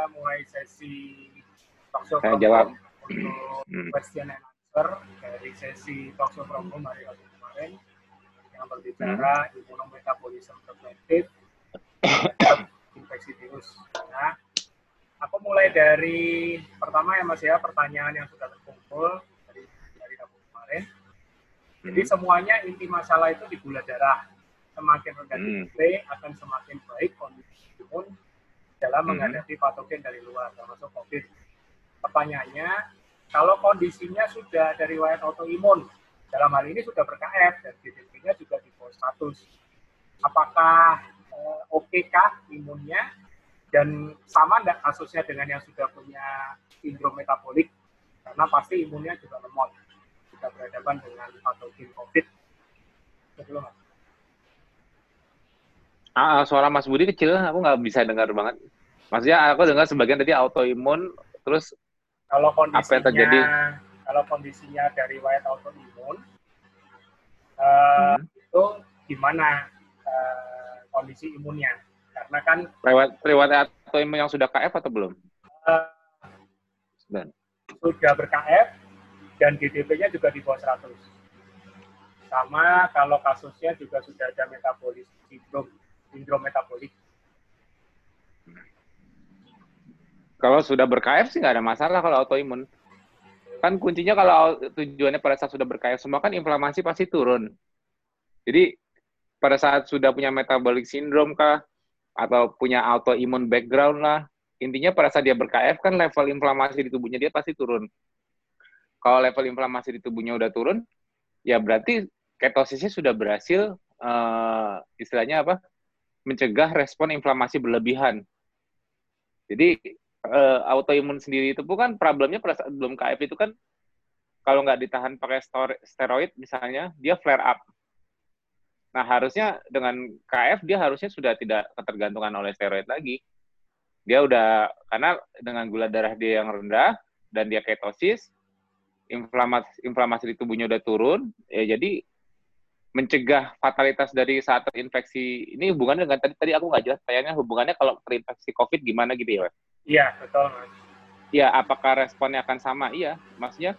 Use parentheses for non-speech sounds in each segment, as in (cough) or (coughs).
kita mulai sesi talk show Saya from jawab. untuk Hmm. question and answer dari sesi talk show from home hari Rabu kemarin yang berbicara Hmm. immunometabolism preventive terhadap (coughs) infeksi virus. Nah, aku mulai dari pertama ya Mas ya pertanyaan yang sudah terkumpul dari dari Rabu kemarin. Jadi Hmm. semuanya inti masalah itu di gula darah. Semakin rendah Hmm. Akan semakin baik kondisi imun dalam Hmm. menghadapi patogen dari luar, termasuk COVID. Pertanyaannya, kalau kondisinya sudah dari riwayat autoimun, dalam hal ini sudah ber-KF dan GDP-nya juga di bawah 100, apakah eh, oke kah imunnya dan sama enggak kasusnya dengan yang sudah punya sindrom metabolik karena pasti imunnya juga lemot jika berhadapan dengan patogen COVID. Itu ah, suara Mas Budi kecil, aku nggak bisa dengar banget. Maksudnya aku dengar sebagian tadi autoimun, terus Kalau Apa yang kondisinya terjadi? kalau kondisinya dari riwayat autoimun eh, hmm, itu gimana eh, kondisi imunnya? Karena kan lewat lewat autoimun yang sudah KF atau belum? eh, Sudah. sudah ber-KF dan GDP-nya juga di bawah 100. Sama kalau kasusnya juga sudah ada metabolis sindrom sindrom metabolik. Kalau sudah ber-KF sih nggak ada masalah kalau autoimun. Kan kuncinya kalau tujuannya pada saat sudah ber-KF semua kan inflamasi pasti turun. Jadi pada saat sudah punya metabolic syndrome kah atau punya autoimun background lah, intinya pada saat dia ber-KF kan level inflamasi di tubuhnya dia pasti turun. Kalau level inflamasi di tubuhnya udah turun, ya berarti ketosisnya sudah berhasil eh, istilahnya apa? Mencegah respon inflamasi berlebihan. Jadi eh, autoimun sendiri itu bukan problemnya pada saat belum KF itu kan kalau nggak ditahan pakai steroid misalnya dia flare up. Nah harusnya dengan KF dia harusnya sudah tidak ketergantungan oleh steroid lagi. Dia udah karena dengan gula darah dia yang rendah dan dia ketosis, inflamasi inflamasi di tubuhnya udah turun, ya jadi mencegah fatalitas dari saat terinfeksi ini hubungannya dengan tadi tadi aku nggak jelas kayaknya hubungannya kalau terinfeksi COVID gimana gitu ya? Iya, betul, Mas. Ya, apakah responnya akan sama? Iya, maksudnya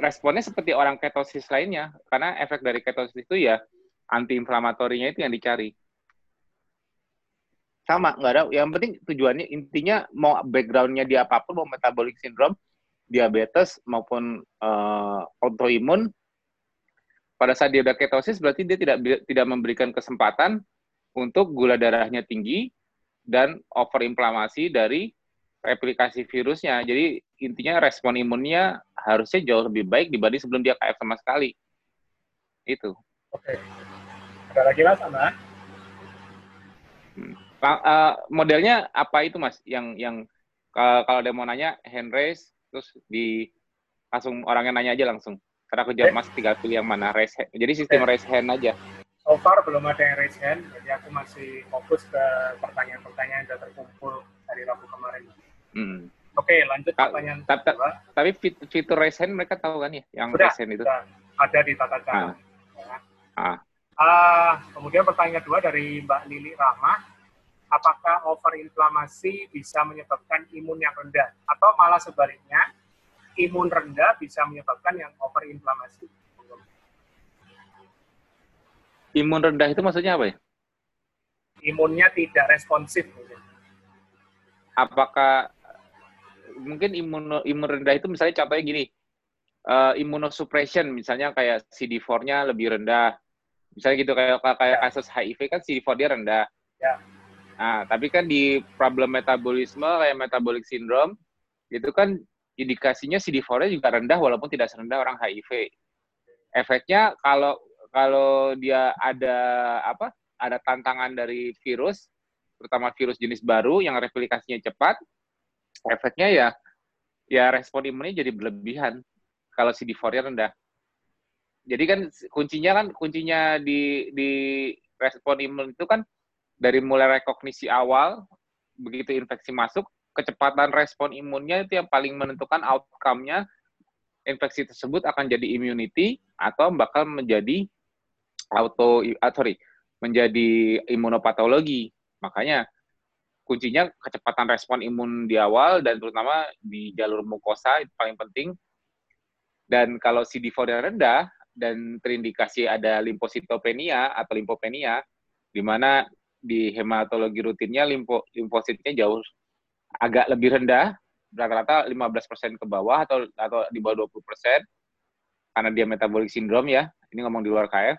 responnya seperti orang ketosis lainnya, karena efek dari ketosis itu ya antiinflamatorinya itu yang dicari. Sama, nggak ada. Yang penting tujuannya intinya mau backgroundnya dia apa pun, mau metabolic syndrome, diabetes maupun eh, autoimun, pada saat dia udah ketosis berarti dia tidak tidak memberikan kesempatan untuk gula darahnya tinggi dan overinflamasi dari replikasi virusnya. Jadi intinya respon imunnya harusnya jauh lebih baik dibanding sebelum dia KF sama sekali. Itu. Oke. Ada lagi, Mas, sama? Lang- eh, modelnya apa itu Mas? Yang yang eh, kalau ada mau nanya hand raise terus di langsung orangnya nanya aja langsung. Karena aku jawab Mas tinggal pilih yang mana raise hand. Jadi sistem raise hand aja. So far belum ada yang raise hand, jadi aku masih fokus ke pertanyaan-pertanyaan yang sudah terkumpul dari Rabu kemarin. Hmm. Oke, lanjut Kak, pertanyaan tap- tap- kedua. Tapi fit- fitur raise hand mereka tahu kan ya? Yang Sudah, raise hand itu. sudah ada di tata cara. Ah. Ya. Ah. Ah, kemudian pertanyaan kedua dari Mbak Lili Rahma, apakah overinflamasi bisa menyebabkan imun yang rendah atau malah sebaliknya imun rendah bisa menyebabkan yang overinflamasi? Imun rendah itu maksudnya apa ya? Imunnya tidak responsif. apakah mungkin imun imun rendah itu misalnya contohnya gini eh immunosuppression misalnya kayak CD4-nya lebih rendah misalnya gitu kayak kayak kasus HIV kan CD4 dia rendah Ya. nah tapi kan di problem metabolisme kayak metabolic syndrome itu kan indikasinya CD4-nya juga rendah walaupun tidak serendah orang HIV efeknya kalau kalau dia ada apa ada tantangan dari virus terutama virus jenis baru yang replikasinya cepat, efeknya ya ya respon imunnya jadi berlebihan kalau CD4-nya rendah. Jadi kan kuncinya kan kuncinya di di respon imun itu kan dari mulai rekognisi awal begitu infeksi masuk kecepatan respon imunnya itu yang paling menentukan outcome-nya infeksi tersebut akan jadi immunity atau bakal menjadi auto ah, sorry menjadi imunopatologi Makanya kuncinya kecepatan respon imun di awal dan terutama di jalur mukosa itu paling penting. Dan kalau CD4-nya rendah dan terindikasi ada limfositopenia atau limfopenia, di mana di hematologi rutinnya limfo, limfositnya jauh agak lebih rendah, rata-rata 15% ke bawah atau atau di bawah 20% karena dia metabolic syndrome ya. Ini ngomong di luar KF.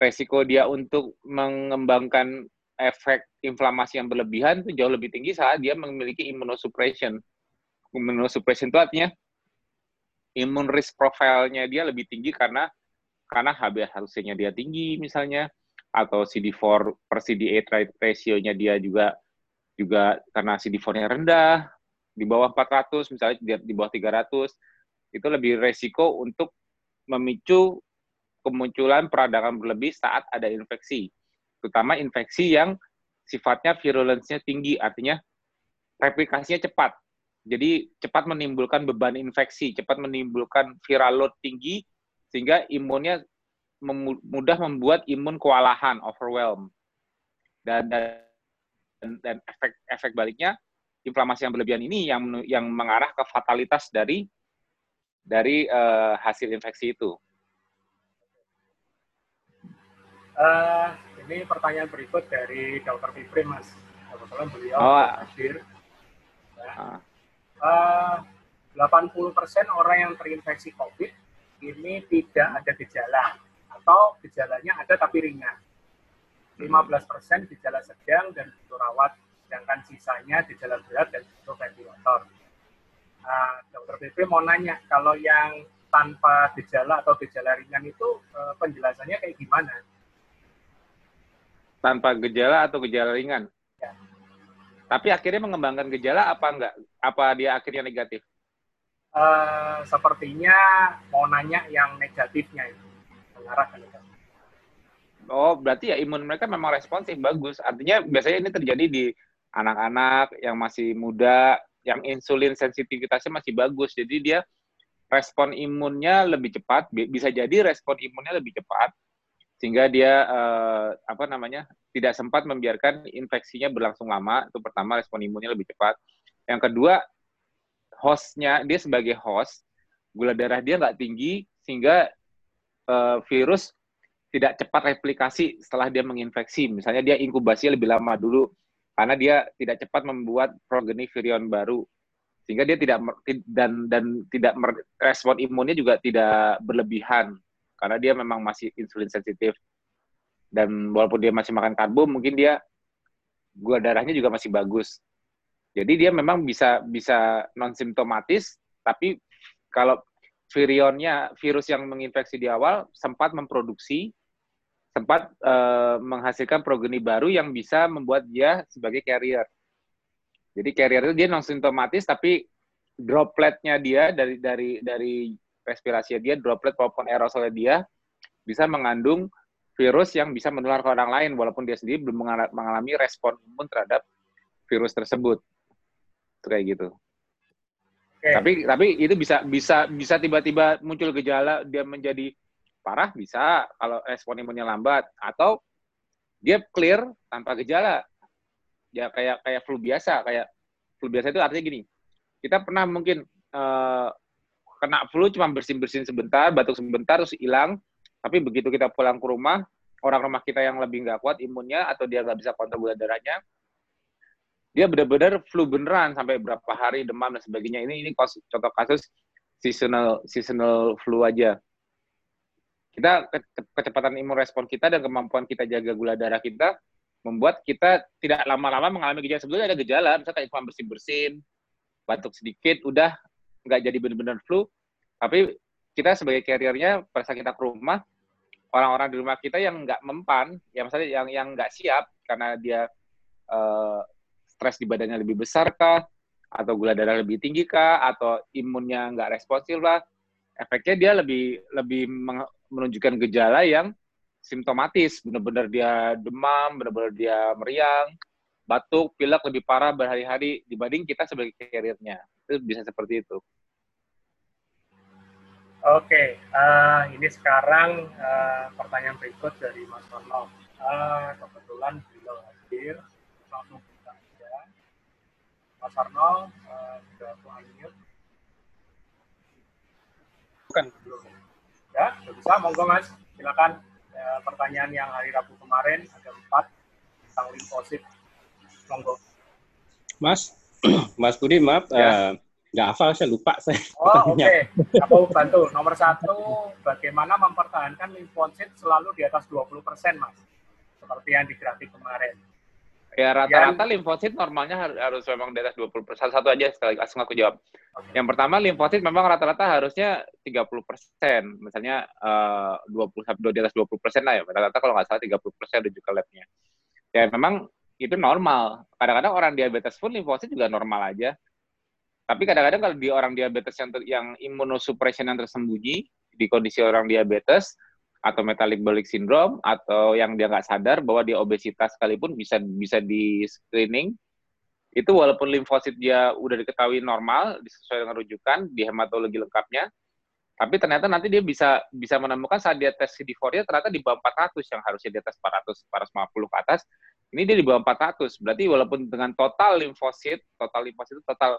Resiko dia untuk mengembangkan efek inflamasi yang berlebihan itu jauh lebih tinggi saat dia memiliki immunosuppression. Immunosuppression itu artinya imun risk profile-nya dia lebih tinggi karena karena HbA1c-nya dia tinggi misalnya atau CD4 per CD8 ratio-nya dia juga juga karena CD4-nya rendah di bawah 400 misalnya di, bawah 300 itu lebih resiko untuk memicu kemunculan peradangan berlebih saat ada infeksi terutama infeksi yang sifatnya virulence-nya tinggi, artinya replikasinya cepat. Jadi cepat menimbulkan beban infeksi, cepat menimbulkan viral load tinggi, sehingga imunnya mudah membuat imun kewalahan, overwhelm. Dan, dan, dan efek efek baliknya, inflamasi yang berlebihan ini yang yang mengarah ke fatalitas dari dari uh, hasil infeksi itu. Uh, ini pertanyaan berikut dari Dr. Fipri, Mas. Kebetulan beliau oh. hadir. Ya. Uh, 80% orang yang terinfeksi COVID ini tidak ada gejala atau gejalanya ada tapi ringan. 15% gejala sedang dan butuh rawat, sedangkan sisanya gejala berat dan butuh ventilator. Nah, Dokter BP mau nanya, kalau yang tanpa gejala atau gejala ringan itu eh, penjelasannya kayak gimana? tanpa gejala atau gejala ringan. Ya. Tapi akhirnya mengembangkan gejala apa enggak? Apa dia akhirnya negatif? Uh, sepertinya mau nanya yang negatifnya itu mengarah ke negatif. Oh, berarti ya imun mereka memang responsif bagus. Artinya biasanya ini terjadi di anak-anak yang masih muda, yang insulin sensitivitasnya masih bagus. Jadi dia respon imunnya lebih cepat, bisa jadi respon imunnya lebih cepat sehingga dia uh, apa namanya tidak sempat membiarkan infeksinya berlangsung lama itu pertama respon imunnya lebih cepat yang kedua hostnya dia sebagai host gula darah dia nggak tinggi sehingga uh, virus tidak cepat replikasi setelah dia menginfeksi. Misalnya dia inkubasi lebih lama dulu karena dia tidak cepat membuat progeny virion baru. Sehingga dia tidak dan dan tidak respon imunnya juga tidak berlebihan karena dia memang masih insulin sensitif. Dan walaupun dia masih makan karbo mungkin dia gula darahnya juga masih bagus. Jadi dia memang bisa bisa non simptomatis tapi kalau virionnya virus yang menginfeksi di awal sempat memproduksi sempat uh, menghasilkan progeni baru yang bisa membuat dia sebagai carrier jadi carrier itu dia non simptomatis tapi dropletnya dia dari dari dari respirasi dia, droplet maupun aerosolnya dia bisa mengandung virus yang bisa menular ke orang lain walaupun dia sendiri belum mengalami respon imun terhadap virus tersebut. Itu kayak gitu. Okay. Tapi tapi itu bisa bisa bisa tiba-tiba muncul gejala dia menjadi parah bisa kalau respon imunnya lambat atau dia clear tanpa gejala. Ya kayak kayak flu biasa, kayak flu biasa itu artinya gini. Kita pernah mungkin uh, kena flu cuma bersin-bersin sebentar, batuk sebentar, terus hilang. Tapi begitu kita pulang ke rumah, orang rumah kita yang lebih nggak kuat imunnya atau dia nggak bisa kontrol gula darahnya, dia benar-benar flu beneran sampai berapa hari demam dan sebagainya. Ini ini contoh kasus seasonal seasonal flu aja. Kita ke, kecepatan imun respon kita dan kemampuan kita jaga gula darah kita membuat kita tidak lama-lama mengalami gejala. Sebetulnya ada gejala, misalnya kayak cuma bersin-bersin, batuk sedikit, udah nggak jadi benar-benar flu, tapi kita sebagai carriernya pada saat kita ke rumah, orang-orang di rumah kita yang nggak mempan, ya misalnya yang yang nggak siap karena dia uh, stres di badannya lebih besar kah, atau gula darah lebih tinggi kah, atau imunnya nggak responsif lah, efeknya dia lebih lebih menunjukkan gejala yang simptomatis, benar-benar dia demam, benar-benar dia meriang, batuk, pilek lebih parah berhari-hari dibanding kita sebagai carriernya itu bisa seperti itu. Oke, uh, ini sekarang uh, pertanyaan berikut dari Mas Warno. Uh, kebetulan beliau hadir, langsung kita Mas Arno, uh, sudah aku unmute. Bukan. Ya, bisa. Monggo Mas, silakan. Ya, pertanyaan yang hari Rabu kemarin ada empat tentang limfosit. Monggo. Mas, (clears throat) Mas Budi, maaf, ya. uh, nggak hafal, saya lupa saya. Oh, oke. Okay. Aku bantu. Nomor satu, bagaimana mempertahankan limfosit selalu di atas 20 persen, Mas? Seperti yang di grafik kemarin. Ya, rata-rata limfosit normalnya harus memang di atas 20 persen. Satu aja sekali, langsung aku jawab. Okay. Yang pertama, limfosit memang rata-rata harusnya 30 persen. Misalnya uh, 20 sampai di atas 20 persen lah ya. Rata-rata kalau nggak salah 30 persen rujuk ke labnya. Ya, memang itu normal. Kadang-kadang orang diabetes pun limfosit juga normal aja tapi kadang-kadang kalau di orang diabetes yang, yang imunosuppression yang tersembunyi di kondisi orang diabetes atau metabolic bowel syndrome atau yang dia nggak sadar bahwa dia obesitas sekalipun bisa bisa di screening. Itu walaupun limfosit dia udah diketahui normal sesuai dengan rujukan di hematologi lengkapnya tapi ternyata nanti dia bisa bisa menemukan saat dia tes CD4 nya ternyata di bawah 400 yang harusnya di atas 400 450 ke atas ini dia di bawah 400 berarti walaupun dengan total limfosit total limfosit itu total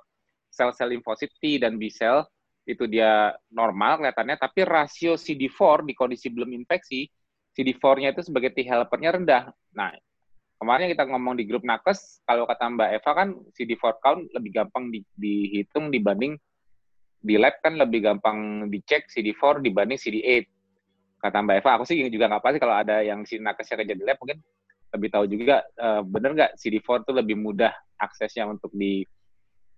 sel-sel limfosit T dan B sel itu dia normal kelihatannya, tapi rasio CD4 di kondisi belum infeksi, CD4-nya itu sebagai T helper-nya rendah. Nah, kemarin kita ngomong di grup nakes, kalau kata Mbak Eva kan CD4 count lebih gampang di, dihitung dibanding di lab kan lebih gampang dicek CD4 dibanding CD8. Kata Mbak Eva, aku sih juga nggak pasti kalau ada yang si nakesnya kerja di lab mungkin lebih tahu juga uh, bener nggak CD4 itu lebih mudah aksesnya untuk di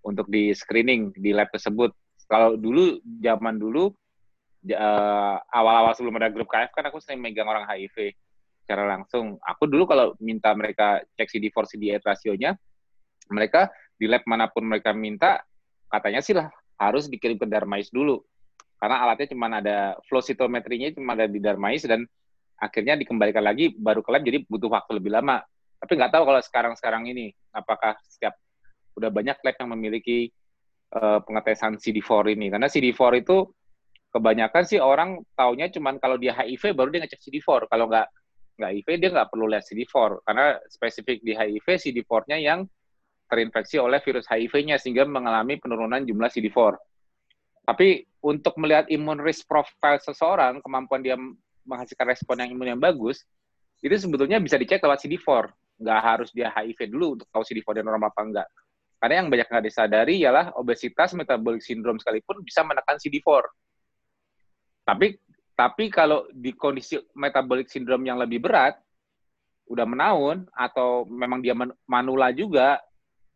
untuk di screening di lab tersebut. Kalau dulu zaman dulu awal awal-awal sebelum ada grup KF kan aku sering megang orang HIV secara langsung. Aku dulu kalau minta mereka cek CD4 CD8 rasionya, mereka di lab mana pun mereka minta katanya sih lah harus dikirim ke Darmais dulu. Karena alatnya cuma ada flow cytometrinya cuma ada di Darmais dan akhirnya dikembalikan lagi baru ke lab jadi butuh waktu lebih lama. Tapi nggak tahu kalau sekarang-sekarang ini apakah setiap udah banyak lab yang memiliki uh, pengetesan CD4 ini karena CD4 itu kebanyakan sih orang taunya cuman kalau dia HIV baru dia ngecek CD4 kalau nggak nggak HIV dia nggak perlu lihat CD4 karena spesifik di HIV CD4-nya yang terinfeksi oleh virus HIV-nya sehingga mengalami penurunan jumlah CD4. Tapi untuk melihat imun risk profile seseorang, kemampuan dia menghasilkan respon yang imun yang bagus, itu sebetulnya bisa dicek lewat CD4. Nggak harus dia HIV dulu untuk tahu CD4 dia normal apa enggak. Karena yang banyak nggak disadari ialah obesitas, metabolic syndrome sekalipun bisa menekan CD4. Tapi tapi kalau di kondisi metabolic syndrome yang lebih berat, udah menaun atau memang dia manula juga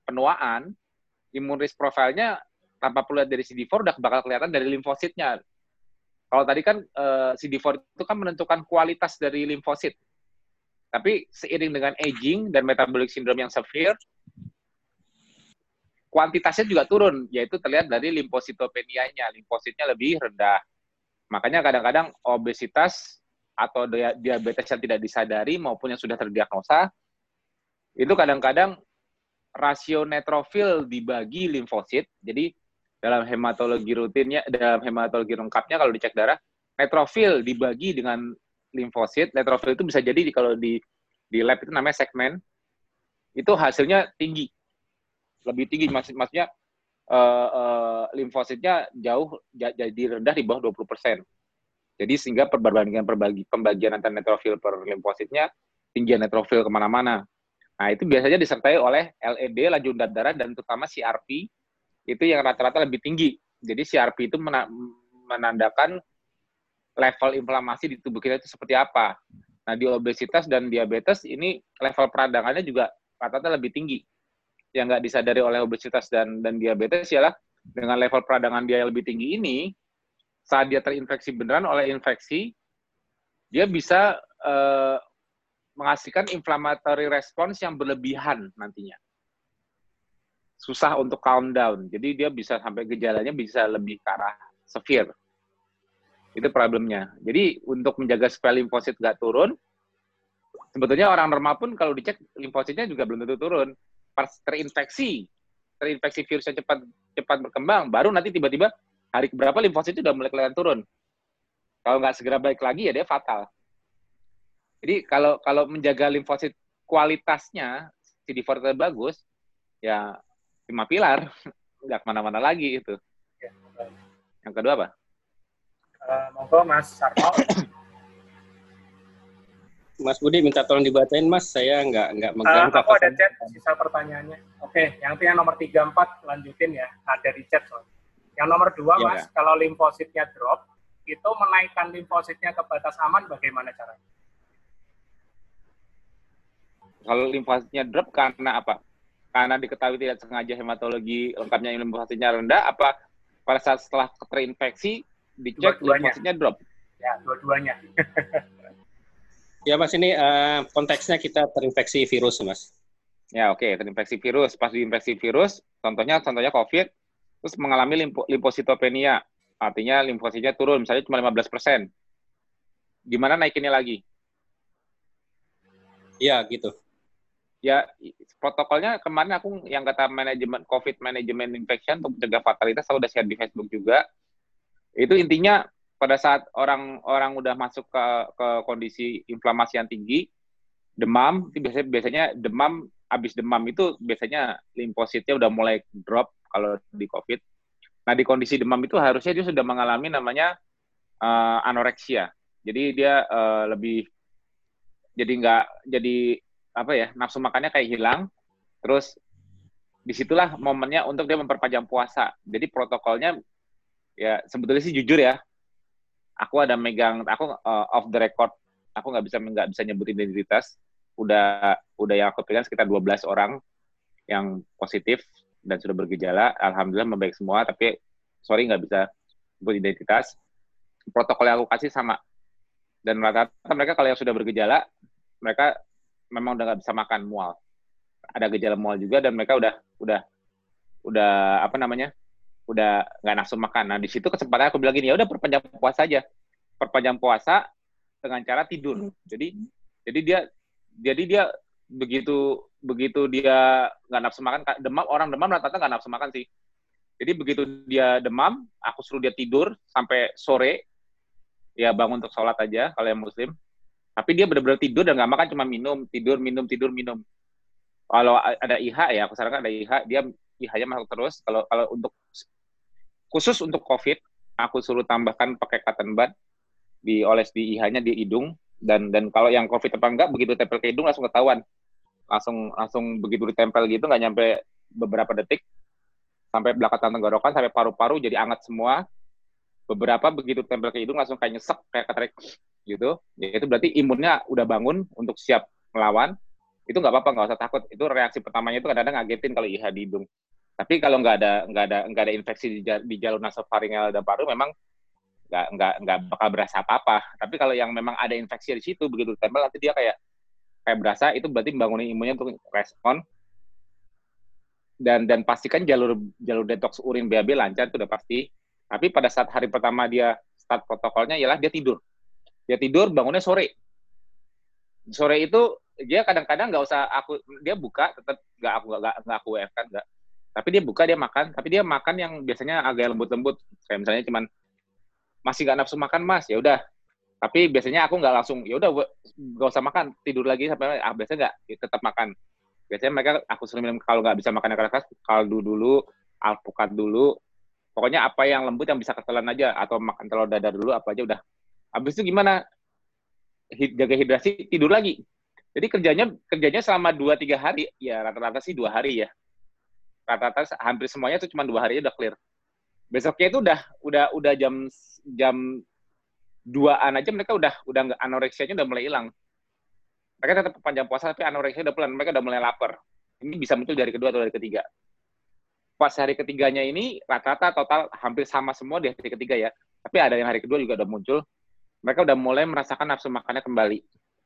penuaan, imun risk profile-nya tanpa perlu lihat dari CD4 udah bakal kelihatan dari limfositnya. Kalau tadi kan eh, CD4 itu kan menentukan kualitas dari limfosit. Tapi seiring dengan aging dan metabolic syndrome yang severe, kuantitasnya juga turun, yaitu terlihat dari limfositopenianya, limfositnya lebih rendah. Makanya kadang-kadang obesitas atau diabetes yang tidak disadari maupun yang sudah terdiagnosa, itu kadang-kadang rasio neutrofil dibagi limfosit. Jadi dalam hematologi rutinnya, dalam hematologi lengkapnya kalau dicek darah, neutrofil dibagi dengan limfosit. Neutrofil itu bisa jadi kalau di di lab itu namanya segmen, itu hasilnya tinggi lebih tinggi maksud maksudnya uh, uh, limfositnya jauh jadi rendah di bawah 20%. Jadi sehingga perbandingan perbagi, pembagian antara neutrofil per limfositnya tinggi neutrofil ke mana-mana. Nah itu biasanya disertai oleh LED, laju darah dan terutama CRP itu yang rata-rata lebih tinggi. Jadi CRP itu menandakan level inflamasi di tubuh kita itu seperti apa. Nah di obesitas dan diabetes ini level peradangannya juga rata-rata lebih tinggi yang nggak disadari oleh obesitas dan dan diabetes ialah dengan level peradangan dia yang lebih tinggi ini saat dia terinfeksi beneran oleh infeksi dia bisa uh, menghasilkan inflammatory response yang berlebihan nantinya. Susah untuk calm down. Jadi dia bisa sampai gejalanya bisa lebih ke arah severe. Itu problemnya. Jadi untuk menjaga supaya limfosit nggak turun sebetulnya orang normal pun kalau dicek limfositnya juga belum tentu turun terinfeksi, terinfeksi virus yang cepat cepat berkembang, baru nanti tiba-tiba hari berapa limfosit itu udah mulai kelihatan turun. Kalau nggak segera baik lagi ya dia fatal. Jadi kalau kalau menjaga limfosit kualitasnya CD4 bagus, ya lima pilar, (laughs) nggak ke mana-mana lagi itu. Ya, baik. Yang kedua apa? Monggo Mas Sarto. (coughs) Mas Budi minta tolong dibacain Mas, saya nggak nggak Eh, megang. aku ada chat sisa pertanyaannya. Oke, yang itu yang nomor 34 lanjutin ya. Ada di chat soalnya. Yang nomor dua, Iya, Mas, kalau limfositnya drop, itu menaikkan limfositnya ke batas aman bagaimana caranya? Kalau limfositnya drop karena apa? Karena diketahui tidak sengaja hematologi lengkapnya limfositnya rendah, apa pada saat setelah terinfeksi dicek Dua-duanya. limfositnya drop? Ya, dua-duanya. (laughs) Ya Mas ini eh, konteksnya kita terinfeksi virus Mas. Ya oke, terinfeksi virus. Pas diinfeksi virus, contohnya contohnya COVID, terus mengalami limpo, limfositopenia, artinya limfositnya turun, misalnya cuma 15%. Gimana naikinnya lagi? Iya gitu. Ya, protokolnya kemarin aku yang kata manajemen COVID Management Infection untuk mencegah fatalitas, aku udah share di Facebook juga. Itu intinya pada saat orang-orang udah masuk ke, ke kondisi inflamasi yang tinggi, demam, biasanya, biasanya demam, habis demam itu biasanya limfositnya udah mulai drop kalau di COVID. Nah, di kondisi demam itu harusnya dia sudah mengalami namanya eh, anoreksia. Jadi dia eh, lebih jadi nggak jadi apa ya nafsu makannya kayak hilang. Terus di situlah momennya untuk dia memperpanjang puasa. Jadi protokolnya ya sebetulnya sih jujur ya, aku ada megang, aku eh, off the record, aku nggak bisa nggak bisa nyebut identitas. Udah udah yang aku pegang sekitar 12 orang yang positif dan sudah bergejala. Alhamdulillah membaik semua, tapi sorry nggak bisa sebut identitas. Protokol yang aku kasih sama. Dan rata-rata mereka kalau yang sudah bergejala, mereka memang udah nggak bisa makan mual. Ada gejala mual juga dan mereka udah udah udah apa namanya? Udah nggak nafsu makan. Nah, di situ kesempatan aku bilang gini, ya udah perpanjang puasa aja. Perpanjang puasa dengan cara tidur. Jadi jadi dia jadi dia begitu begitu dia nggak nafsu makan demam orang demam rata-rata nggak nafsu makan sih. Jadi begitu dia demam, aku suruh dia tidur sampai sore. Ya bangun untuk sholat aja kalau yang muslim. Tapi dia benar-benar tidur dan nggak makan cuma minum, tidur, minum, tidur, minum. Kalau ada IH ya, aku sarankan ada IH, dia IH-nya masuk terus. Kalau kalau untuk khusus untuk COVID, aku suruh tambahkan pakai cotton bud, dioles di IH-nya di hidung, dan dan kalau yang COVID apa enggak, begitu tempel ke hidung langsung ketahuan. Langsung langsung begitu ditempel gitu, nggak nyampe beberapa detik, sampai belakang tenggorokan, sampai paru-paru jadi anget semua. Beberapa begitu tempel ke hidung langsung kayak nyesek, kayak ketarik gitu. Ya, itu berarti imunnya udah bangun untuk siap melawan. Itu nggak apa-apa, nggak usah takut. Itu reaksi pertamanya itu kadang-kadang ngagetin kalau IH di hidung. Tapi kalau nggak ada nggak ada nggak ada infeksi di, di jalur nasofaringel dan paru memang nggak nggak nggak bakal berasa apa-apa. Tapi kalau yang memang ada infeksi di situ begitu tempel nanti dia kayak kayak berasa itu berarti membangun imunnya untuk respon dan dan pastikan jalur jalur detox urin BAB lancar itu udah pasti. Tapi pada saat hari pertama dia start protokolnya ialah dia tidur. Dia tidur bangunnya sore. Sore itu dia kadang-kadang nggak usah aku dia buka tetap nggak aku nggak nggak aku WF kan nggak. Tapi dia buka dia makan. Tapi dia makan yang biasanya agak lembut-lembut. Kayak misalnya cuman masih nggak nafsu makan mas? Ya udah. Tapi biasanya aku nggak langsung ya udah nggak usah makan tidur lagi sampai ah, biasanya nggak tetap makan. Biasanya mereka aku suruh minum kalau nggak bisa makan yang keras kaldu dulu alpukat dulu. Pokoknya apa yang lembut yang bisa ketelan aja atau makan telur dadar dulu apa aja udah. Habis itu gimana? Hi- jaga hidrasi tidur lagi. Jadi kerjanya kerjanya selama dua tiga hari ya rata-rata sih dua hari ya rata-rata hampir semuanya itu cuma dua hari udah clear. Besoknya itu udah udah udah jam jam duaan aja mereka udah udah nggak anoreksianya udah mulai hilang. Mereka tetap panjang puasa tapi anoreksia udah pelan mereka udah mulai lapar. Ini bisa muncul dari kedua atau dari ketiga. Pas hari ketiganya ini rata-rata total hampir sama semua di hari ketiga ya. Tapi ada yang hari kedua juga udah muncul. Mereka udah mulai merasakan nafsu makannya kembali.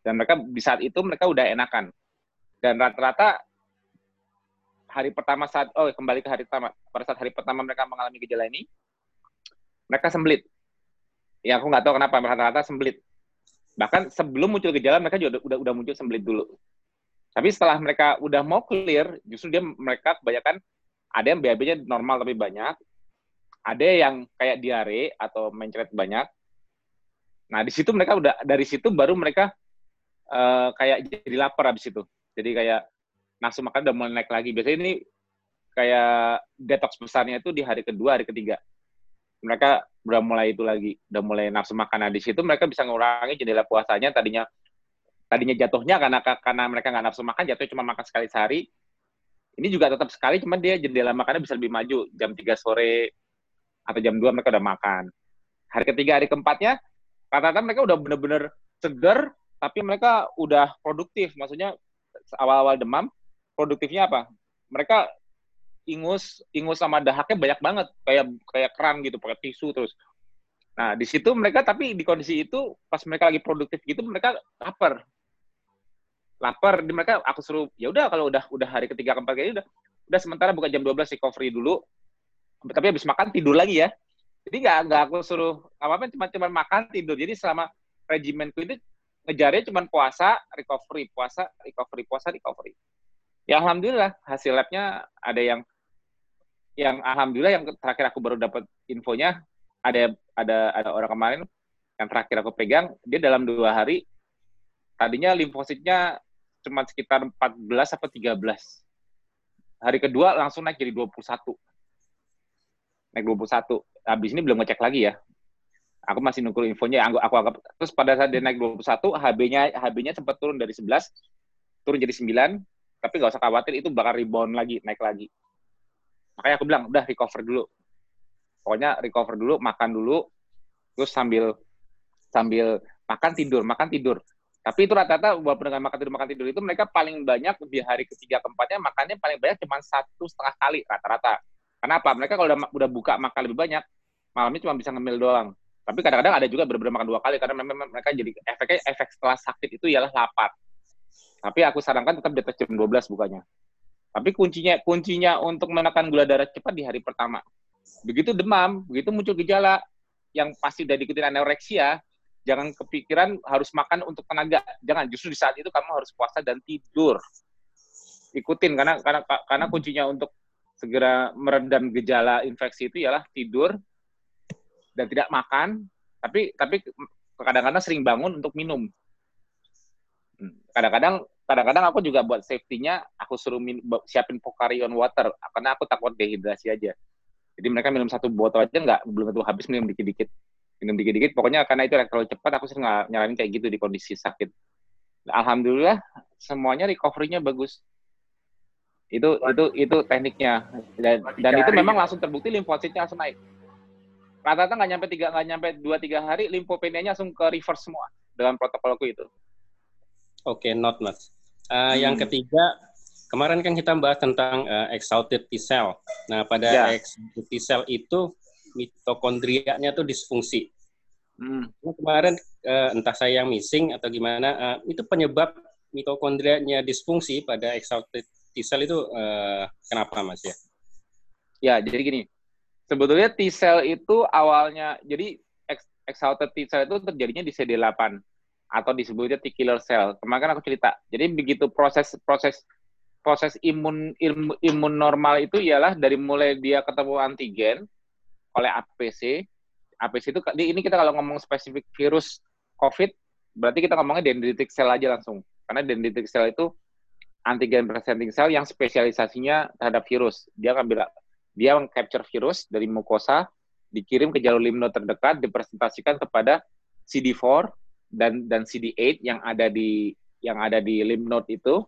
Dan mereka di saat itu mereka udah enakan. Dan rata-rata hari pertama saat oh kembali ke hari pertama. Pada saat hari pertama mereka mengalami gejala ini mereka sembelit ya aku nggak tahu kenapa rata-rata sembelit bahkan sebelum muncul gejala mereka juga udah udah, muncul sembelit dulu. Tapi setelah mereka udah mau clear justru dia mereka kebanyakan ada yang BAB-nya normal tapi banyak ada yang kayak diare atau mencret banyak. Nah di situ mereka udah dari situ baru mereka eh, kayak jadi lapar habis itu. Jadi kayak nafsu makan udah mulai naik lagi biasanya ini kayak detox besarnya itu di hari kedua, hari ketiga. Mereka udah mulai itu lagi, udah mulai nafsu makan. Nah, di situ mereka bisa ngurangi jendela puasanya tadinya tadinya jatuhnya karena karena mereka nggak nafsu makan, jatuhnya cuma makan sekali sehari. Ini juga tetap sekali, cuma dia jendela makannya bisa lebih maju. Jam 3 sore atau jam 2 mereka udah makan. Hari ketiga, hari keempatnya, rata-rata mereka udah bener-bener seger, tapi mereka udah produktif. Maksudnya awal-awal demam, produktifnya apa? Mereka ingus, ingus sama dahaknya banyak banget, kayak kayak keran gitu, pakai tisu terus. Nah, di situ mereka tapi di kondisi itu pas mereka lagi produktif gitu mereka lapar. Lapar, di mereka aku suruh ya udah kalau udah udah hari ketiga keempat kali udah udah sementara bukan jam 12 recovery dulu. Tapi habis makan tidur lagi ya. Jadi nggak nggak aku suruh apa-apa cuma cuma makan tidur. Jadi selama regimenku itu ngejarnya cuma puasa, recovery, puasa, recovery, puasa, recovery. Ya alhamdulillah. Hasil labnya ada yang yang alhamdulillah yang terakhir aku baru dapat infonya ada ada ada orang kemarin yang terakhir aku pegang dia dalam dua hari tadinya limfositnya cuma sekitar 14 atau 13 hari kedua langsung naik jadi 21 naik 21 habis ini belum ngecek lagi ya. Aku masih nunggu infonya. Aku aku anggap terus pada saat dia naik 21 HB-nya HB-nya sempat turun dari 11 turun jadi 9 tapi nggak usah khawatir itu bakal rebound lagi naik lagi. Makanya aku bilang udah recover dulu. Pokoknya recover dulu makan dulu terus sambil sambil makan tidur makan tidur. Tapi itu rata-rata walaupun dengan makan tidur makan tidur itu mereka paling banyak di hari ketiga keempatnya makannya paling banyak cuma satu setengah kali rata-rata. Kenapa? Mereka kalau udah udah buka makan lebih banyak malamnya cuma bisa ngemil doang. Tapi kadang-kadang ada juga benar-benar makan dua kali karena memang mereka jadi efeknya efek setelah sakit itu ialah lapar tapi aku sarankan tetap di atas jam 12 bukanya tapi kuncinya kuncinya untuk menekan gula darah cepat di hari pertama. Begitu demam, begitu muncul gejala yang pasti dari diikuti anoreksia, jangan kepikiran harus makan untuk tenaga. Jangan, justru di saat itu kamu harus puasa dan tidur. Ikutin karena karena karena kuncinya untuk segera meredam gejala infeksi itu ialah tidur dan tidak makan, tapi tapi kadang-kadang sering bangun untuk minum. Kadang-kadang kadang-kadang aku juga buat safety-nya aku suruh min, siapin Pocari on water karena aku takut dehidrasi aja. Jadi mereka minum satu botol aja nggak belum tentu habis minum dikit-dikit. Minum dikit-dikit pokoknya karena itu terlalu cepat aku sering nyaranin kayak gitu di kondisi sakit. Alhamdulillah semuanya recovery-nya bagus. Itu itu itu tekniknya dan, dan itu memang langsung terbukti limfositnya langsung naik. Rata-rata nggak nyampe tiga nggak nyampe dua tiga hari limfopenianya langsung ke reverse semua dengan protokolku itu. Oke, okay, not mas. Uh, hmm. Yang ketiga, kemarin kan kita bahas tentang uh, exalted T cell. Nah, pada yeah. exalted T cell itu mitokondrianya tuh disfungsi. Hmm. Nah, kemarin uh, entah saya yang missing atau gimana, uh, itu penyebab mitokondrianya disfungsi pada exalted T cell itu uh, kenapa, Mas ya? Ya, jadi gini. Sebetulnya T cell itu awalnya jadi exalted T cell itu terjadinya di CD8 atau disebutnya T killer cell. Kemarin kan aku cerita. Jadi begitu proses proses proses imun imun, imun normal itu ialah dari mulai dia ketemu antigen oleh APC. APC itu ini kita kalau ngomong spesifik virus COVID, berarti kita ngomongnya dendritic cell aja langsung. Karena dendritic cell itu antigen presenting cell yang spesialisasinya terhadap virus. Dia ngambil dia mengcapture virus dari mukosa, dikirim ke jalur limno terdekat, dipresentasikan kepada CD4 dan dan CD8 yang ada di yang ada di lymph node itu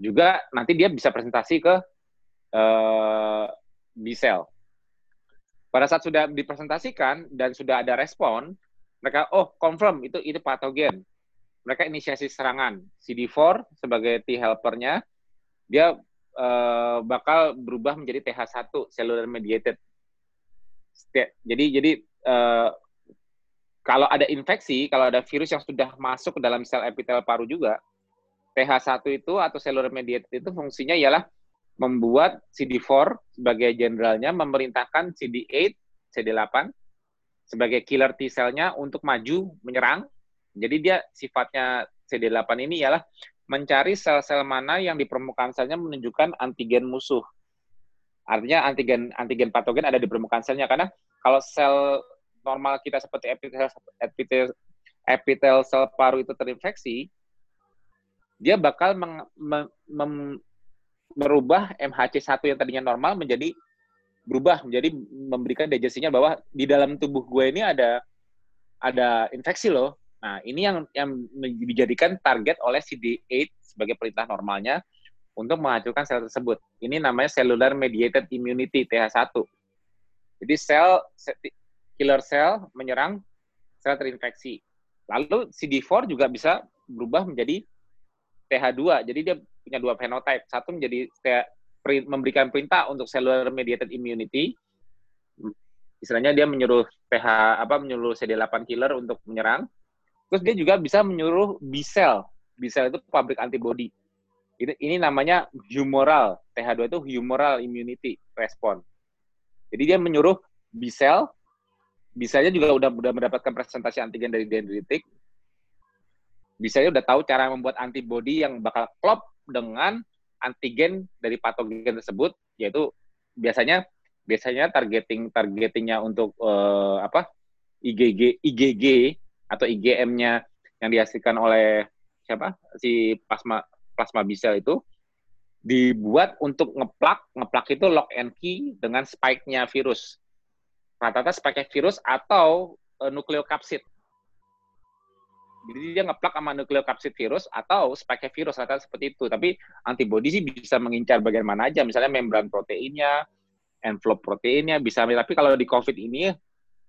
juga nanti dia bisa presentasi ke uh, B cell. Pada saat sudah dipresentasikan dan sudah ada respon, mereka oh confirm itu itu patogen. Mereka inisiasi serangan. CD4 sebagai T helpernya dia uh, bakal berubah menjadi TH1 cellular mediated. Jadi jadi uh, kalau ada infeksi, kalau ada virus yang sudah masuk ke dalam sel epitel paru juga, TH1 itu atau cellular mediated itu fungsinya ialah membuat CD4 sebagai jenderalnya memerintahkan CD8, CD8 sebagai killer T cell-nya untuk maju menyerang. Jadi dia sifatnya CD8 ini ialah mencari sel-sel mana yang di permukaan selnya menunjukkan antigen musuh. Artinya antigen antigen patogen ada di permukaan selnya karena kalau sel normal kita seperti epitel epitel epitel sel paru itu terinfeksi, dia bakal meng, mem, mem, merubah MHC1 yang tadinya normal menjadi berubah menjadi memberikan digestinya bahwa di dalam tubuh gue ini ada ada infeksi loh. Nah, ini yang yang dijadikan target oleh CD8 sebagai perintah normalnya untuk menghancurkan sel tersebut. Ini namanya cellular mediated immunity TH1. Jadi sel killer cell menyerang sel terinfeksi. Lalu CD4 juga bisa berubah menjadi TH2. Jadi dia punya dua phenotype. Satu menjadi memberikan perintah untuk cellular mediated immunity. Istilahnya dia menyuruh TH apa menyuruh CD8 killer untuk menyerang. Terus dia juga bisa menyuruh B cell. B cell itu pabrik antibody. Ini, ini namanya humoral. TH2 itu humoral immunity response. Jadi dia menyuruh B cell, B cell-nya juga udah, udah mendapatkan presentasi antigen dari dendritik, bisa udah tahu cara membuat antibody yang bakal klop dengan antigen dari patogen tersebut, yaitu biasanya biasanya targeting targetingnya untuk uh, apa IgG IgG atau IgM-nya yang dihasilkan oleh siapa? Si plasma plasma B cell itu dibuat untuk ngeplak ngeplak itu lock and key dengan spike-nya virus rata-rata spike virus atau uh, nukleokapsid jadi dia ngeplak sama nukleokapsid virus atau spike virus rata seperti itu. Tapi antibodi sih bisa mengincar bagian mana aja, misalnya membran proteinnya, envelope proteinnya bisa. Tapi kalau di COVID ini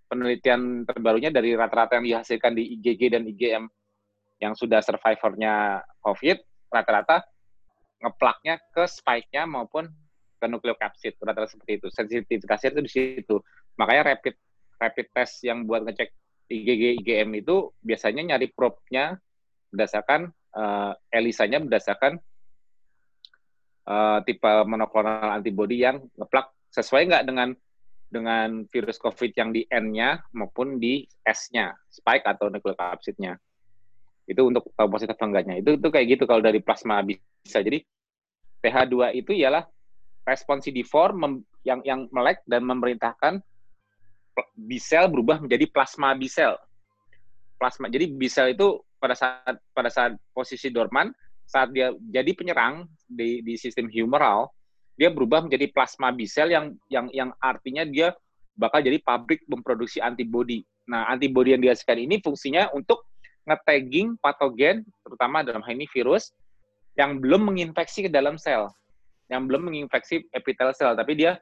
penelitian terbarunya dari rata-rata yang dihasilkan di IgG dan IgM yang sudah survivornya COVID, rata-rata ngeplaknya ke spike-nya maupun ke nukleokapsid, rata-rata seperti itu. Sensitivitasnya itu di situ. Makanya rapid rapid test yang buat ngecek IgG IgM itu biasanya nyari probe-nya berdasarkan uh, ELISA-nya berdasarkan uh, tipe monoklonal antibody yang ngeplak sesuai nggak dengan dengan virus COVID yang di N-nya maupun di S-nya, spike atau nukleokapsidnya. Itu untuk tahu positif atau enggaknya. Itu itu kayak gitu kalau dari plasma bisa. Jadi TH2 itu ialah respon CD4 yang yang melek dan memerintahkan B cell berubah menjadi plasma B cell. Plasma. Jadi B cell itu pada saat pada saat posisi dorman, saat dia jadi penyerang di di sistem humoral, dia berubah menjadi plasma B cell yang yang yang artinya dia bakal jadi pabrik memproduksi antibodi. Nah, antibodi yang dihasilkan ini fungsinya untuk nge-tagging patogen, terutama dalam hal ini virus, yang belum menginfeksi ke dalam sel, yang belum menginfeksi epitel sel, tapi dia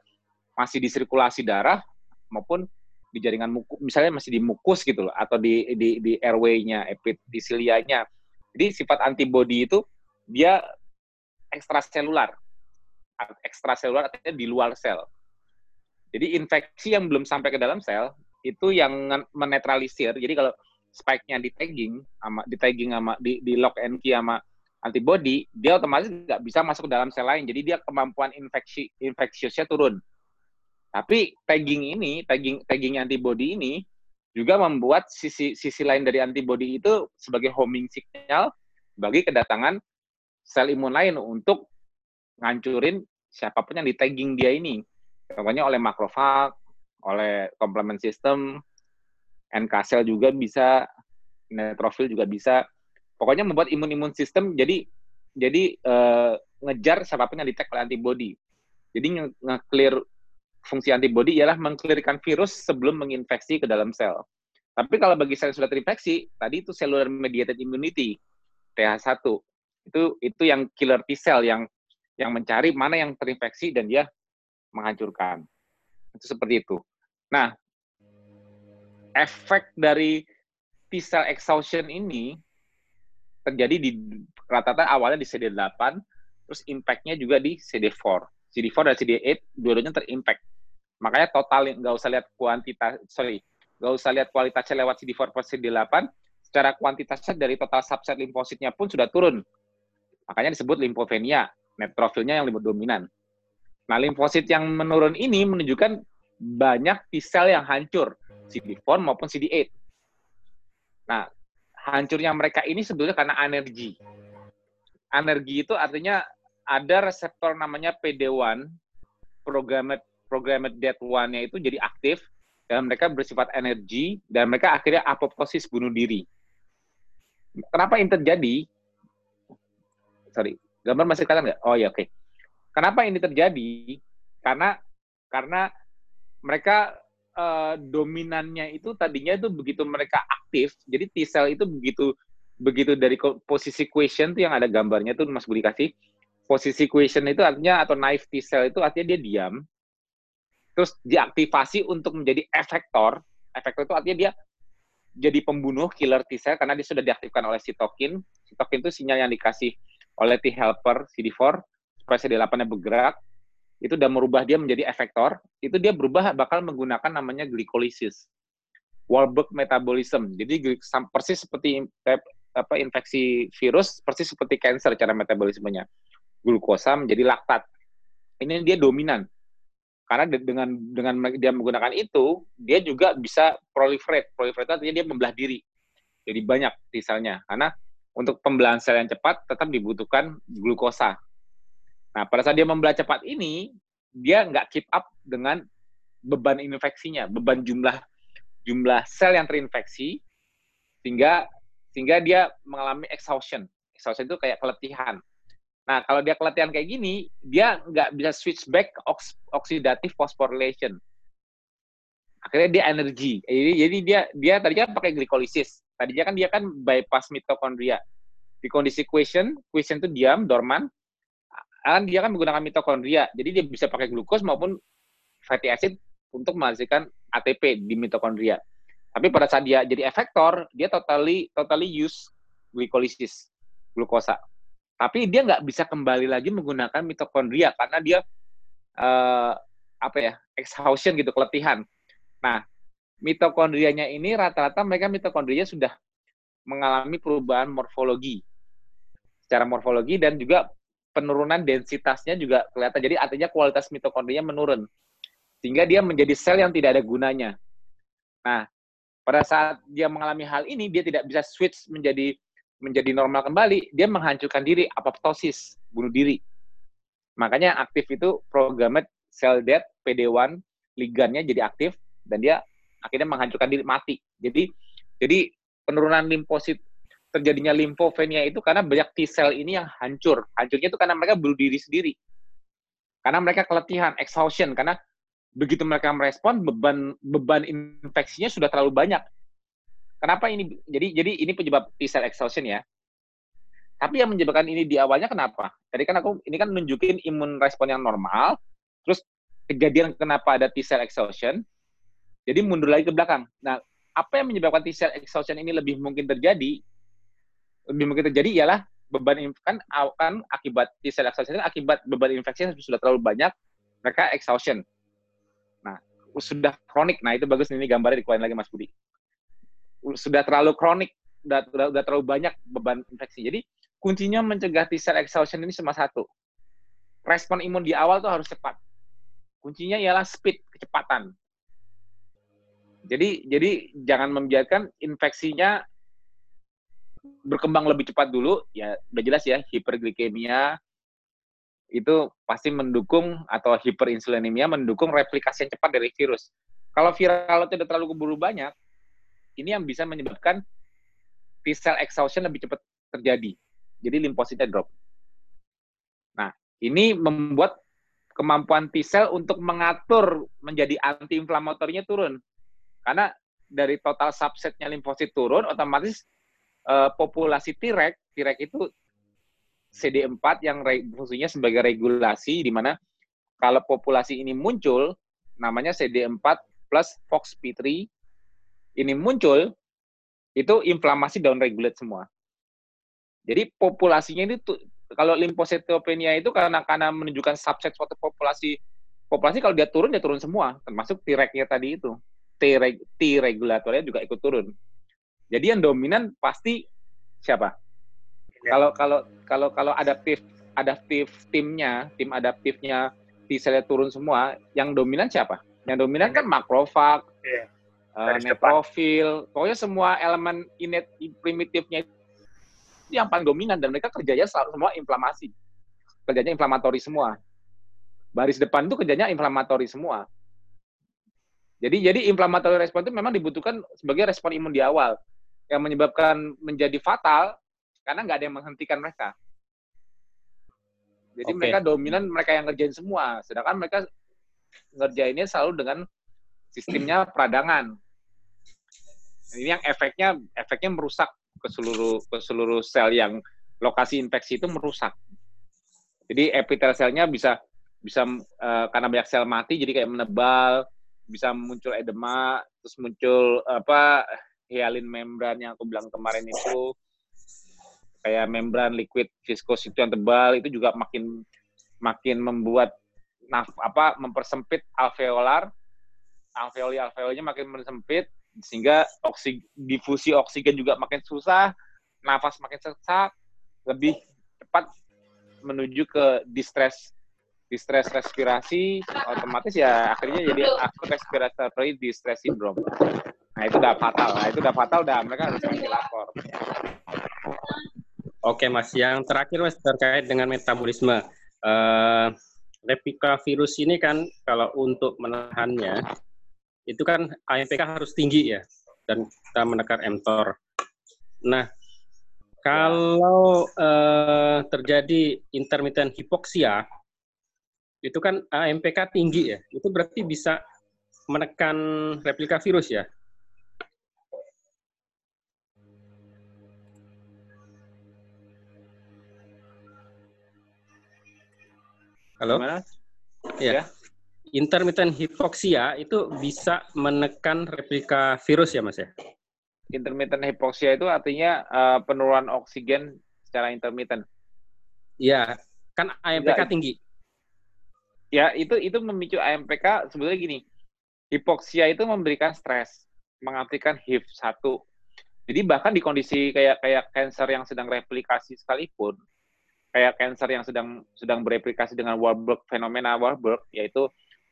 masih di sirkulasi darah maupun di jaringan mukus, misalnya masih di mukus gitu loh, atau di di, di airway-nya, epitelialianya. Jadi sifat antibody itu dia ekstraselular. Ekstraselular artinya di luar sel. Jadi infeksi yang belum sampai ke dalam sel itu yang menetralisir. Jadi kalau spike-nya di tagging sama di tagging sama di, di lock and key sama antibody, dia otomatis nggak bisa masuk ke dalam sel lain. Jadi dia kemampuan infeksi infeksiusnya turun. Tapi tagging ini, tagging tagging antibody ini juga membuat sisi sisi lain dari antibody itu sebagai homing signal bagi kedatangan sel imun lain untuk ngancurin siapa pun yang di tagging dia ini. Contohnya oleh makrofag, oleh complement system, NK cell juga bisa, neutrofil juga bisa. Pokoknya membuat imun-imun sistem jadi jadi uh, ngejar siapa pun yang di tag oleh antibody. Jadi nge-clear fungsi antibodi ialah mengklirkan virus sebelum menginfeksi ke dalam sel. Tapi kalau bagi sel yang sudah terinfeksi, tadi itu cellular mediated immunity, TH1. Itu itu yang killer T cell yang yang mencari mana yang terinfeksi dan dia menghancurkan. Itu seperti itu. Nah, efek dari T cell exhaustion ini terjadi di rata-rata awalnya di CD8, terus impact-nya juga di CD4. CD4 dan CD8 dua-duanya terimpact. Makanya total nggak usah lihat kuantitas, sorry, nggak usah lihat kualitasnya lewat CD4 per CD8, secara kuantitasnya dari total subset limfositnya pun sudah turun. Makanya disebut limfovenia, neutrofilnya yang lebih dominan. Nah, limfosit yang menurun ini menunjukkan banyak T-cell yang hancur, CD4 maupun CD8. Nah, hancurnya mereka ini sebetulnya karena energi. Energi itu artinya ada reseptor namanya PD1, programmed programmed dead one-nya itu jadi aktif dan mereka bersifat energi dan mereka akhirnya apoptosis bunuh diri. Kenapa ini terjadi? Sorry, gambar masih kelihatan nggak? Oh ya oke. Okay. Kenapa ini terjadi? Karena karena mereka uh, dominannya itu tadinya itu begitu mereka aktif, jadi T cell itu begitu begitu dari posisi question tuh yang ada gambarnya tuh Mas Budi kasih. Posisi question itu artinya atau naive T cell itu artinya dia diam. Terus diaktifasi untuk menjadi efektor. Efektor itu artinya dia jadi pembunuh killer T cell karena dia sudah diaktifkan oleh sitokin. Sitokin itu sinyal yang dikasih oleh T helper CD4 supaya CD8-nya bergerak itu udah merubah dia menjadi efektor, itu dia berubah bakal menggunakan namanya glikolisis. Warburg metabolism. Jadi persis seperti apa infeksi virus, persis seperti cancer cara metabolismenya. Glukosa menjadi laktat. Ini dia dominan. Karena dengan dengan dia menggunakan itu, dia juga bisa proliferate. Proliferate artinya dia membelah diri. Jadi banyak misalnya. Karena untuk pembelahan sel yang cepat tetap dibutuhkan glukosa Nah, pada saat dia membelah cepat ini, dia nggak keep up dengan beban infeksinya, beban jumlah jumlah sel yang terinfeksi, sehingga sehingga dia mengalami exhaustion. Exhaustion itu kayak keletihan. Nah, kalau dia keletihan kayak gini, dia nggak bisa switch back ox oxidative phosphorylation. Akhirnya dia energi. Jadi, jadi dia dia tadinya pakai glikolisis. Tadinya kan dia kan bypass mitokondria. Di kondisi question, question itu diam, dorman, kan dia kan menggunakan mitokondria, jadi dia bisa pakai glukos maupun fatty acid untuk menghasilkan ATP di mitokondria. Tapi pada saat dia jadi efektor, dia totally totally use glikolisis, glukosa. Tapi dia nggak bisa kembali lagi menggunakan mitokondria karena dia uh, apa ya exhaustion gitu, keletihan. Nah, mitokondrianya ini rata-rata mereka mitokondrianya sudah mengalami perubahan morfologi secara morfologi dan juga penurunan densitasnya juga kelihatan. Jadi artinya kualitas mitokondria menurun. Sehingga dia menjadi sel yang tidak ada gunanya. Nah, pada saat dia mengalami hal ini, dia tidak bisa switch menjadi menjadi normal kembali, dia menghancurkan diri, apoptosis, bunuh diri. Makanya aktif itu programmed cell death, PD1, ligannya jadi aktif, dan dia akhirnya menghancurkan diri, mati. Jadi jadi penurunan limfosit terjadinya limfofenia itu karena banyak T cell ini yang hancur. Hancurnya itu karena mereka bunuh diri sendiri. Karena mereka keletihan, exhaustion, karena begitu mereka merespon beban beban infeksinya sudah terlalu banyak. Kenapa ini? Jadi jadi ini penyebab T cell exhaustion ya. Tapi yang menyebabkan ini di awalnya kenapa? Tadi kan aku ini kan nunjukin imun respon yang normal, terus kejadian kenapa ada T cell exhaustion. Jadi mundur lagi ke belakang. Nah, apa yang menyebabkan T cell exhaustion ini lebih mungkin terjadi? lebih mungkin terjadi ialah beban kan kan akibat T cell exhaustion akibat beban infeksi yang sudah terlalu banyak mereka exhaustion. Nah, sudah kronik. Nah, itu bagus ini gambarnya dikeluarin lagi Mas Budi. Sudah terlalu kronik, sudah, sudah, sudah terlalu banyak beban infeksi. Jadi, kuncinya mencegah T cell exhaustion ini cuma satu. Respon imun di awal tuh harus cepat. Kuncinya ialah speed, kecepatan. Jadi jadi jangan membiarkan infeksinya berkembang lebih cepat dulu, ya udah jelas ya hiperglikemia itu pasti mendukung atau hiperinsulinemia mendukung replikasi yang cepat dari virus. Kalau viral itu tidak terlalu keburu banyak, ini yang bisa menyebabkan T cell exhaustion lebih cepat terjadi. Jadi limfositnya drop. Nah, ini membuat kemampuan T cell untuk mengatur menjadi anti-inflamatorinya turun. Karena dari total subsetnya limfosit turun, otomatis uh, populasi T-Rex, T-Rex itu CD4 yang fungsinya sebagai regulasi di mana kalau populasi ini muncul namanya CD4 plus FOXP3 ini muncul itu inflamasi down regulate semua. Jadi populasinya ini tuh kalau limfositopenia itu karena karena menunjukkan subset suatu populasi populasi kalau dia turun dia turun semua termasuk T-regnya tadi itu. T regulatornya juga ikut turun. Jadi yang dominan pasti siapa? Kalau kalau kalau kalau adaptif adaptif timnya, tim adaptifnya T sel turun semua, yang dominan siapa? Yang dominan kan makrofag, ya. Uh, netrofil, pokoknya semua elemen innate primitifnya itu yang paling dominan dan mereka kerjanya selalu semua inflamasi. Kerjanya inflamatori semua. Baris depan itu kerjanya inflamatori semua. Jadi jadi inflamatori respon itu memang dibutuhkan sebagai respon imun di awal yang menyebabkan menjadi fatal karena nggak ada yang menghentikan mereka. Jadi okay. mereka dominan, mereka yang ngerjain semua. Sedangkan mereka ngerjainnya selalu dengan sistemnya peradangan. Ini yang efeknya efeknya merusak ke seluruh ke seluruh sel yang lokasi infeksi itu merusak. Jadi epitel selnya bisa bisa uh, karena banyak sel mati jadi kayak menebal, bisa muncul edema, terus muncul apa hyalin membran yang aku bilang kemarin itu kayak membran liquid viskos itu yang tebal itu juga makin makin membuat apa mempersempit alveolar alveoli alveolinya makin sempit sehingga oksig, difusi oksigen juga makin susah nafas makin sesak lebih cepat menuju ke distress distress respirasi otomatis ya akhirnya jadi akut respiratory distress syndrome nah itu udah fatal. Nah itu udah fatal udah mereka harus lapor. Oke mas. Yang terakhir mas terkait dengan metabolisme. Uh, replika virus ini kan kalau untuk menahannya itu kan AMPK harus tinggi ya dan kita menekan mTOR nah kalau uh, terjadi intermittent hipoksia itu kan AMPK tinggi ya, itu berarti bisa menekan replika virus ya? Halo? Gimana? Ya. ya. Intermittent hipoksia itu bisa menekan replika virus ya, Mas ya? Intermittent hipoksia itu artinya uh, penurunan oksigen secara intermittent. Iya, kan AMPK tinggi ya itu itu memicu AMPK sebetulnya gini hipoksia itu memberikan stres mengaplikan HIV satu jadi bahkan di kondisi kayak kayak cancer yang sedang replikasi sekalipun kayak cancer yang sedang sedang bereplikasi dengan Warburg fenomena Warburg yaitu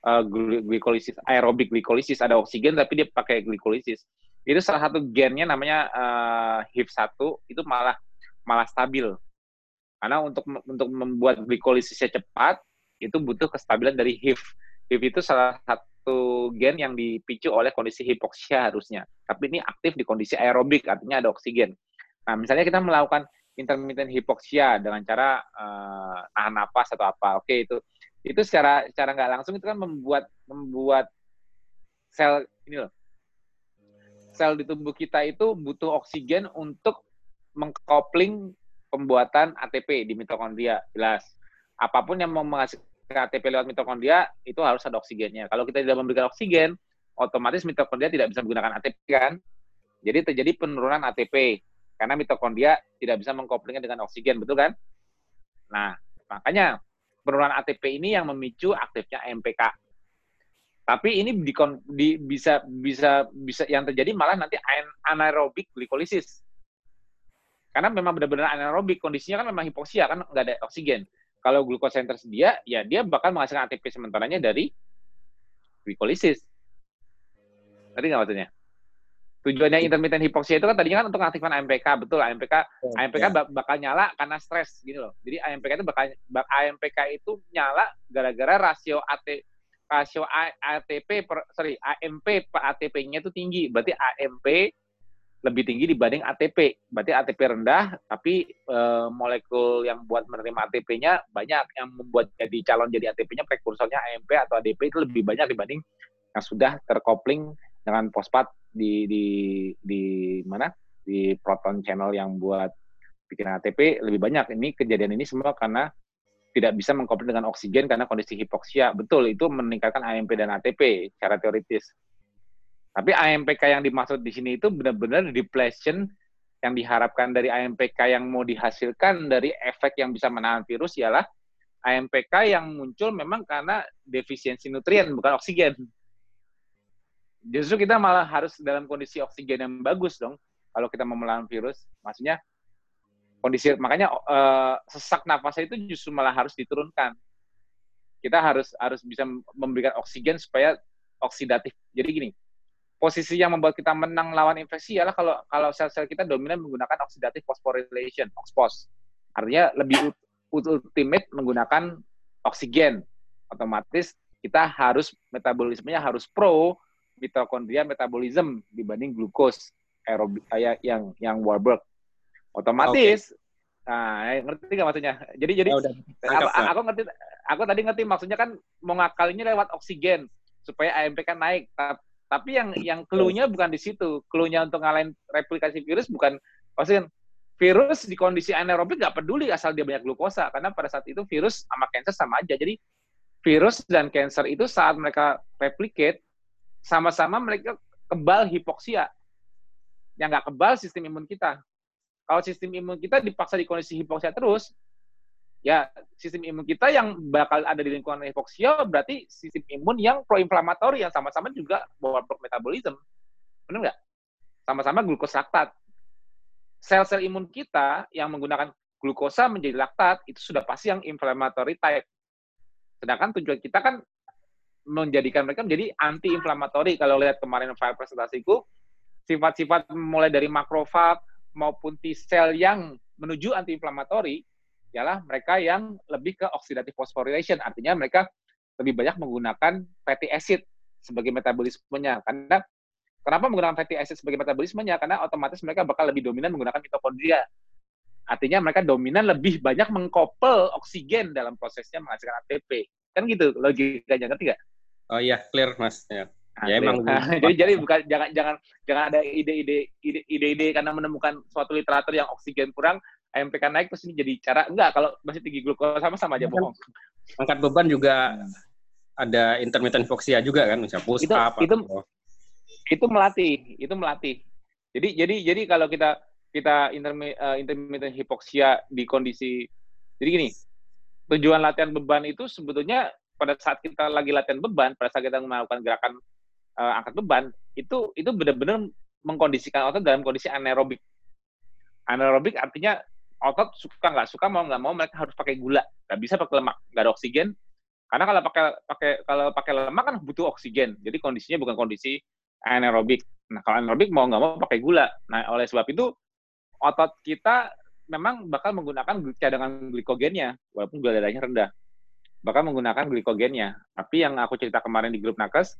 uh, glikolisis aerobik glikolisis ada oksigen tapi dia pakai glikolisis itu salah satu gennya namanya uh, HIV1 itu malah malah stabil karena untuk untuk membuat glikolisisnya cepat itu butuh kestabilan dari HIV. HIV itu salah satu gen yang dipicu oleh kondisi hipoksia harusnya. Tapi ini aktif di kondisi aerobik, artinya ada oksigen. Nah, misalnya kita melakukan intermittent hipoksia dengan cara uh, nahan napas atau apa. Oke, itu itu secara secara nggak langsung itu kan membuat membuat sel ini loh. Sel di tubuh kita itu butuh oksigen untuk mengkopling pembuatan ATP di mitokondria, jelas apa pun yang mau menghasilkan ATP lewat mitokondria itu harus ada oksigennya. Kalau kita tidak memberikan oksigen, otomatis mitokondria tidak bisa menggunakan ATP kan. Jadi terjadi penurunan ATP karena mitokondria tidak bisa mengkoplingnya dengan oksigen, betul kan? Nah, makanya penurunan ATP ini yang memicu aktifnya AMPK. Tapi ini di, di, bisa bisa bisa yang terjadi malah nanti anaerobik glikolisis. Karena memang benar-benar anaerobik kondisinya kan memang hipoksia kan nggak ada oksigen kalau glukosa yang tersedia, ya dia bakal menghasilkan ATP sementaranya dari glikolisis. Tadi nggak maksudnya? Tujuannya intermittent hipoksia itu kan tadinya kan untuk mengaktifkan AMPK, betul. AMPK oh, AMPK ya. bakal nyala karena stres gitu loh. Jadi AMPK itu bakal AMPK itu nyala gara-gara rasio AT rasio ATP per, sorry AMP per ATP-nya itu tinggi. Berarti AMP lebih tinggi dibanding ATP. Berarti ATP rendah, tapi e, molekul yang buat menerima ATP-nya banyak. Yang membuat jadi calon jadi ATP-nya prekursornya AMP atau ADP itu lebih banyak dibanding yang sudah terkopling dengan fosfat di di di mana? Di proton channel yang buat bikin ATP lebih banyak. Ini kejadian ini semua karena tidak bisa mengkopling dengan oksigen karena kondisi hipoksia. Betul, itu meningkatkan AMP dan ATP secara teoritis. Tapi AMPK yang dimaksud di sini itu benar-benar depletion yang diharapkan dari AMPK yang mau dihasilkan dari efek yang bisa menahan virus ialah AMPK yang muncul memang karena defisiensi nutrien bukan oksigen. Justru kita malah harus dalam kondisi oksigen yang bagus dong kalau kita mau melawan virus. Maksudnya kondisi makanya uh, sesak nafasnya itu justru malah harus diturunkan. Kita harus harus bisa memberikan oksigen supaya oksidatif. Jadi gini, posisi yang membuat kita menang lawan infeksi adalah kalau kalau sel-sel kita dominan menggunakan oxidative phosphorylation, OXPHOS. Artinya lebih ultimate menggunakan oksigen. Otomatis kita harus metabolismenya harus pro mitokondria metabolism dibanding glukos aerobik kayak yang yang Warburg. Otomatis okay. Nah, ngerti nggak maksudnya? Jadi jadi Ya, udah. aku, aku ngerti aku tadi ngerti maksudnya kan mau ngakalinnya lewat oksigen supaya AMP kan naik. Ta- Tapi yang yang clue-nya bukan di situ. Clue-nya untuk ngalahin replikasi virus bukan maksudnya virus di kondisi anaerobik nggak peduli asal dia banyak glukosa karena pada saat itu virus sama cancer sama aja. Jadi virus dan cancer itu saat mereka replicate sama-sama mereka kebal hipoksia. Yang nggak kebal sistem imun kita. Kalau sistem imun kita dipaksa di kondisi hipoksia terus, ya sistem imun kita yang bakal ada di lingkungan hipoksia berarti sistem imun yang proinflamatori yang sama-sama juga bawa metabolisme. Benar nggak? Sama-sama glukos laktat. Sel-sel imun kita yang menggunakan glukosa menjadi laktat itu sudah pasti yang inflammatory type. Sedangkan tujuan kita kan menjadikan mereka menjadi anti-inflamatori. Kalau lihat kemarin file presentasiku, sifat-sifat mulai dari makrofag maupun T cell yang menuju anti-inflamatori ialah mereka yang lebih ke oxidative phosphorylation. Artinya mereka lebih banyak menggunakan fatty acid sebagai metabolismenya. Karena kenapa menggunakan fatty acid sebagai metabolismenya? Karena otomatis mereka bakal lebih dominan menggunakan mitokondria. Artinya mereka dominan lebih banyak mengkopel oksigen dalam prosesnya menghasilkan ATP. Kan gitu logikanya, ngerti nggak? Oh iya, clear Mas. Ya. Nah, Ya, emang. (laughs) jadi jadi bukan jangan jangan jangan ada ide-ide ide- ide-ide karena menemukan suatu literatur yang oksigen kurang AMP kan naik terus ini jadi cara enggak kalau masih tinggi glukosa sama sama aja Bukan. bohong. Angkat beban juga ada intermittent hypoxia juga kan, misalnya push Itu- up itu- atau Itu melatih, itu melatih. Jadi jadi jadi kalau kita kita intermi, eh, intermittent hypoxia di kondisi jadi gini, tujuan latihan beban itu sebetulnya pada saat kita lagi latihan beban, pada saat kita melakukan gerakan eh, angkat beban, itu itu benar-benar mengkondisikan otot dalam kondisi anaerobik. Anaerobik artinya otot suka nggak suka mau nggak mau mereka harus pakai gula, nggak bisa pakai lemak, nggak ada oksigen. Karena kalau pakai pakai kalau pakai lemak kan butuh oksigen, jadi kondisinya bukan kondisi anaerobik. Nah kalau anaerobik mau nggak mau pakai gula. Nah oleh sebab itu otot kita memang bakal menggunakan cadangan glikogennya, walaupun gula darahnya rendah. Bakal menggunakan glikogennya. Tapi yang aku cerita kemarin di grup nakes,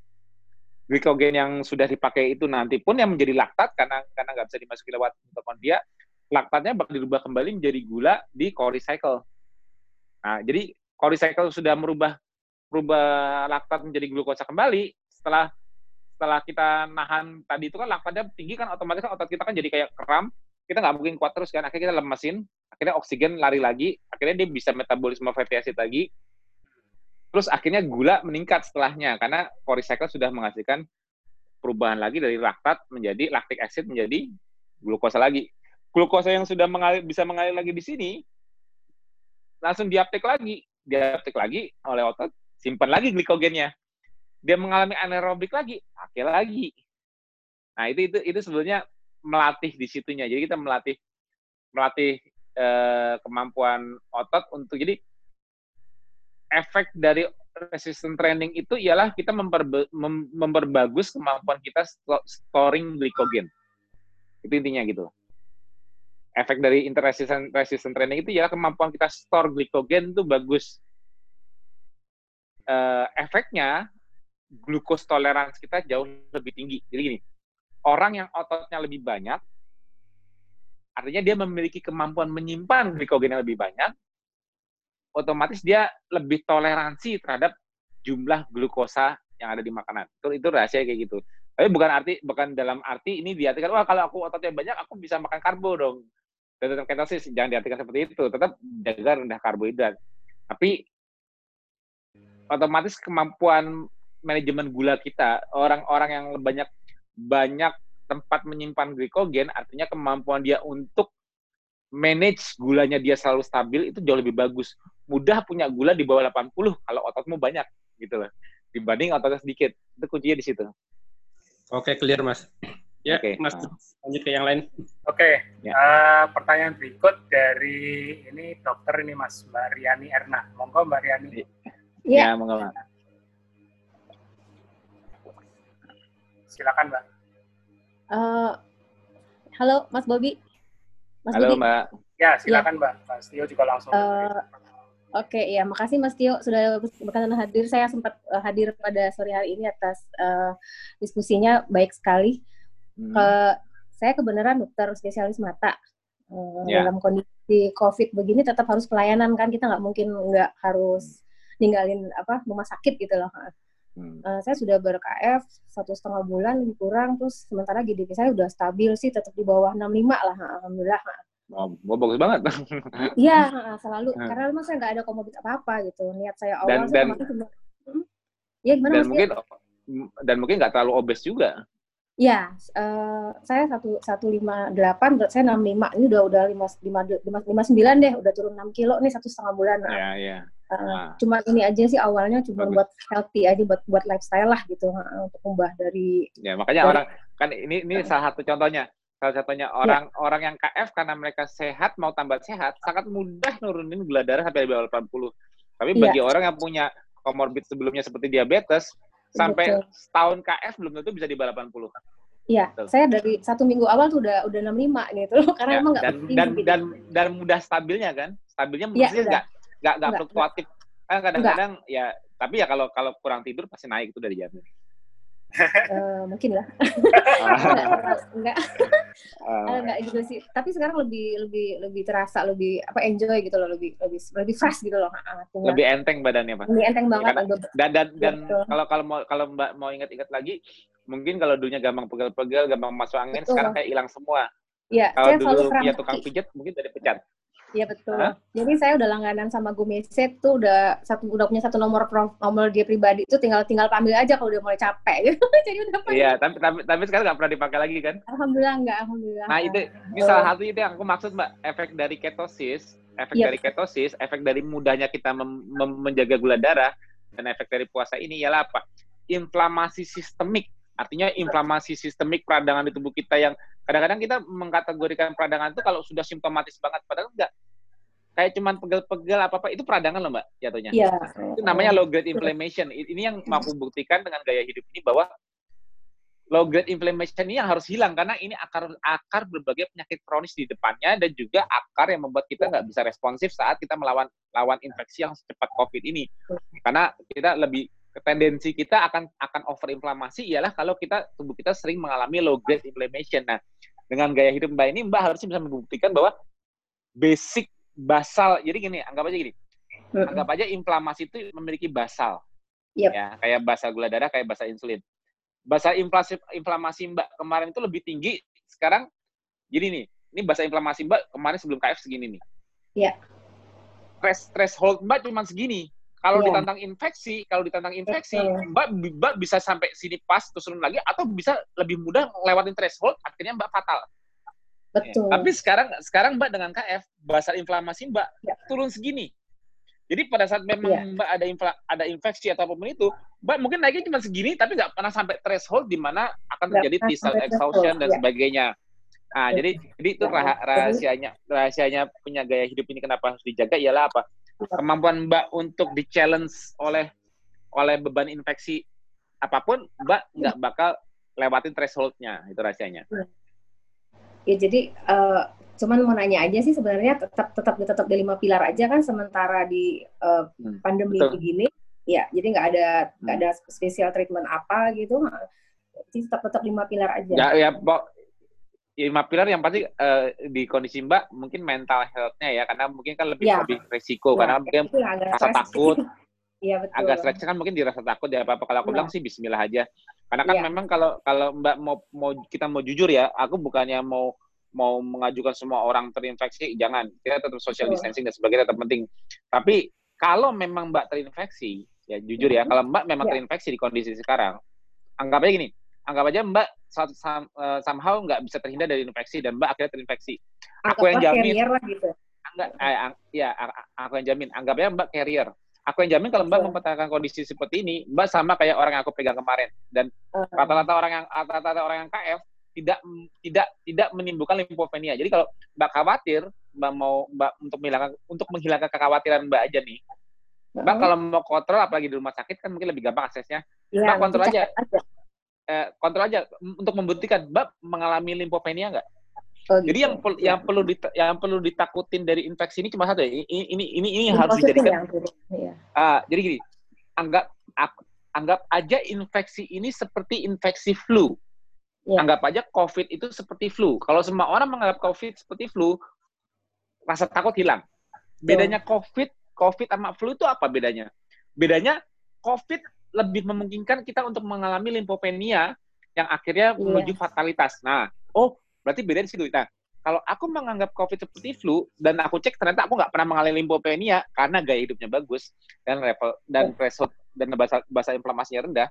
glikogen yang sudah dipakai itu nanti pun yang menjadi laktat karena karena nggak bisa dimasuki lewat mitokondria, laktatnya bakal dirubah kembali menjadi gula di core recycle. Nah, jadi core recycle sudah merubah merubah laktat menjadi glukosa kembali setelah setelah kita nahan tadi itu kan laktatnya tinggi kan otomatis kan otot kita kan jadi kayak kram kita nggak mungkin kuat terus kan akhirnya kita lemesin akhirnya oksigen lari lagi akhirnya dia bisa metabolisme fatty acid lagi terus akhirnya gula meningkat setelahnya karena core recycle sudah menghasilkan perubahan lagi dari laktat menjadi lactic acid menjadi glukosa lagi. Glukosa yang sudah mengalir, bisa mengalir lagi di sini langsung diaptek lagi. Diaptek lagi oleh otot simpan lagi glikogennya. Dia mengalami anaerobik lagi pakai lagi. Nah itu itu itu sebenarnya melatih di situnya. Jadi kita melatih melatih eh, kemampuan otot untuk jadi efek dari resistant training itu ialah kita memperbe- mem- memperbagus kemampuan kita sto- storing glikogen itu intinya gitu. Efek dari interresistant resistant training itu ialah kemampuan kita store glikogen itu bagus. Eh, efeknya glukos kita jauh lebih tinggi. Jadi gini, orang yang ototnya lebih banyak, artinya dia memiliki kemampuan menyimpan glikogen yang lebih banyak, otomatis dia lebih toleransi terhadap jumlah glukosa yang ada di makanan. Itu, itu rahasia kayak gitu. Tapi bukan arti bukan dalam arti ini diartikan wah kalau aku ototnya banyak aku bisa makan karbo dong. Dan tetap ketosis jangan diartikan seperti itu. Tetap jaga rendah karbohidrat. Tapi otomatis kemampuan manajemen gula kita orang-orang yang banyak banyak tempat menyimpan glikogen artinya kemampuan dia untuk manage gulanya dia selalu stabil itu jauh lebih bagus mudah punya gula di bawah 80 kalau ototmu banyak gitu loh dibanding ototnya sedikit itu kuncinya di situ Oke, clear Mas. Ya, Oke. Mas lanjut ke yang lain. Oke, Ya. eh, pertanyaan berikut dari ini dokter ini Mas Mbak Riani Erna. Monggo Mbak Riani. Iya. ya monggo Mbak. Silakan Mbak. Eh, halo, Mas Bobi. Mas halo Budi. mbak Ya, silakan Mbak. Mas Tio juga langsung. Eh, Oke, ya, makasih Mas Tio sudah berkenan hadir. Saya sempat eh, hadir pada sore hari ini atas eh, diskusinya baik sekali. Hmm. Ke, saya kebenaran dokter spesialis mata. Eh, Ya. Dalam kondisi di COVID begini tetap harus pelayanan kan kita nggak mungkin nggak harus ninggalin apa rumah sakit gitu loh. Hmm. Uh, saya sudah ber-KF satu setengah bulan lebih kurang, terus sementara GDP saya udah stabil sih, tetap di bawah 65 lah, alhamdulillah. Oh, bagus banget. Iya, (laughs) selalu. Hmm. Karena memang saya nggak ada komorbid apa-apa gitu. Niat saya awal dan, saya dan, cuma, hmm, ya gimana dan mungkin dan mungkin nggak terlalu obes juga. Ya, uh, saya satu satu lima delapan, saya enam lima. Ini udah udah lima lima lima sembilan deh, udah turun enam kilo nih satu setengah bulan. Iya, iya. Uh, Cuma ini aja sih awalnya cuma Bagus. buat healthy aja, buat buat lifestyle lah gitu, untuk ubah dari. Ya makanya dari, orang kan ini ini uh, salah satu contohnya. Salah satunya orang ya. orang yang KF karena mereka sehat mau tambah sehat sangat mudah nurunin gula darah sampai di bawah 80. Tapi iya. bagi ya. orang yang punya komorbid sebelumnya seperti diabetes, sampai Betul. setahun KF belum tentu bisa di bawah 80. Iya, saya dari satu minggu awal tuh udah udah 65 gitu karena ya, emang nggak dan, dan, gitu. dan dan mudah stabilnya kan, stabilnya ya, maksudnya nggak nggak nggak fluktuatif. Kan kadang-kadang ya, tapi ya kalau kalau kurang tidur pasti naik itu dari jamin uh, mungkin lah. (laughs) Enggak enggak. Uh, gitu sih. Tapi sekarang lebih lebih lebih terasa lebih apa enjoy gitu loh. Lebih lebih lebih fresh gitu loh Artinya, lebih enteng badannya pak. Lebih enteng banget ya, dan dan dan ya, kalau kalau mau kalau mbak mau ingat-ingat lagi mungkin kalau dulunya gampang pegel-pegel gampang masuk angin betul. sekarang kayak hilang semua. Iya, kalau dulu dia tukang pijat mungkin dari pecat Iya betul. Hah? Jadi saya udah langganan sama Gumeset tuh udah satu udah punya satu nomor nomor dia pribadi itu tinggal tinggal panggil aja kalau udah mulai capek gitu. (laughs) Jadi udah Iya, tapi tapi tapi sekarang nggak pernah dipakai lagi kan? Alhamdulillah enggak, alhamdulillah. Nah, itu ini salah satu itu yang aku maksud Mbak, efek dari ketosis, efek yep. Iya. dari ketosis, efek dari mudahnya kita mem, mem, menjaga gula darah dan efek dari puasa ini ialah apa? Inflamasi sistemik. Artinya inflamasi sistemik peradangan di tubuh kita yang kadang-kadang kita mengkategorikan peradangan itu kalau sudah simptomatis banget padahal enggak kayak cuman pegel-pegel apa apa itu peradangan loh mbak jatuhnya. Yeah. itu namanya low grade inflammation. Ini yang mampu buktikan dengan gaya hidup ini bahwa low grade inflammation ini yang harus hilang karena ini akar akar berbagai penyakit kronis di depannya dan juga akar yang membuat kita nggak bisa responsif saat kita melawan lawan infeksi yang secepat covid ini. Karena kita lebih tendensi kita akan akan overinflamasi ialah kalau kita tubuh kita sering mengalami low grade inflammation. Nah, dengan gaya hidup Mbak ini Mbak harusnya bisa membuktikan bahwa basic basal. Jadi gini, anggap aja gini. Anggap aja inflamasi itu memiliki basal. Yep. Ya, kayak basal gula darah, kayak basal insulin. Basal inflamasi inflamasi Mbak kemarin itu lebih tinggi. Sekarang jadi nih, ini basal inflamasi Mbak kemarin sebelum KF segini nih. Iya. Stress threshold Mbak cuma segini kalau yeah. ditantang infeksi, kalau ditantang infeksi, Mbak, Mbak bisa sampai sini pas terus turun lagi atau bisa lebih mudah lewatin threshold, akhirnya Mbak fatal. Betul. Ya. Tapi sekarang sekarang Mbak dengan KF, basal inflamasi Mbak ya. turun segini. Jadi pada saat memang ya. Mbak ada infla, ada infeksi atau apa pun itu, Mbak mungkin naiknya cuma segini, tapi nggak pernah sampai threshold di mana akan terjadi T cell exhaustion dan ya. sebagainya. Nah, ya. jadi jadi itu ya. rahasianya rahasianya punya gaya hidup ini kenapa harus dijaga ialah apa? Kemampuan Mbak untuk di challenge oleh oleh beban infeksi apa pun, Mbak nggak bakal lewatin thresholdnya itu rahasianya. Ya jadi uh, cuman mau nanya aja sih sebenarnya tetap tetap tetap di lima pilar aja kan sementara di uh, pandemi Betul. begini ya jadi nggak ada nggak hmm. ada spesial treatment apa gitu tetap tetap lima pilar aja. Ya ya lima pilar yang pasti uh, di kondisi Mbak mungkin mental health-nya ya karena mungkin kan lebih ya. lebih resiko ya, karena mungkin rasa takut. (laughs) Iya betul. Agak stres kan mungkin dirasa takut ya apa-apa kalau aku ya. bilang sih bismillah aja. Karena kan ya. memang kalau kalau Mbak mau mau kita mau jujur ya, aku bukannya mau mau mengajukan semua orang terinfeksi, jangan. Kita tetap social distancing dan sebagainya tetap penting. Tapi kalau memang Mbak terinfeksi, ya jujur ya, kalau Mbak memang ya. terinfeksi di kondisi sekarang, anggap aja gini, anggap aja Mbak uh, somehow nggak bisa terhindar dari infeksi dan Mbak akhirnya terinfeksi. Aku yang jamin. gitu. Enggak, eh, ya aku yang jamin. Anggap aja Mbak carrier. Aku yang jamin kalau Mbak mempertahankan kondisi seperti ini, Mbak sama kayak orang yang aku pegang kemarin. Dan rata-rata orang yang rata-rata orang yang KF tidak tidak tidak menimbulkan limfopenia. Jadi kalau Mbak khawatir, Mbak mau Mbak untuk menghilangkan untuk menghilangkan kekhawatiran Mbak aja nih. Mbak kalau mau kontrol apalagi di rumah sakit kan mungkin lebih gampang aksesnya. Ya, Mbak kontrol aja. aja eh, kontrol aja untuk membuktikan Mbak mengalami limfopenia nggak? Oh, gitu. Jadi yang yang perlu dita, yang perlu ditakutin dari infeksi ini cuma satu ya. Ini ini ini, ini harus dijadikan. Ya. Ah, jadi gini, anggap anggap aja infeksi ini seperti infeksi flu. Ya. Anggap aja COVID itu seperti flu. Kalau semua orang menganggap COVID seperti flu, rasa takut hilang. Bedanya COVID, COVID sama flu itu apa bedanya? Bedanya COVID lebih memungkinkan kita untuk mengalami limfopenia yang akhirnya yeah. menuju fatalitas. Nah, oh berarti beda di situ. Nah, kalau aku menganggap COVID seperti flu dan aku cek ternyata aku nggak pernah mengalami limfopenia karena gaya hidupnya bagus dan level dan threshold dan bahasa bahasa inflamasinya rendah,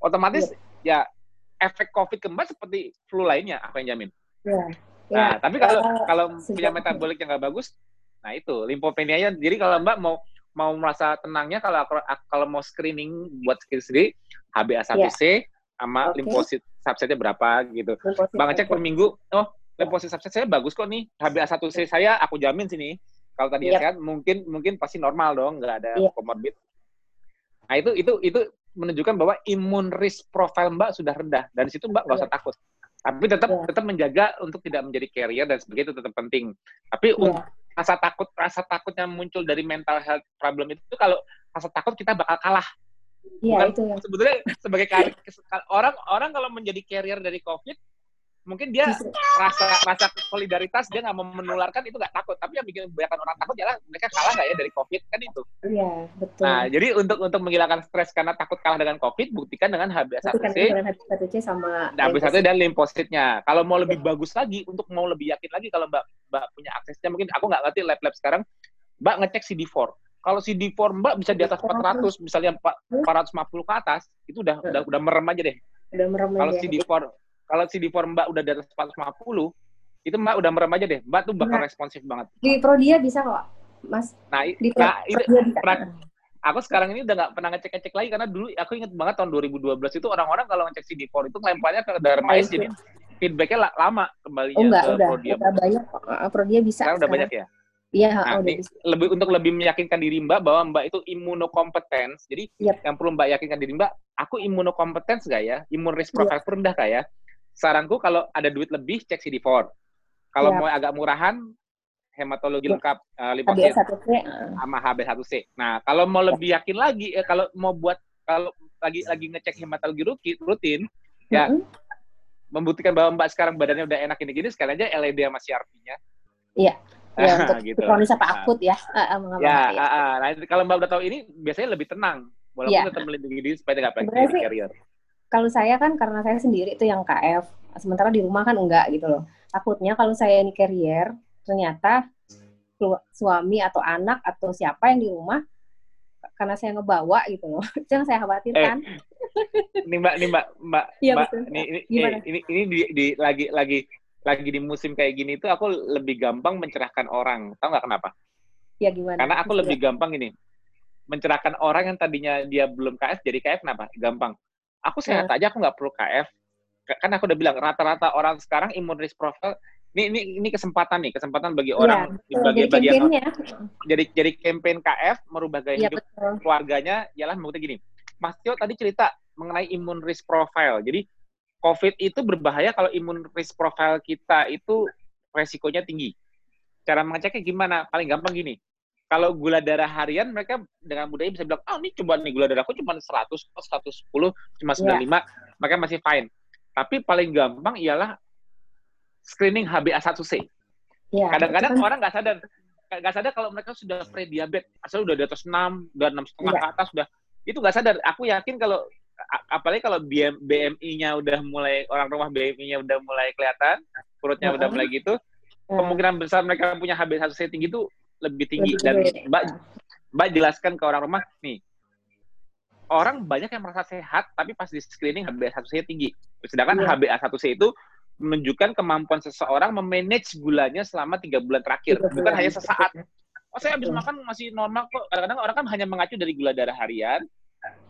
otomatis yeah. ya efek COVID kembali seperti flu lainnya, apa yang jamin? Yeah. Nah, ya, tapi kalau uh, kalau punya metabolik yang nggak bagus, nah itu limfopenia Jadi kalau Mbak mau mau merasa tenangnya kalau kalau mau screening buat sendiri HbA1c yeah. sama okay. limfosit subsetnya berapa gitu. Limfosit, Bang ngecek per minggu, oh limfosit subset saya bagus kok nih. HbA1c saya aku jamin sini. Kalau tadi yep. sehat mungkin mungkin pasti normal dong, nggak ada yep. comorbid. Nah, itu itu itu menunjukkan bahwa imun risk profile Mbak sudah rendah. Dan situ Mbak nggak usah takut. Tapi tetap yeah. tetap menjaga untuk tidak menjadi carrier dan sebagainya itu tetap penting. Tapi yeah. rasa takut rasa takutnya muncul dari mental health problem itu kalau rasa takut kita bakal kalah. Iya, itu ya. sebetulnya sebagai (laughs) orang orang kalau menjadi carrier dari COVID mungkin dia rasa rasa solidaritas dia nggak mau menularkan itu nggak takut. Tapi yang bikin kebanyakan orang takut adalah mereka kalah nggak ya dari covid kan itu. Iya betul. Nah jadi untuk untuk menghilangkan stres karena takut kalah dengan covid buktikan dengan HbA1c HbA1c sama HbA1c dan limfositnya. Kalau mau lebih bagus lagi untuk mau lebih yakin lagi kalau mbak mbak punya aksesnya mungkin aku nggak ngerti lab lab sekarang mbak ngecek CD4 kalau CD4 mbak bisa di atas 400 misalnya 450 ke atas itu udah udah udah merem aja deh. Udah merem kalau CD4 kalau CD4 Mbak udah di atas 450, itu Mbak udah merem aja deh. Mbak tuh bakal nah, responsif banget. Di Prodia bisa kok, Mas. Nah, di nah itu, aku sekarang ini udah nggak pernah ngecek-ngecek lagi karena dulu aku inget banget tahun 2012 itu orang-orang kalau ngecek CD4 itu ngelemparnya ke Darmais jadi feedbacknya lama kembali oh, enggak, ke udah, Prodia. Udah banyak, Prodia bisa. Sekarang, sekarang. udah banyak ya? Iya, nah, ini lebih untuk lebih meyakinkan diri Mbak bahwa Mbak itu imunokompetens. Jadi yep. yang perlu Mbak yakinkan diri Mbak, aku imunokompetens gak ya? Imun risk profile yep. rendah gak ya? Saranku kalau ada duit lebih cek CD4. Kalau ya. mau agak murahan hematologi ya. lengkap uh, limfosit sama HB1C. Nah, kalau mau lebih yakin lagi eh, kalau mau buat kalau lagi lagi ngecek hematologi rutin, rutin ya membuktikan bahwa Mbak sekarang badannya udah enak ini gini sekali aja LED sama CRP-nya. Iya. (laughs) Ya, untuk gitu. kronis apa akut ya. Uh, uh, ya, uh, uh, nah kalau Mbak udah tahu ini biasanya lebih tenang. Walaupun ya. tetap melindungi diri supaya nggak pengen carrier kalau saya kan karena saya sendiri itu yang KF, sementara di rumah kan enggak gitu loh. Takutnya kalau saya ini carrier, ternyata suami atau anak atau siapa yang di rumah karena saya ngebawa gitu loh. (laughs) Itu yang saya khawatirkan. Eh, ini Mbak, ini Mbak, Mbak, ya, Mbak ini ini, ini ini ini di, di lagi lagi lagi di musim kayak gini tuh aku lebih gampang mencerahkan orang. Tahu nggak kenapa? Ya gimana? Karena aku lebih gampang ini mencerahkan orang yang tadinya dia belum KF jadi KF kenapa? Gampang aku sehat aja aku nggak perlu KF kan aku udah bilang rata-rata orang sekarang imun risk profile ini ini ini kesempatan nih kesempatan bagi iya, orang ya, bagi jadi bagian jadi jadi campaign KF merubah gaya ya, hidup betul. keluarganya ialah maksudnya gini. Mas Tio tadi cerita mengenai imun risk profile. Jadi COVID itu berbahaya kalau imun risk profile kita itu resikonya tinggi. Cara mengeceknya gimana? Paling gampang gini kalau gula darah harian mereka dengan mudahnya bisa bilang, oh ini coba nih gula darahku cuma 100, 110, cuma 95, yeah. mereka masih fine. Tapi paling gampang ialah screening HbA1c. Yeah, Kadang-kadang orang nggak sadar, nggak sadar kalau mereka sudah pre-diabetes, asal udah di atas 6, udah 6 setengah yeah. ke atas, sudah itu nggak sadar. Aku yakin kalau apalagi kalau BMI-nya udah mulai orang rumah BMI-nya udah mulai kelihatan, perutnya udah mulai gitu, kemungkinan besar mereka punya HbA1c tinggi itu lebih tinggi lebih dan Mbak Mbak jelaskan ke orang rumah nih orang banyak yang merasa sehat tapi pas di screening HbA1c tinggi. Sedangkan ya. HbA1c itu menunjukkan kemampuan seseorang memanage gulanya selama tiga bulan terakhir, bukan bulan. hanya sesaat. Oh saya habis makan masih normal kok. Kadang-kadang orang kan hanya mengacu dari gula darah harian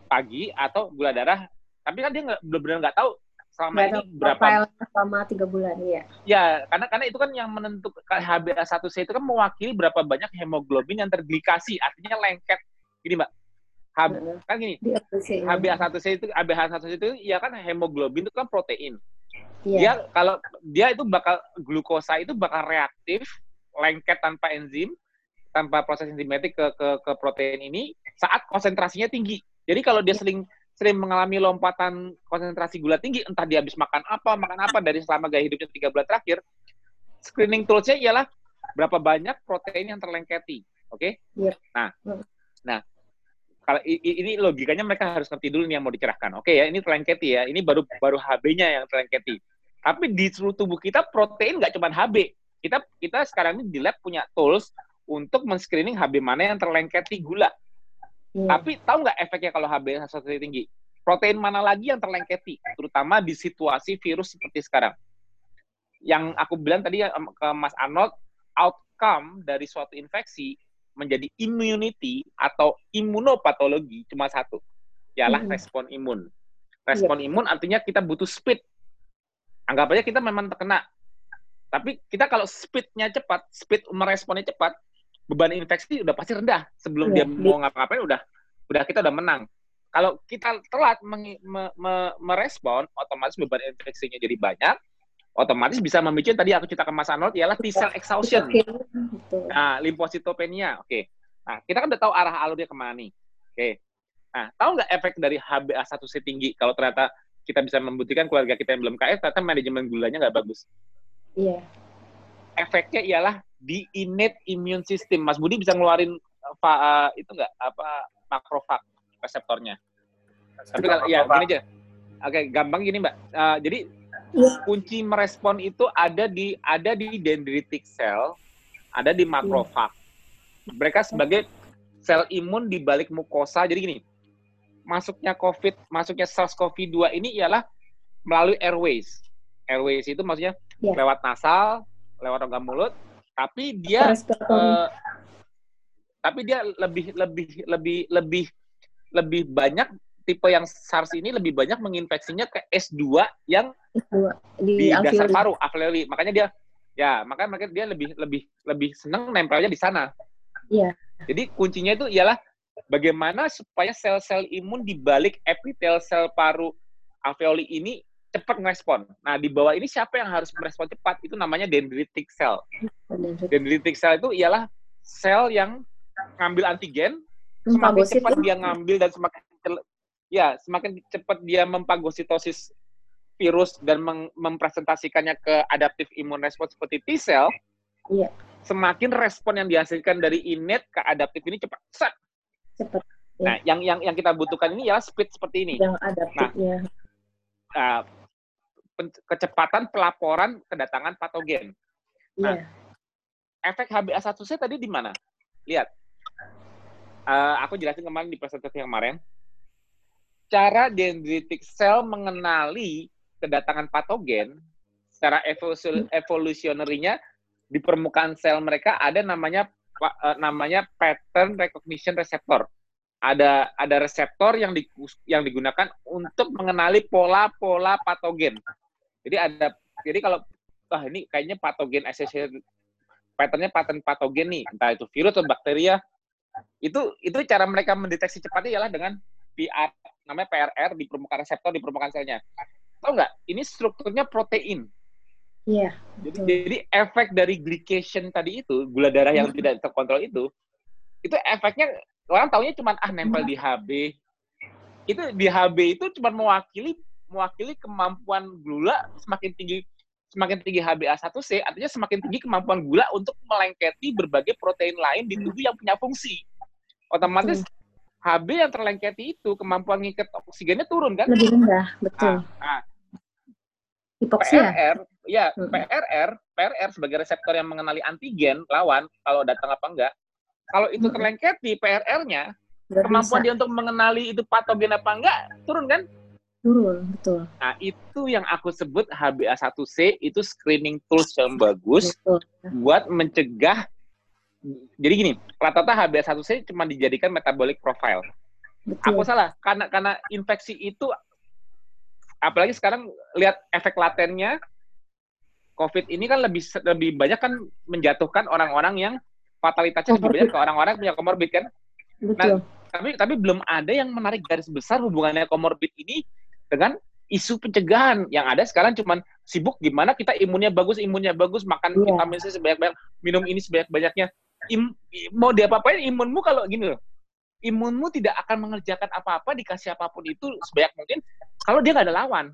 pagi atau gula darah, tapi kan dia nggak benar-benar nggak tahu selama ini berapa selama tiga bulan ya ya karena karena itu kan yang menentukan HbA1c itu kan mewakili berapa banyak hemoglobin yang terglikasi artinya lengket. Gini mbak. Hb, kan gini HbA1c itu HbA1c itu ya kan hemoglobin itu kan protein. Yeah. dia kalau dia itu bakal glukosa itu bakal reaktif lengket tanpa enzim tanpa proses enzimatik ke, ke ke protein ini saat konsentrasinya tinggi. Jadi kalau dia sering sering mengalami lompatan konsentrasi gula tinggi, entah dia habis makan apa, makan apa dari selama gaya hidupnya tiga bulan terakhir, screening toolsnya ialah berapa banyak protein yang terlengketi. Oke? Okay? Iya. Nah, nah kalau ini logikanya mereka harus ngerti dulu nih yang mau dicerahkan. Oke okay, ya, ini terlengketi ya. Ini baru baru HB-nya yang terlengketi. Tapi di seluruh tubuh kita protein nggak cuma HB. Kita kita sekarang ini di lab punya tools untuk men-screening HB mana yang terlengketi gula. Hmm. Tapi tahu nggak efeknya kalau HB satu tinggi? Protein mana lagi yang terlengketi, terutama di situasi virus seperti sekarang. Yang aku bilang tadi ke Mas Arnold, outcome dari suatu infeksi menjadi immunity atau imunopatologi cuma satu, ialah hmm. respon imun. Respon yeah. imun artinya kita butuh speed. Anggap aja kita memang terkena. Tapi kita kalau speednya cepat, speed meresponnya cepat, beban infeksi udah pasti rendah. Sebelum yeah. dia mau ngapa-ngapain udah udah kita udah menang. Kalau kita telat me, me, me, merespon, otomatis beban infeksinya jadi banyak, otomatis bisa memicu tadi aku ceritakan Mas Arnold ialah T cell exhaustion. Nah, limfositopenia. Oke. Okay. Nah, kita kan udah tahu arah alurnya ke mana nih. Oke. Okay. Nah, tahu nggak efek dari HbA1c tinggi kalau ternyata kita bisa membuktikan keluarga kita yang belum KF ternyata manajemen gulanya nggak bagus. Iya. Efeknya ialah di innate immune system. Mas Budi bisa ngeluarin uh, itu nggak apa makrofag reseptornya. Tapi kalau ya gini aja. Oke, okay, gampang gini Mbak. Uh, jadi Iya. kunci merespon itu ada di ada di dendritic cell, ada di makrofag. Mereka sebagai sel imun di balik mukosa. Jadi gini, masuknya COVID, masuknya SARS-CoV-2 ini ialah melalui airways. Airways itu maksudnya ya. lewat nasal, lewat rongga mulut, tapi dia uh, tapi dia lebih lebih lebih lebih lebih banyak tipe yang SARS ini lebih banyak menginfeksinya ke S2 yang di, di dasar paru, alveoli. Makanya dia ya, makanya makanya dia lebih lebih lebih senang nempelnya di sana. Iya. Jadi kuncinya itu ialah bagaimana supaya sel-sel imun di balik epitel sel paru alveoli ini cepat merespon. Nah, di bawah ini siapa yang harus merespon cepat? Itu namanya dendritic cell. Dendritic cell itu ialah sel yang ngambil antigen, semakin cepat dia ngambil dan semakin ya semakin cepat dia mempagositosis virus dan mem mempresentasikannya ke adaptif imun respons seperti T cell, iya. semakin respon yang dihasilkan dari innate ke adaptif ini cepat. Set. Cepat. Ya. Nah, yang yang yang kita butuhkan ini ya speed seperti ini. Yang adaptifnya. Nah, uh, kecepatan pelaporan kedatangan patogen. Nah, yeah. efek HbA1c tadi di mana? Lihat. Uh, aku jelasin kemarin di presentasi yang kemarin cara dendritic cell mengenali kedatangan patogen secara evolusionerinya di permukaan sel mereka ada namanya uh, namanya pattern recognition receptor. Ada ada reseptor yang di, yang digunakan untuk mengenali pola-pola patogen. Jadi ada jadi kalau wah ini kayaknya patogen associated patternnya pattern patogen nih, entah itu virus atau bakteria. Itu itu cara mereka mendeteksi cepatnya ialah dengan PR namanya PRR di permukaan reseptor di permukaan selnya. Tahu nggak? Ini strukturnya protein. Iya. Jadi, jadi efek dari glycation tadi itu, gula darah yang tidak terkontrol itu, itu efeknya orang taunya cuma ah nempel di HB. Itu di HB itu cuma mewakili mewakili kemampuan gula semakin tinggi semakin tinggi HbA1c artinya semakin tinggi kemampuan gula untuk melengketi berbagai protein lain di tubuh yang punya fungsi. Otomatis HB yang terlengketi itu kemampuan ngikat oksigennya turun kan? Lebih rendah, betul. Nah, nah, Hipoksia. PRR, ya hmm. PRR, PRR sebagai reseptor yang mengenali antigen lawan kalau datang apa enggak. Kalau itu hmm. terlengketi PRR-nya, kemampuan bisa. dia untuk mengenali itu patogen apa enggak turun kan? Turun, betul. Nah, itu yang aku sebut HbA1c itu screening tools yang bagus betul. buat mencegah jadi gini, rata-rata HbA1c cuma dijadikan metabolic profile. Betul. Aku salah, karena karena infeksi itu apalagi sekarang lihat efek latennya COVID ini kan lebih lebih banyak kan menjatuhkan orang-orang yang fatalitasnya lebih banyak ke orang-orang punya komorbid kan. Betul. Nah, tapi tapi belum ada yang menarik garis besar hubungannya komorbid ini dengan isu pencegahan yang ada sekarang cuman sibuk gimana kita imunnya bagus imunnya bagus makan yeah. vitamin C sebanyak-banyak minum ini sebanyak-banyaknya im, mau diapa-apain imunmu kalau gini loh imunmu tidak akan mengerjakan apa-apa dikasih apa pun itu sebanyak mungkin kalau dia nggak ada lawan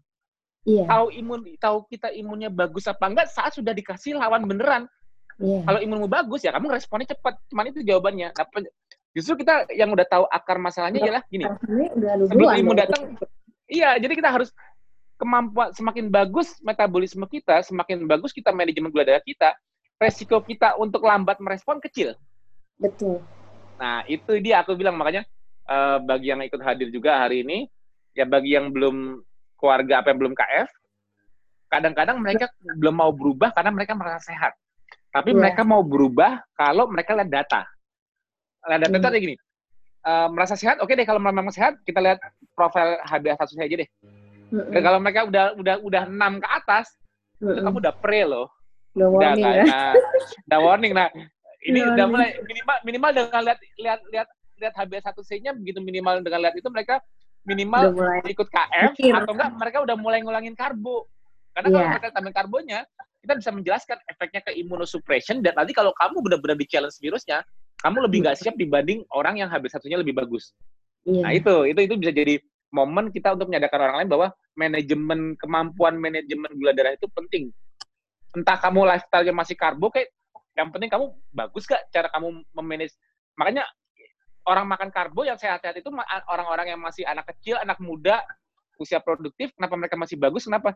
iya. tahu imun tahu kita imunnya bagus apa enggak saat sudah dikasih lawan beneran Yeah. Kalau imunmu bagus ya kamu responnya cepat. Cuman itu jawabannya. Nah, justru kita yang udah tahu akar masalahnya ya, ialah gini. Sebelum imun datang, iya. Jadi kita harus kemampuan semakin bagus metabolisme kita, semakin bagus kita manajemen gula darah kita, resiko kita untuk lambat merespon kecil. Betul. Nah itu dia aku bilang makanya uh, bagi yang ikut hadir juga hari ini, ya bagi yang belum keluarga apa yang belum KF, kadang-kadang mereka belum mau berubah karena mereka merasa sehat. Tapi yeah. mereka mau berubah kalau mereka lihat data. Lihat data mm. gini, uh, merasa sehat, oke okay deh kalau memang sehat, kita lihat profil HbA1c aja deh. Mm -hmm. kalau mereka udah udah udah enam ke atas, mm -hmm. kamu udah pre loh. Udah warning udah, ya. Nah, udah warning. Nah, ini udah, udah mulai minimal minimal dengan lihat lihat lihat lihat HbA1c-nya begitu minimal dengan lihat itu mereka minimal ikut KF Mikir. atau enggak mereka udah mulai ngulangin karbo. Karena yeah. kalau iya. mereka tambahin karbonya, kita bisa menjelaskan efeknya ke immunosuppression dan nanti kalau kamu benar-benar di challenge virusnya, kamu lebih nggak siap dibanding orang yang habis satunya lebih bagus. Yeah. Nah itu itu itu bisa jadi momen kita untuk menyadarkan orang lain bahwa manajemen kemampuan manajemen gula darah itu penting. Entah kamu lifestyle-nya masih karbo kayak yang penting kamu bagus gak cara kamu memanage. Makanya orang makan karbo yang sehat-sehat itu orang-orang yang masih anak kecil, anak muda, usia produktif, kenapa mereka masih bagus? Kenapa?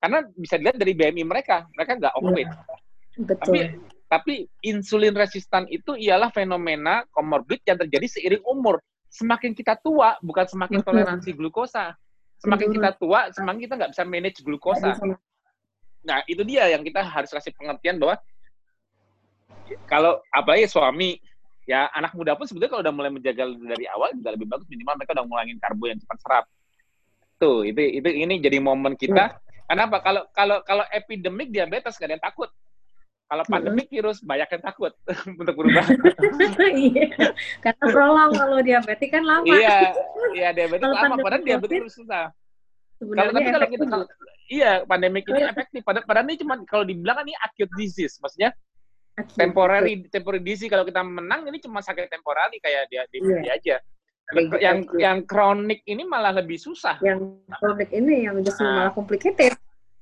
Karena bisa dilihat dari BMI mereka, mereka nggak overweight. Ya, betul. Tapi tapi insulin resistan itu ialah fenomena komorbid yang terjadi seiring umur. Semakin kita tua, bukan semakin toleransi glukosa. Semakin kita tua, semakin kita nggak bisa manage glukosa. Nah, itu dia yang kita harus kasih pengertian bahwa kalau apalagi suami, ya anak muda pun sebetulnya kalau udah mulai menjaga dari awal juga lebih bagus minimal mereka udah ngulangin karbo yang cepat serap. Tuh, itu itu ini jadi momen kita. Kenapa? Kalau kalau kalau epidemik diabetes gak ada yang takut. Kalau pandemik virus banyak yang takut (laughs) untuk berubah. (laughs) iya. Karena prolong kalau diabetes kan lama. iya, (laughs) iya diabetes lama. Padahal diabetes susah. Kalau tapi kalau kita kalau, iya pandemik ini efektif. Padahal, padahal ini cuma kalau dibilang kan ini acute disease, maksudnya acute. temporary temporary disease. Kalau kita menang ini cuma sakit temporary kayak dia di yeah. aja yang yang kronik ini malah lebih susah. Yang kronik ini yang justru nah, malah complicated.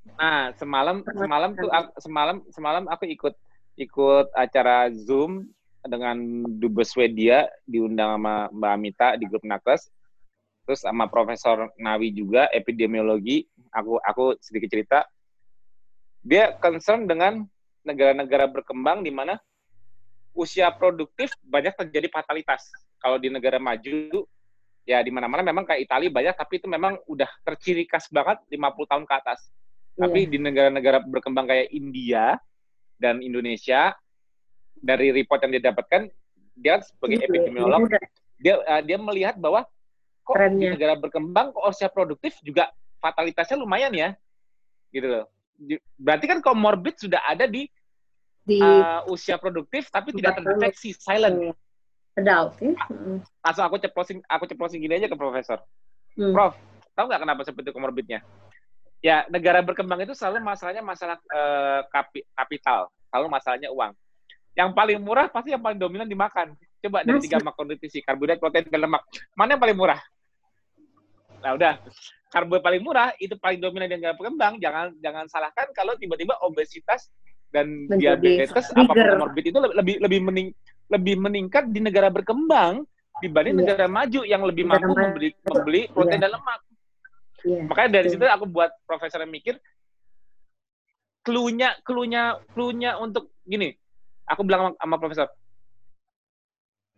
Nah, semalam semalam tuh semalam semalam aku ikut ikut acara Zoom dengan Dubes Swedia diundang sama Mbak Amita di grup Nakes. Terus sama Profesor Nawi juga epidemiologi. Aku aku sedikit cerita. Dia concern dengan negara-negara berkembang di mana usia produktif banyak terjadi fatalitas kalau di negara maju ya di mana-mana memang kayak Italia banyak tapi itu memang udah terciri khas banget 50 tahun ke atas. Yeah. Tapi di negara-negara berkembang kayak India dan Indonesia dari report yang dia dapatkan dia sebagai yeah. epidemiolog dia uh, dia melihat bahwa kok Trennya. di negara berkembang kok usia produktif juga fatalitasnya lumayan ya. Gitu loh. Berarti kan komorbid sudah ada di, di uh, usia produktif tapi tidak terinfeksi, silent adult ya. Langsung aku ceplosin aku ceplosin gini aja ke profesor. Hmm. Prof, tahu nggak kenapa seperti komorbidnya? Ya, negara berkembang itu selalu masalahnya masalah kapi, kapital, selalu masalahnya uang. Yang paling murah pasti yang paling dominan dimakan. Coba dari tiga makronutrisi, karbohidrat, protein, dan lemak. Mana yang paling murah? Nah, udah. Karbo paling murah itu paling dominan di negara berkembang. Jangan jangan salahkan kalau tiba-tiba obesitas dan Menjadi diabetes apa komorbid itu lebih lebih mening, lebih meningkat di negara berkembang dibanding yeah. negara maju yang lebih negara mampu membeli membeli protein yeah. dan lemak. Yeah. Makanya dari yeah. situ aku buat profesor yang mikir klunya klunya klunya untuk gini. Aku bilang sama, sama profesor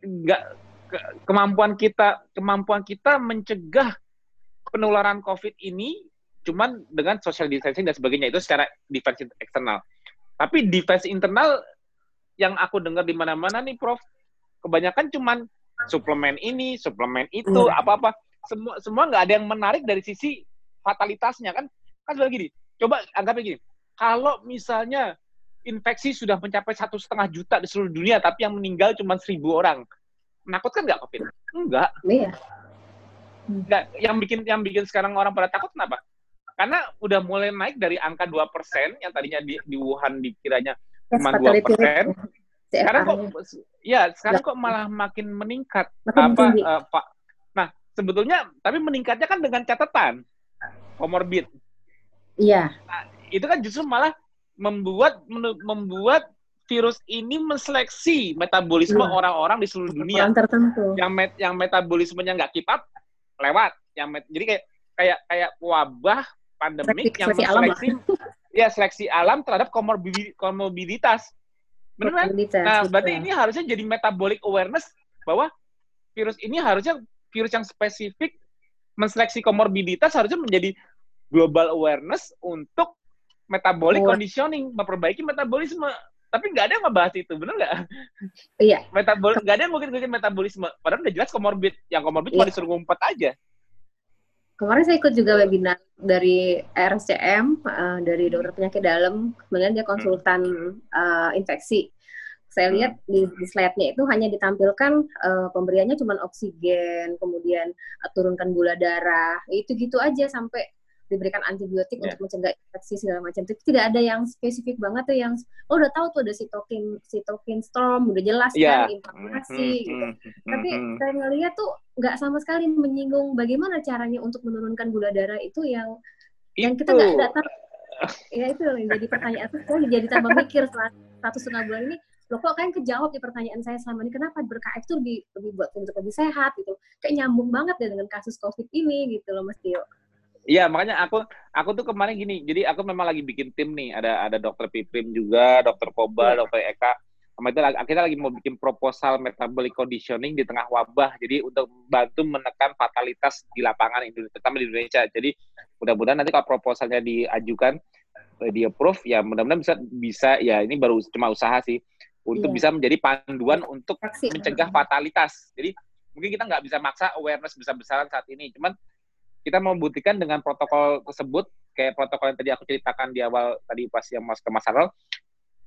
nggak ke, kemampuan kita kemampuan kita mencegah penularan COVID ini cuman dengan social distancing dan sebagainya itu secara defense eksternal. Tapi defense internal yang aku dengar di mana-mana nih Prof, kebanyakan cuman suplemen ini, suplemen itu, iya. apa-apa. Semua semua nggak ada yang menarik dari sisi fatalitasnya kan. Kan sebenarnya gini, coba anggapnya gini. Kalau misalnya infeksi sudah mencapai satu setengah juta di seluruh dunia, tapi yang meninggal cuma seribu orang, menakutkan nggak COVID? Enggak. Iya. Nggak. Yang bikin yang bikin sekarang orang pada takut kenapa? Karena udah mulai naik dari angka 2% yang tadinya di, di Wuhan dikiranya cuma dua persen. Sekarang kok, ya sekarang kok malah makin meningkat. Makin apa, uh, Pak? Sebetulnya, tapi meningkatnya kan dengan catatan komorbid. Iya. Nah, itu kan justru malah membuat membuat virus ini menseleksi metabolisme iya. orang-orang di seluruh dunia. Orang tertentu. Yang met, yang metabolismenya nggak keep up, lewat. Yang met, jadi kayak kayak kayak wabah pandemik yang menseleksi (laughs) ya seleksi alam terhadap komorbiditas. Benar kan? Nah, berarti ini harusnya jadi metabolic awareness bahwa virus ini harusnya virus yang spesifik menseleksi komorbiditas harusnya menjadi global awareness untuk metabolic oh. conditioning, memperbaiki metabolisme. Tapi nggak ada yang ngebahas itu, benar nggak? Iya. Metabol nggak ada yang mungkin metabolisme. Padahal udah jelas komorbid. Yang komorbid iya. cuma disuruh ngumpet aja. Kemarin saya ikut juga webinar dari RSCM, uh, eh, dari dokter penyakit dalam, kemudian dia konsultan uh, infeksi. Saya lihat di, di slide-nya itu hanya ditampilkan uh, pemberiannya cuma oksigen, kemudian uh, turunkan gula darah, itu gitu aja sampai diberikan antibiotik yeah. untuk mencegah infeksi segala macam. Tapi tidak ada yang spesifik banget tuh yang oh udah tahu tuh ada sitokin sitokin storm udah jelas yeah. kan inflamasi mm -hmm. gitu. Mm -hmm. Tapi saya ngelihat tuh nggak sama sekali menyinggung bagaimana caranya untuk menurunkan gula darah itu yang itu. yang kita nggak tahu. ya itu yang jadi pertanyaan tuh saya jadi tambah mikir setelah satu setengah bulan ini loh kok kan kejawab di pertanyaan saya selama ini kenapa berKF tuh lebih lebih buat untuk lebih sehat gitu kayak nyambung banget ya dengan kasus covid ini gitu loh Mas Tio Iya, makanya aku aku tuh kemarin gini. Jadi aku memang lagi bikin tim nih. Ada ada dokter Piprim juga, dokter Poba, ya. dokter Eka. Sama itu kita lagi mau bikin proposal metabolic conditioning di tengah wabah. Jadi untuk bantu menekan fatalitas di lapangan Indonesia, terutama di Indonesia. Jadi mudah-mudahan nanti kalau proposalnya diajukan, di approve, ya mudah-mudahan bisa bisa ya ini baru cuma usaha sih untuk yeah. bisa menjadi panduan untuk mencegah fatalitas. Jadi mungkin kita nggak bisa maksa awareness besar-besaran saat ini, cuman kita membuktikan dengan protokol tersebut kayak protokol yang tadi aku ceritakan di awal tadi pas yang mas ke Mas Harold,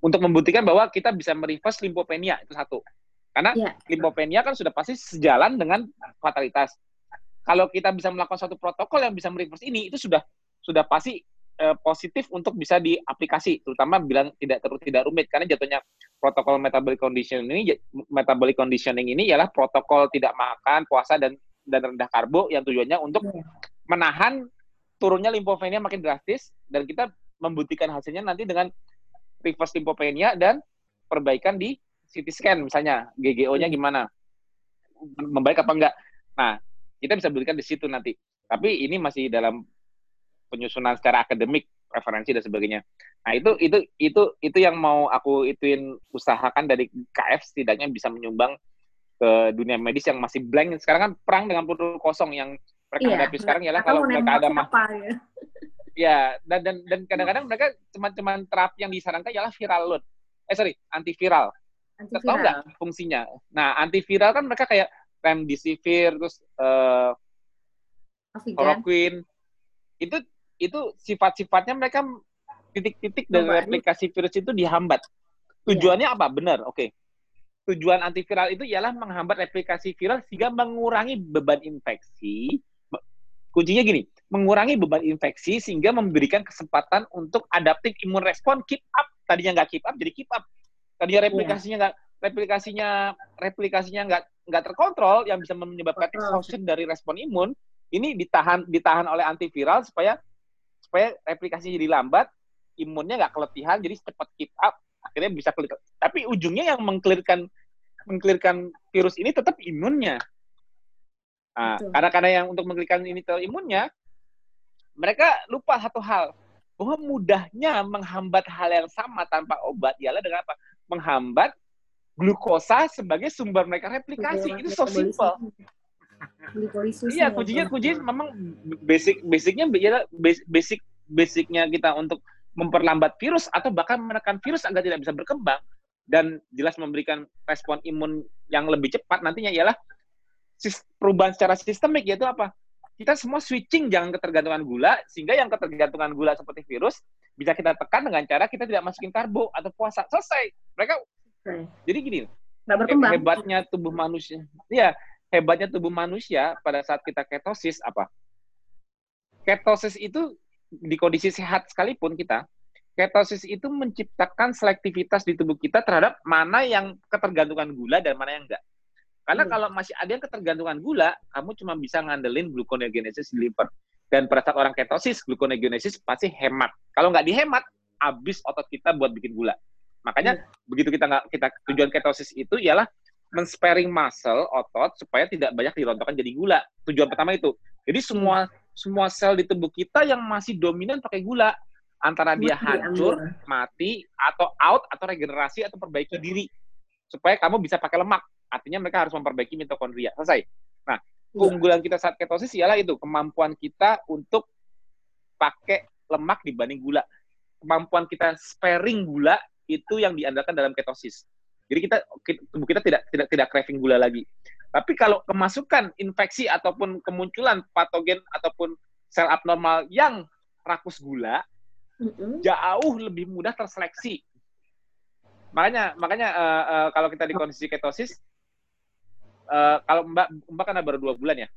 untuk membuktikan bahwa kita bisa mereverse limfopenia itu satu. Karena yeah. limfopenia kan sudah pasti sejalan dengan fatalitas. Kalau kita bisa melakukan satu protokol yang bisa mereverse ini itu sudah sudah pasti eh, positif untuk bisa diaplikasi, terutama bilang tidak terus tidak rumit karena jatuhnya protokol metabolic conditioning ini metabolic conditioning ini ialah protokol tidak makan, puasa dan dan rendah karbo yang tujuannya untuk yeah. menahan turunnya limfopenia makin drastis dan kita membuktikan hasilnya nanti dengan reverse limfopenia dan perbaikan di CT scan misalnya GGO-nya iya. gimana membaik apa enggak. Nah, kita bisa buktikan di situ nanti. Tapi ini masih dalam penyusunan secara akademik, referensi dan sebagainya. Nah, itu itu itu itu yang mau aku ituin usahakan dari KF setidaknya bisa menyumbang ke dunia medis yang masih blank. Sekarang kan perang dengan peluru kosong yang mereka iya, hadapi sekarang ialah kalau mereka ada mah ya. (laughs) ya dan dan dan kadang-kadang mereka cuma-cuma terapi yang disarankan ialah viral load. Eh sorry, antiviral. antiviral. Tahu nggak fungsinya? Nah, antiviral kan mereka kayak remdesivir terus uh, chloroquine. Itu itu sifat-sifatnya mereka titik-titik dari replikasi virus itu dihambat. Iya. Tujuannya apa? Benar, oke. Okay tujuan antiviral itu ialah menghambat replikasi viral sehingga mengurangi beban infeksi. Kuncinya gini, mengurangi beban infeksi sehingga memberikan kesempatan untuk adaptif imun respon keep up. Tadinya nggak keep up jadi keep up. Tadinya replikasinya nggak yeah. replikasinya replikasinya nggak nggak terkontrol yang bisa menyebabkan exhaustion dari respon imun ini ditahan ditahan oleh antiviral supaya supaya replikasinya jadi lambat, imunnya nggak keletihan jadi cepat keep up akhirnya bisa clear. Tapi ujungnya yang mengklirkan mengklirkan virus ini tetap imunnya. Nah, karena karena yang untuk mengklirkan ini imunnya, mereka lupa satu hal bahwa mudahnya menghambat hal yang sama tanpa obat ialah dengan apa? Menghambat glukosa sebagai sumber mereka replikasi. Itu so simple. Iya, kuncinya kuncinya memang basic basicnya ialah basic basicnya kita untuk memperlambat virus atau bahkan menekan virus agar tidak bisa berkembang dan jelas memberikan respon imun yang lebih cepat nantinya ialah perubahan secara sistemik yaitu apa? Kita semua switching jangan ketergantungan gula sehingga yang ketergantungan gula seperti virus bisa kita tekan dengan cara kita tidak masukin karbo atau puasa. Selesai. Mereka hmm. jadi gini. Hebatnya tubuh manusia. Iya, hebatnya tubuh manusia pada saat kita ketosis apa? Ketosis itu di kondisi sehat sekalipun kita, ketosis itu menciptakan selektivitas di tubuh kita terhadap mana yang ketergantungan gula dan mana yang enggak. Karena hmm. kalau masih ada yang ketergantungan gula, kamu cuma bisa ngandelin gluconeogenesis di liver. Dan pada saat orang ketosis, gluconeogenesis pasti hemat. Kalau nggak dihemat, habis otot kita buat bikin gula. Makanya hmm. begitu kita nggak kita tujuan ketosis itu ialah men-sparing muscle otot supaya tidak banyak dirontokkan jadi gula. Tujuan pertama itu. Jadi semua semua sel di tubuh kita yang masih dominan pakai gula antara dia hancur, mati, atau out, atau regenerasi, atau perbaiki diri. Supaya kamu bisa pakai lemak. Artinya mereka harus memperbaiki mitokondria. Selesai. Nah, iya. keunggulan kita saat ketosis ialah itu, kemampuan kita untuk pakai lemak dibanding gula. Kemampuan kita sparing gula itu yang diandalkan dalam ketosis. Jadi kita tubuh kita tidak tidak tidak craving gula lagi. Tapi kalau kemasukan infeksi ataupun kemunculan patogen ataupun sel abnormal yang rakus gula, mm-hmm. jauh lebih mudah terseleksi. Makanya makanya uh, uh, kalau kita di kondisi ketosis, uh, kalau Mbak Mbak kan baru dua bulan ya,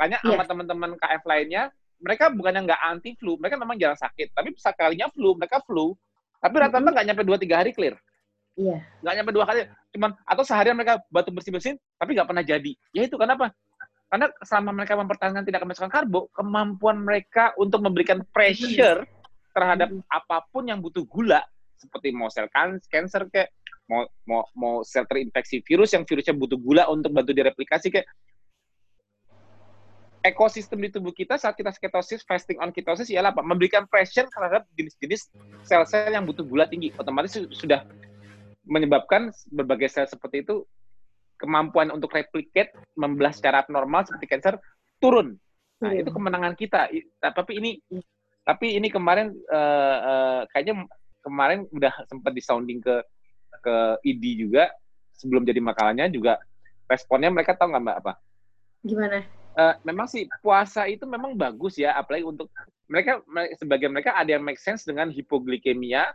banyak yeah. sama teman-teman KF lainnya, mereka bukannya nggak anti flu, mereka memang jarang sakit, tapi sekalinya flu, mereka flu, tapi rata-rata nggak nyampe dua tiga hari clear. Iya. Nggak nyampe dua kali, cuman atau seharian mereka batu bersih bersin, tapi nggak pernah jadi. Ya itu kenapa? Karena selama mereka mempertahankan tidak kemasukan karbo, kemampuan mereka untuk memberikan pressure terhadap apa pun yang butuh gula seperti mau sel kan cancer kayak mau mau mau sel terinfeksi virus yang virusnya butuh gula untuk bantu direplikasi kayak ekosistem di tubuh kita saat kita ketosis, fasting on ketosis ialah apa? Memberikan pressure terhadap jenis-jenis sel-sel yang butuh gula tinggi. Otomatis sudah menyebabkan berbagai sel seperti itu kemampuan untuk replicate membelah secara abnormal seperti cancer turun. Nah, itu kemenangan kita. Tapi ini tapi ini kemarin uh, uh, kayaknya kemarin udah sempat disounding ke ke ID juga sebelum jadi makalahnya juga responnya mereka tahu nggak mbak apa? Gimana? Uh, memang sih puasa itu memang bagus ya, apalagi untuk mereka sebagian mereka ada yang make sense dengan hipoglikemia,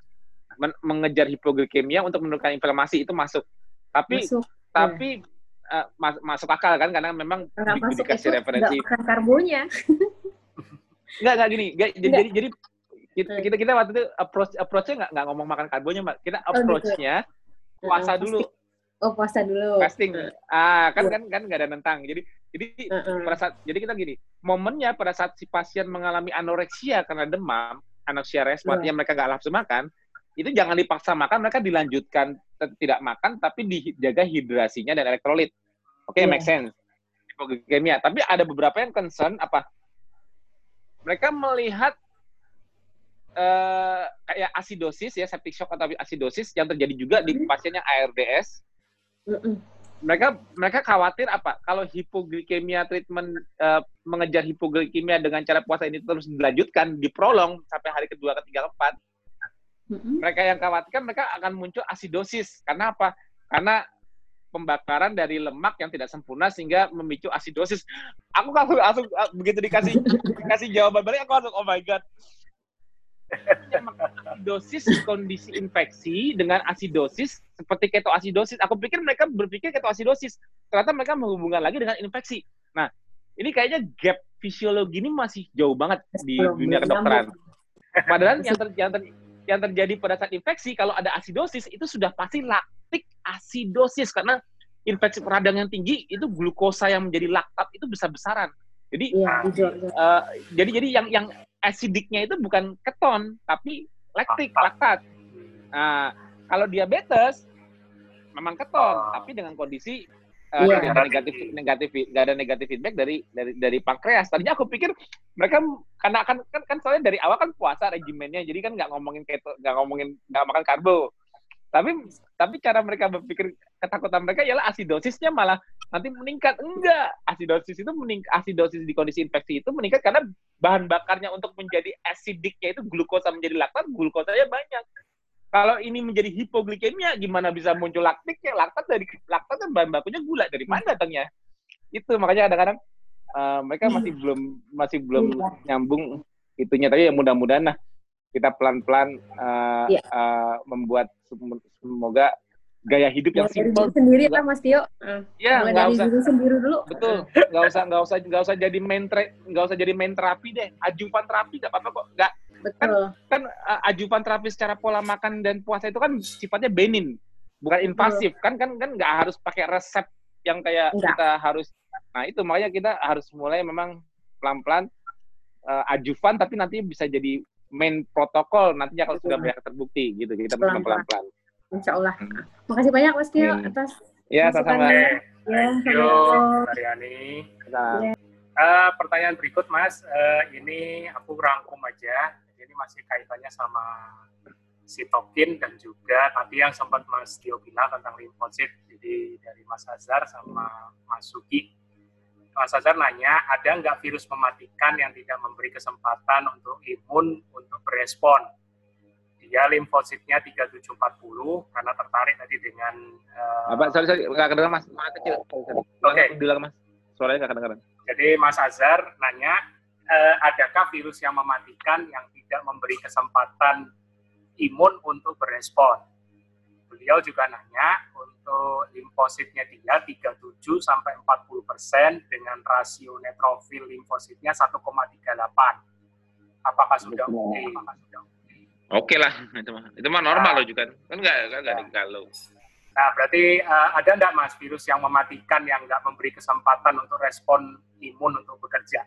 men mengejar hipoglikemia untuk menurunkan inflamasi itu masuk. Tapi masuk, tapi ya. uh, mas masuk akal kan karena memang dikasih referensi. karbonya. (laughs) Enggak, enggak gini. Enggak, jadi, jadi, kita, kita, kita waktu itu approach approach-nya enggak, enggak ngomong makan karbonya, Mbak. Kita approach-nya oh, gitu. puasa uh, dulu. Oh, puasa dulu. Fasting. Uh. Ah, kan kan kan enggak ada nentang. Jadi jadi uh, uh. pada saat jadi kita gini, momennya pada saat si pasien mengalami anoreksia karena demam, anoreksia respon uh. yang mereka enggak nafsu makan, itu jangan dipaksa makan, mereka dilanjutkan tidak makan tapi dijaga hidrasinya dan elektrolit. Oke, okay, iya. yeah. make sense. Hipoglikemia. Tapi ada beberapa yang concern apa? mereka melihat uh, kayak asidosis ya septic shock atau asidosis yang terjadi juga di pasien yang ARDS. Mereka mereka khawatir apa? Kalau hipoglikemia treatment uh, mengejar hipoglikemia dengan cara puasa ini terus dilanjutkan, diprolong sampai hari kedua, ketiga, keempat. Mereka yang khawatir mereka akan muncul asidosis. Karena apa? Karena pembakaran dari lemak yang tidak sempurna sehingga memicu asidosis. Aku langsung, langsung ah, begitu dikasih (laughs) dikasih jawaban balik aku langsung oh my god. Asidosis kondisi infeksi dengan asidosis seperti ketoasidosis. Aku pikir mereka berpikir ketoasidosis. Ternyata mereka menghubungkan lagi dengan infeksi. Nah, ini kayaknya gap fisiologi ini masih jauh banget di dunia kedokteran. Padahal yang, ter, yang, ter, yang terjadi pada saat infeksi kalau ada asidosis itu sudah pasti lak laktik asidosis karena infeksi peradang yang tinggi itu glukosa yang menjadi laktat itu besar-besaran. Jadi ya, uh, jadi jadi yang yang asidiknya itu bukan keton tapi laktik laktat. Nah, kalau diabetes memang keton tapi dengan kondisi uh, yeah. ada negatif negatif nggak ada negatif feedback dari dari dari pankreas. Tadinya aku pikir mereka karena kan kan, kan soalnya dari awal kan puasa regimennya, jadi kan nggak ngomongin keto, nggak ngomongin nggak makan karbo tapi tapi cara mereka berpikir ketakutan mereka ialah asidosisnya malah nanti meningkat enggak asidosis itu meningkat asidosis di kondisi infeksi itu meningkat karena bahan bakarnya untuk menjadi asidiknya itu glukosa menjadi laktat glukosanya banyak kalau ini menjadi hipoglikemia gimana bisa muncul laktiknya laktat dari laktat kan bahan bakunya gula. Dari mana datangnya? Itu makanya kadang-kadang uh, mereka masih belum masih belum nyambung itunya. Tapi ya mudah-mudahan lah kita pelan-pelan uh, yeah. uh, membuat semoga gaya hidup yang simpel sendiri lah Mas Tio. Uh, ya nggak usah diri sendiri dulu. Betul, nggak usah nggak usah nggak usah jadi main nggak usah jadi main terapi deh. Ajuvan terapi nggak apa-apa kok. Nggak Betul. kan kan uh, ajuvan terapi secara pola makan dan puasa itu kan sifatnya benin, bukan invasif. Betul. Kan kan kan nggak harus pakai resep yang kayak Enggak. kita harus. Nah itu makanya kita harus mulai memang pelan-pelan uh, ajuvan tapi nanti bisa jadi main protokol nantinya kalau sudah banyak terbukti gitu kita pelan pelan pelan Insya Allah. Hmm. Makasih banyak Mas Tio hmm. atas Ya, sama-sama. Ya, Thank you, Mariani. Ya. Uh, pertanyaan berikut, Mas. Uh, ini aku rangkum aja. Jadi ini masih kaitannya sama sitokin dan juga tadi yang sempat Mas Tio bilang tentang limfosit. Jadi dari Mas Azhar sama Mas Sugi. Mas Azhar nanya, ada nggak virus mematikan yang tidak memberi kesempatan untuk imun untuk berespon? Dia limfositnya 3740 karena tertarik tadi dengan uh, apa? Sorry sorry nggak kedengeran mas. Suara kecil oke. Okay. bilang mas. Suaranya nggak kedengeran. Jadi mas Azhar nanya uh, adakah virus yang mematikan yang tidak memberi kesempatan imun untuk berespon? Beliau juga nanya untuk limfositnya dia 37 sampai 40 persen dengan rasio neutrofil limfositnya 1,38 apakah sudah oke. okay? apakah sudah Oke okay lah, itu mah itu mah normal nah, loh juga kan nggak nggak ada kalau. Nah berarti uh, ada nggak mas virus yang mematikan yang nggak memberi kesempatan untuk respon imun untuk bekerja?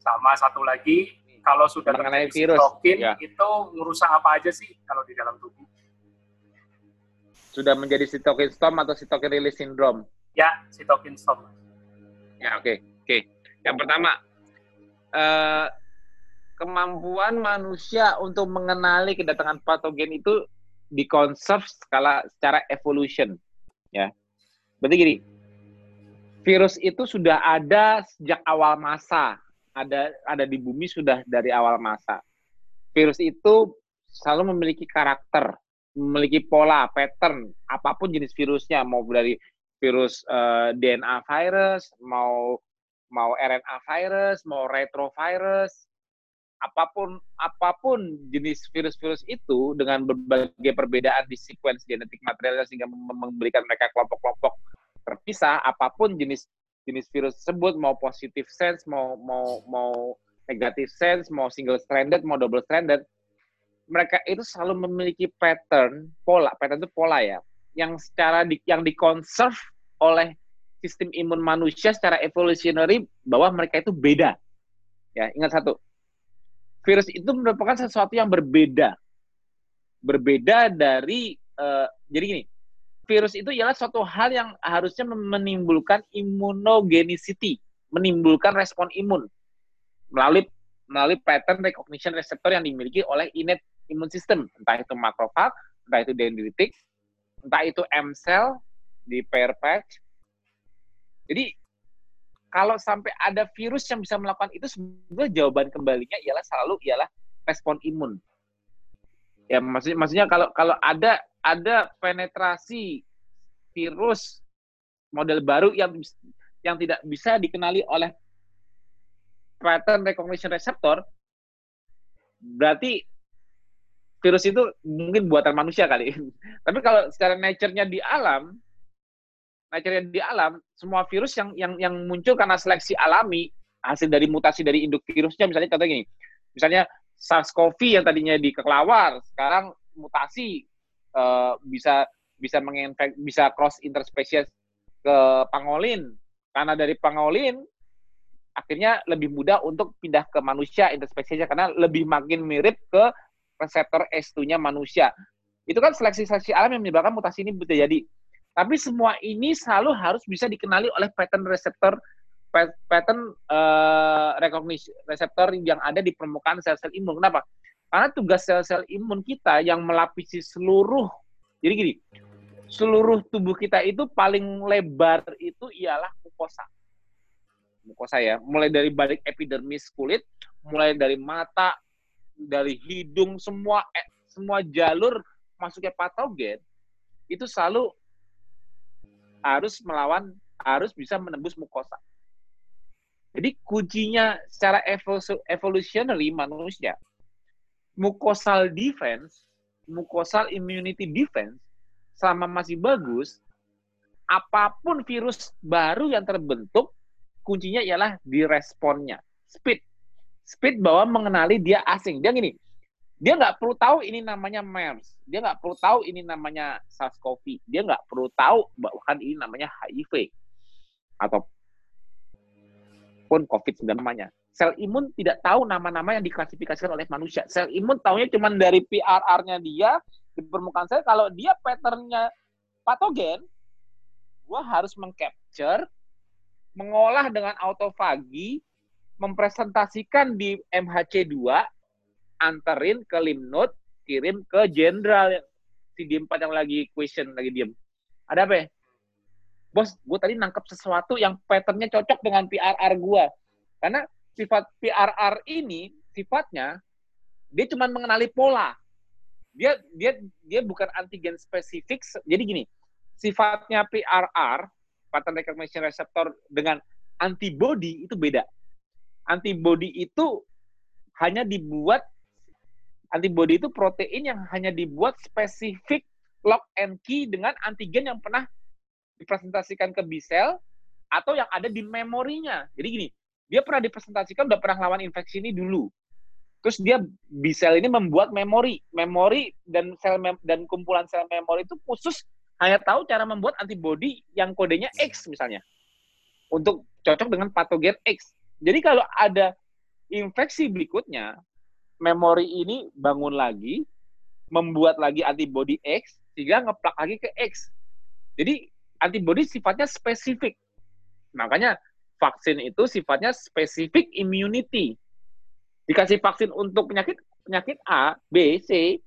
Sama satu lagi kalau sudah mengenai virus sitokin ya. itu ngerusak apa aja sih kalau di dalam tubuh? Sudah menjadi sitokin storm atau sitokin release syndrome? Ya, sitokin storm. Ya oke okay. oke. Okay. Yang pertama uh, kemampuan manusia untuk mengenali kedatangan patogen itu dikonserv skala secara evolution ya. Berarti gini virus itu sudah ada sejak awal masa ada ada di bumi sudah dari awal masa. Virus itu selalu memiliki karakter memiliki pola pattern apa pun jenis virusnya mau dari virus uh, eh, DNA virus mau mau RNA virus mau retrovirus apa pun apa pun jenis virus-virus itu dengan berbagai perbedaan di sequence genetik materialnya sehingga memberikan mereka kelompok-kelompok terpisah apa pun jenis jenis virus tersebut mau positif sense mau mau mau negatif sense mau single stranded mau double stranded mereka itu selalu memiliki pattern pola. Pattern itu pola ya yang secara di, yang dikonserv oleh sistem imun manusia secara evolutionary bahwa mereka itu beda. Ya ingat satu virus itu merupakan sesuatu yang berbeda. Berbeda dari uh, jadi gini, virus itu ialah suatu hal yang harusnya menimbulkan immunogenicity, menimbulkan respon imun melalui melalui pattern recognition receptor yang dimiliki oleh innate immune system, entah itu makrofag, entah itu dendritik, entah itu M cell di pair patch. Jadi kalau sampai ada virus yang bisa melakukan itu sebenarnya jawaban kembalinya ialah selalu ialah respon imun. Ya maksudnya maksudnya kalau kalau ada ada penetrasi virus model baru yang yang tidak bisa dikenali oleh pattern recognition receptor berarti virus itu mungkin buatan manusia kali. (laughs) Tapi kalau secara nature-nya di alam nature di alam, semua virus yang yang yang muncul karena seleksi alami hasil dari mutasi dari induk virusnya misalnya contoh gini. Misalnya SARS-CoV yang tadinya di kelawar sekarang mutasi uh, bisa bisa menginfek bisa cross interspesies ke pangolin. Karena dari pangolin akhirnya lebih mudah untuk pindah ke manusia interspesiesnya karena lebih makin mirip ke reseptor S2-nya manusia. Itu kan seleksi-seleksi alam yang menyebabkan mutasi ini bisa jadi. Tapi semua ini selalu harus bisa dikenali oleh pattern reseptor pattern uh, reseptor yang ada di permukaan sel-sel imun. Kenapa? Karena tugas sel-sel imun kita yang melapisi seluruh jadi gini, seluruh tubuh kita itu paling lebar itu ialah mukosa. Mukosa ya, mulai dari balik epidermis kulit, mulai dari mata, dari hidung, semua eh, semua jalur masuknya patogen itu selalu harus melawan, harus bisa menembus mukosa. Jadi kuncinya secara evolutionary manusia, mukosal defense, mukosal immunity defense, selama masih bagus, apa pun virus baru yang terbentuk, kuncinya ialah di responnya. Speed. Speed bahwa mengenali dia asing. Dia gini, dia nggak perlu tahu ini namanya MERS. Dia nggak perlu tahu ini namanya SARS-CoV. Dia nggak perlu tahu bahkan ini namanya HIV atau pun COVID-19 namanya. Sel imun tidak tahu nama-nama yang diklasifikasikan oleh manusia. Sel imun tahunya cuma dari PRR-nya dia, di permukaan sel kalau dia patternnya patogen, gue harus mengcapture, mengolah dengan autofagi, mempresentasikan di MHC2, anterin ke limnode, kirim ke jenderal si D4 yang lagi question, lagi diem. Ada apa ya? Bos, gue tadi nangkep sesuatu yang patternnya cocok dengan PRR gue. Karena sifat PRR ini, sifatnya, dia cuma mengenali pola. Dia dia dia bukan antigen spesifik. Jadi gini, sifatnya PRR, pattern recognition receptor dengan antibody itu beda. Antibody itu hanya dibuat antibody itu protein yang hanya dibuat spesifik lock and key dengan antigen yang pernah dipresentasikan ke B cell atau yang ada di memorinya. Jadi gini, dia pernah dipresentasikan udah pernah lawan infeksi ini dulu. Terus dia B cell ini membuat memori, memori dan sel mem dan kumpulan sel memori itu khusus hanya tahu cara membuat antibody yang kodenya X misalnya. Untuk cocok dengan patogen X. Jadi kalau ada infeksi berikutnya, memori ini bangun lagi, membuat lagi antibody X, sehingga ngeplak lagi ke X. Jadi antibody sifatnya spesifik. Makanya vaksin itu sifatnya spesifik immunity. Dikasih vaksin untuk penyakit penyakit A, B, C,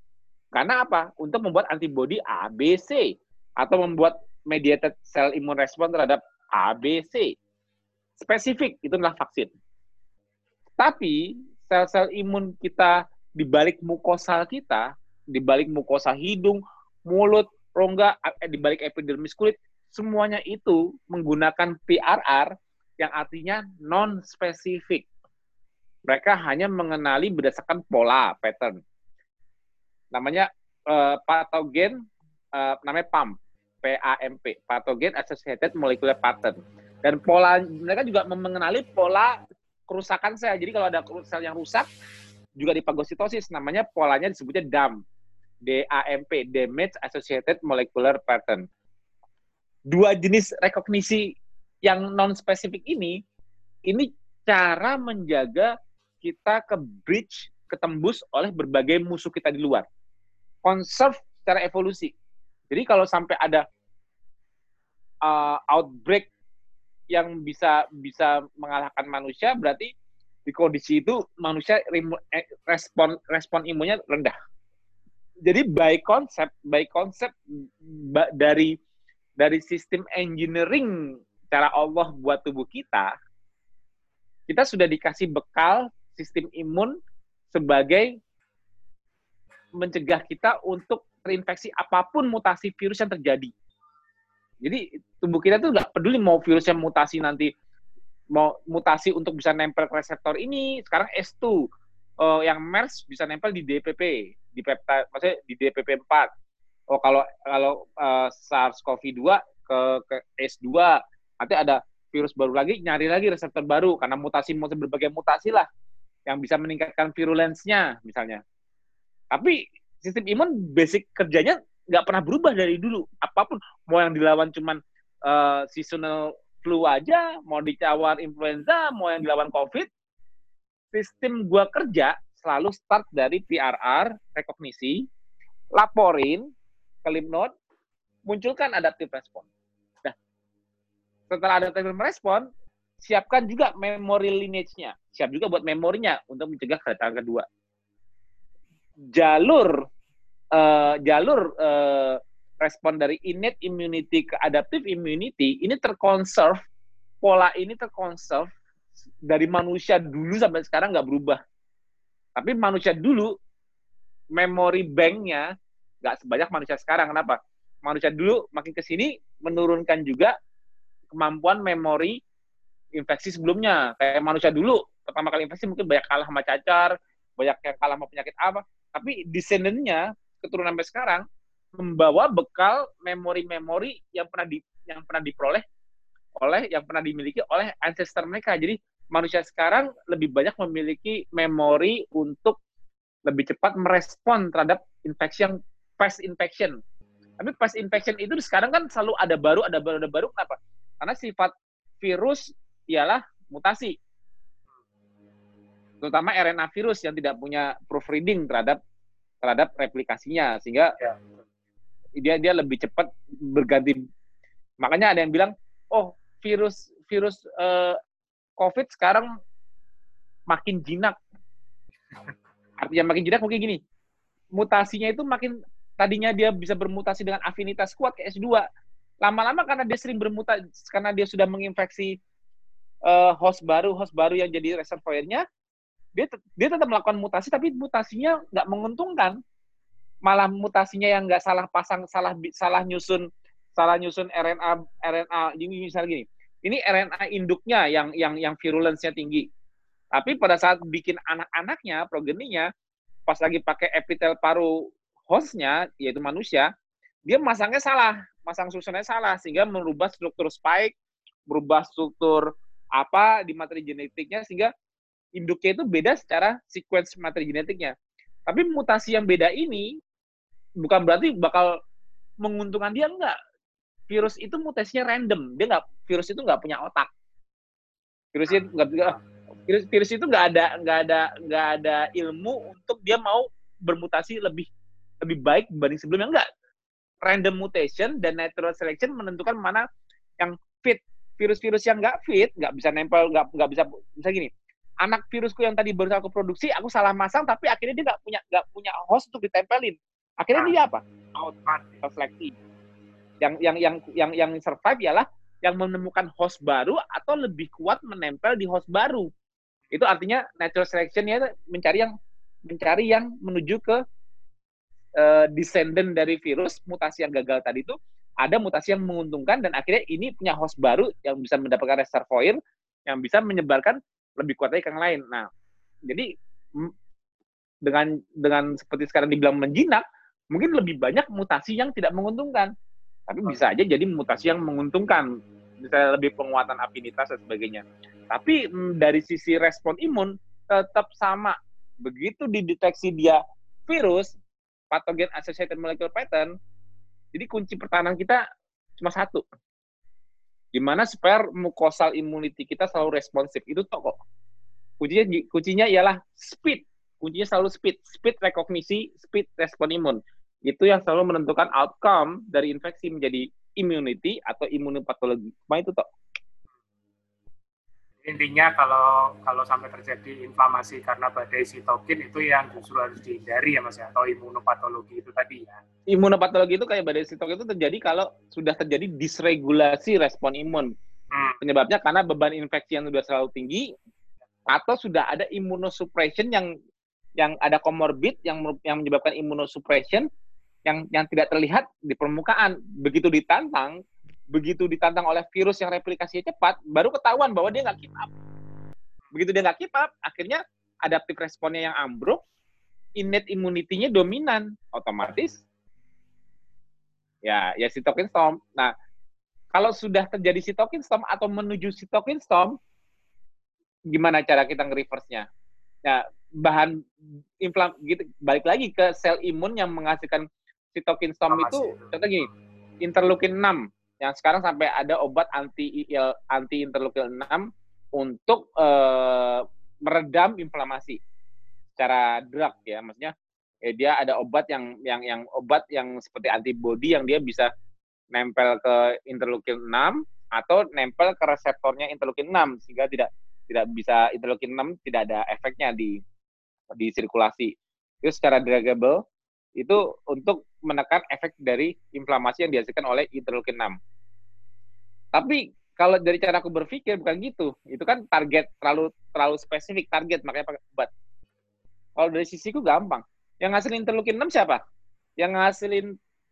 karena apa? Untuk membuat antibody A, B, C atau membuat mediated cell immune response terhadap A, B, C. Spesifik itu adalah vaksin. Tapi sel-sel imun kita di balik mukosa kita, di balik mukosa hidung, mulut, rongga, eh, di balik epidermis kulit, semuanya itu menggunakan PRR yang artinya non-spesifik. Mereka hanya mengenali berdasarkan pola, pattern. Namanya uh, patogen, uh, namanya PAMP, PAMP, Pathogen Associated Molecular Pattern. Dan pola mereka juga mengenali pola kerusakan sel. Jadi kalau ada sel yang rusak, juga di pagositosis, namanya polanya disebutnya DAM. DAMP, Damage Associated Molecular Pattern. Dua jenis rekognisi yang non-spesifik ini, ini cara menjaga kita ke bridge, ketembus oleh berbagai musuh kita di luar. Conserve secara evolusi. Jadi kalau sampai ada uh, outbreak yang bisa bisa mengalahkan manusia berarti di kondisi itu manusia eh, respon respon imunnya rendah. Jadi by konsep by konsep dari dari sistem engineering cara Allah buat tubuh kita kita sudah dikasih bekal sistem imun sebagai mencegah kita untuk terinfeksi apa pun mutasi virus yang terjadi. Jadi tubuh kita tuh nggak peduli mau virusnya mutasi nanti mau mutasi untuk bisa nempel ke reseptor ini sekarang S2 uh, eh, yang MERS bisa nempel di DPP di peptide maksudnya di DPP 4 oh kalau kalau uh, SARS-CoV-2 ke, ke S2 nanti ada virus baru lagi nyari lagi reseptor baru karena mutasi berbagai mutasi lah yang bisa meningkatkan virulensnya misalnya. Tapi sistem imun basic kerjanya nggak pernah berubah dari dulu. Apa pun mau yang dilawan cuman uh, seasonal flu aja, mau dicawar influenza, mau yang dilawan COVID, sistem gua kerja selalu start dari PRR, rekognisi, laporin ke munculkan adaptive response. Nah, setelah adaptive respon, siapkan juga memory lineage-nya. Siap juga buat memorinya untuk mencegah kedatangan kedua. Jalur uh, jalur uh, respon dari innate immunity ke adaptive immunity ini terkonserv pola ini terkonserv dari manusia dulu sampai sekarang nggak berubah. Tapi manusia dulu memory banknya nggak sebanyak manusia sekarang. Kenapa? Manusia dulu makin ke sini menurunkan juga kemampuan memori infeksi sebelumnya. Kayak manusia dulu pertama kali infeksi mungkin banyak kalah sama cacar, banyak yang kalah sama penyakit apa. Tapi descendantnya keturunan sampai sekarang membawa bekal memori-memori yang pernah di yang pernah diperoleh oleh yang pernah dimiliki oleh ancestor mereka. Jadi manusia sekarang lebih banyak memiliki memori untuk lebih cepat merespon terhadap infeksi yang past infection. Tapi past infection itu sekarang kan selalu ada baru, ada baru, ada baru. Kenapa? Karena sifat virus ialah mutasi. Terutama RNA virus yang tidak punya proofreading terhadap terhadap replikasinya sehingga ya. dia dia lebih cepat berganti. Makanya ada yang bilang, oh virus virus uh, COVID sekarang makin jinak. Artinya makin jinak mungkin gini, mutasinya itu makin tadinya dia bisa bermutasi dengan afinitas kuat ke S2. Lama-lama karena dia sering bermutasi, karena dia sudah menginfeksi uh, host baru, host baru yang jadi reservoirnya, dia dia tetap melakukan mutasi tapi mutasinya nggak menguntungkan. Malah mutasinya yang nggak salah pasang, salah salah nyusun salah nyusun RNA RNA ini misalnya gini. Ini RNA induknya yang yang yang virulence-nya tinggi. Tapi pada saat bikin anak-anaknya, progeninya, pas lagi pakai epitel paru hostnya, yaitu manusia, dia masangnya salah, masang susunnya salah, sehingga merubah struktur spike, berubah struktur apa di materi genetiknya, sehingga induknya itu beda secara sequence materi genetiknya. Tapi mutasi yang beda ini bukan berarti bakal menguntungkan dia enggak. Virus itu mutasinya random, dia enggak virus itu enggak punya otak. Virus itu enggak virus, virus itu enggak ada enggak ada enggak ada ilmu untuk dia mau bermutasi lebih lebih baik dibanding sebelumnya enggak random mutation dan natural selection menentukan mana yang fit virus-virus yang enggak fit nggak bisa nempel nggak nggak bisa bisa gini anak virusku yang tadi baru aku produksi aku salah masang tapi akhirnya dia nggak punya nggak punya host untuk ditempelin. Akhirnya dia apa? Out seleksi yang yang yang yang yang survive ialah yang menemukan host baru atau lebih kuat menempel di host baru. Itu artinya natural selection ya mencari yang mencari yang menuju ke uh, descendant dari virus mutasi yang gagal tadi itu ada mutasi yang menguntungkan dan akhirnya ini punya host baru yang bisa mendapatkan reservoir yang bisa menyebarkan lebih kuat lagi ke yang lain. Nah, jadi dengan dengan seperti sekarang dibilang menjinak, mungkin lebih banyak mutasi yang tidak menguntungkan. Tapi bisa aja jadi mutasi yang menguntungkan, misalnya lebih penguatan afinitas dan sebagainya. Tapi dari sisi respon imun tetap sama. Begitu dideteksi dia virus, patogen associated molecular pattern, jadi kunci pertahanan kita cuma satu. Gimana supaya mucosal immunity kita selalu responsif. Itu toko. Kuncinya kuncinya ialah speed. Kuncinya selalu speed. Speed rekognisi, speed respon imun. Itu yang selalu menentukan outcome dari infeksi menjadi immunity atau imunopatologi. Cuma itu toh intinya kalau kalau sampai terjadi inflamasi karena badai sitokin itu yang justru harus dihindari ya mas ya. Atau imunopatologi itu tadi ya. Imunopatologi itu kayak badai sitokin itu terjadi kalau sudah terjadi disregulasi respon imun. Hmm. penyebabnya karena beban infeksi yang sudah selalu tinggi atau sudah ada imunosuppression yang yang ada komorbid yang yang menyebabkan imunosuppression yang yang tidak terlihat di permukaan. Begitu ditantang begitu ditantang oleh virus yang replikasinya cepat, baru ketahuan bahwa dia nggak keep up. Begitu dia nggak keep up, akhirnya adaptive responnya yang ambruk, innate immunity-nya dominan, otomatis ya ya sitokin storm. Nah, kalau sudah terjadi sitokin storm atau menuju sitokin storm, gimana cara kita nge-reverse-nya? Nah, bahan inflam gitu balik lagi ke sel imun yang menghasilkan sitokin storm itu contoh gini, interleukin 6 yang sekarang sampai ada obat anti IL anti interleukin 6 untuk uh, meredam inflamasi secara drug ya maksudnya eh, dia ada obat yang yang yang obat yang seperti antibody yang dia bisa nempel ke interleukin 6 atau nempel ke reseptornya interleukin 6 sehingga tidak tidak bisa interleukin 6 tidak ada efeknya di di sirkulasi. Itu secara druggable itu untuk menekan efek dari inflamasi yang dihasilkan oleh interleukin 6. Tapi kalau dari cara aku berpikir bukan gitu. Itu kan target terlalu terlalu spesifik target makanya pakai obat. Kalau dari sisiku gampang. Yang ngasilin interleukin 6 siapa? Yang ngasilin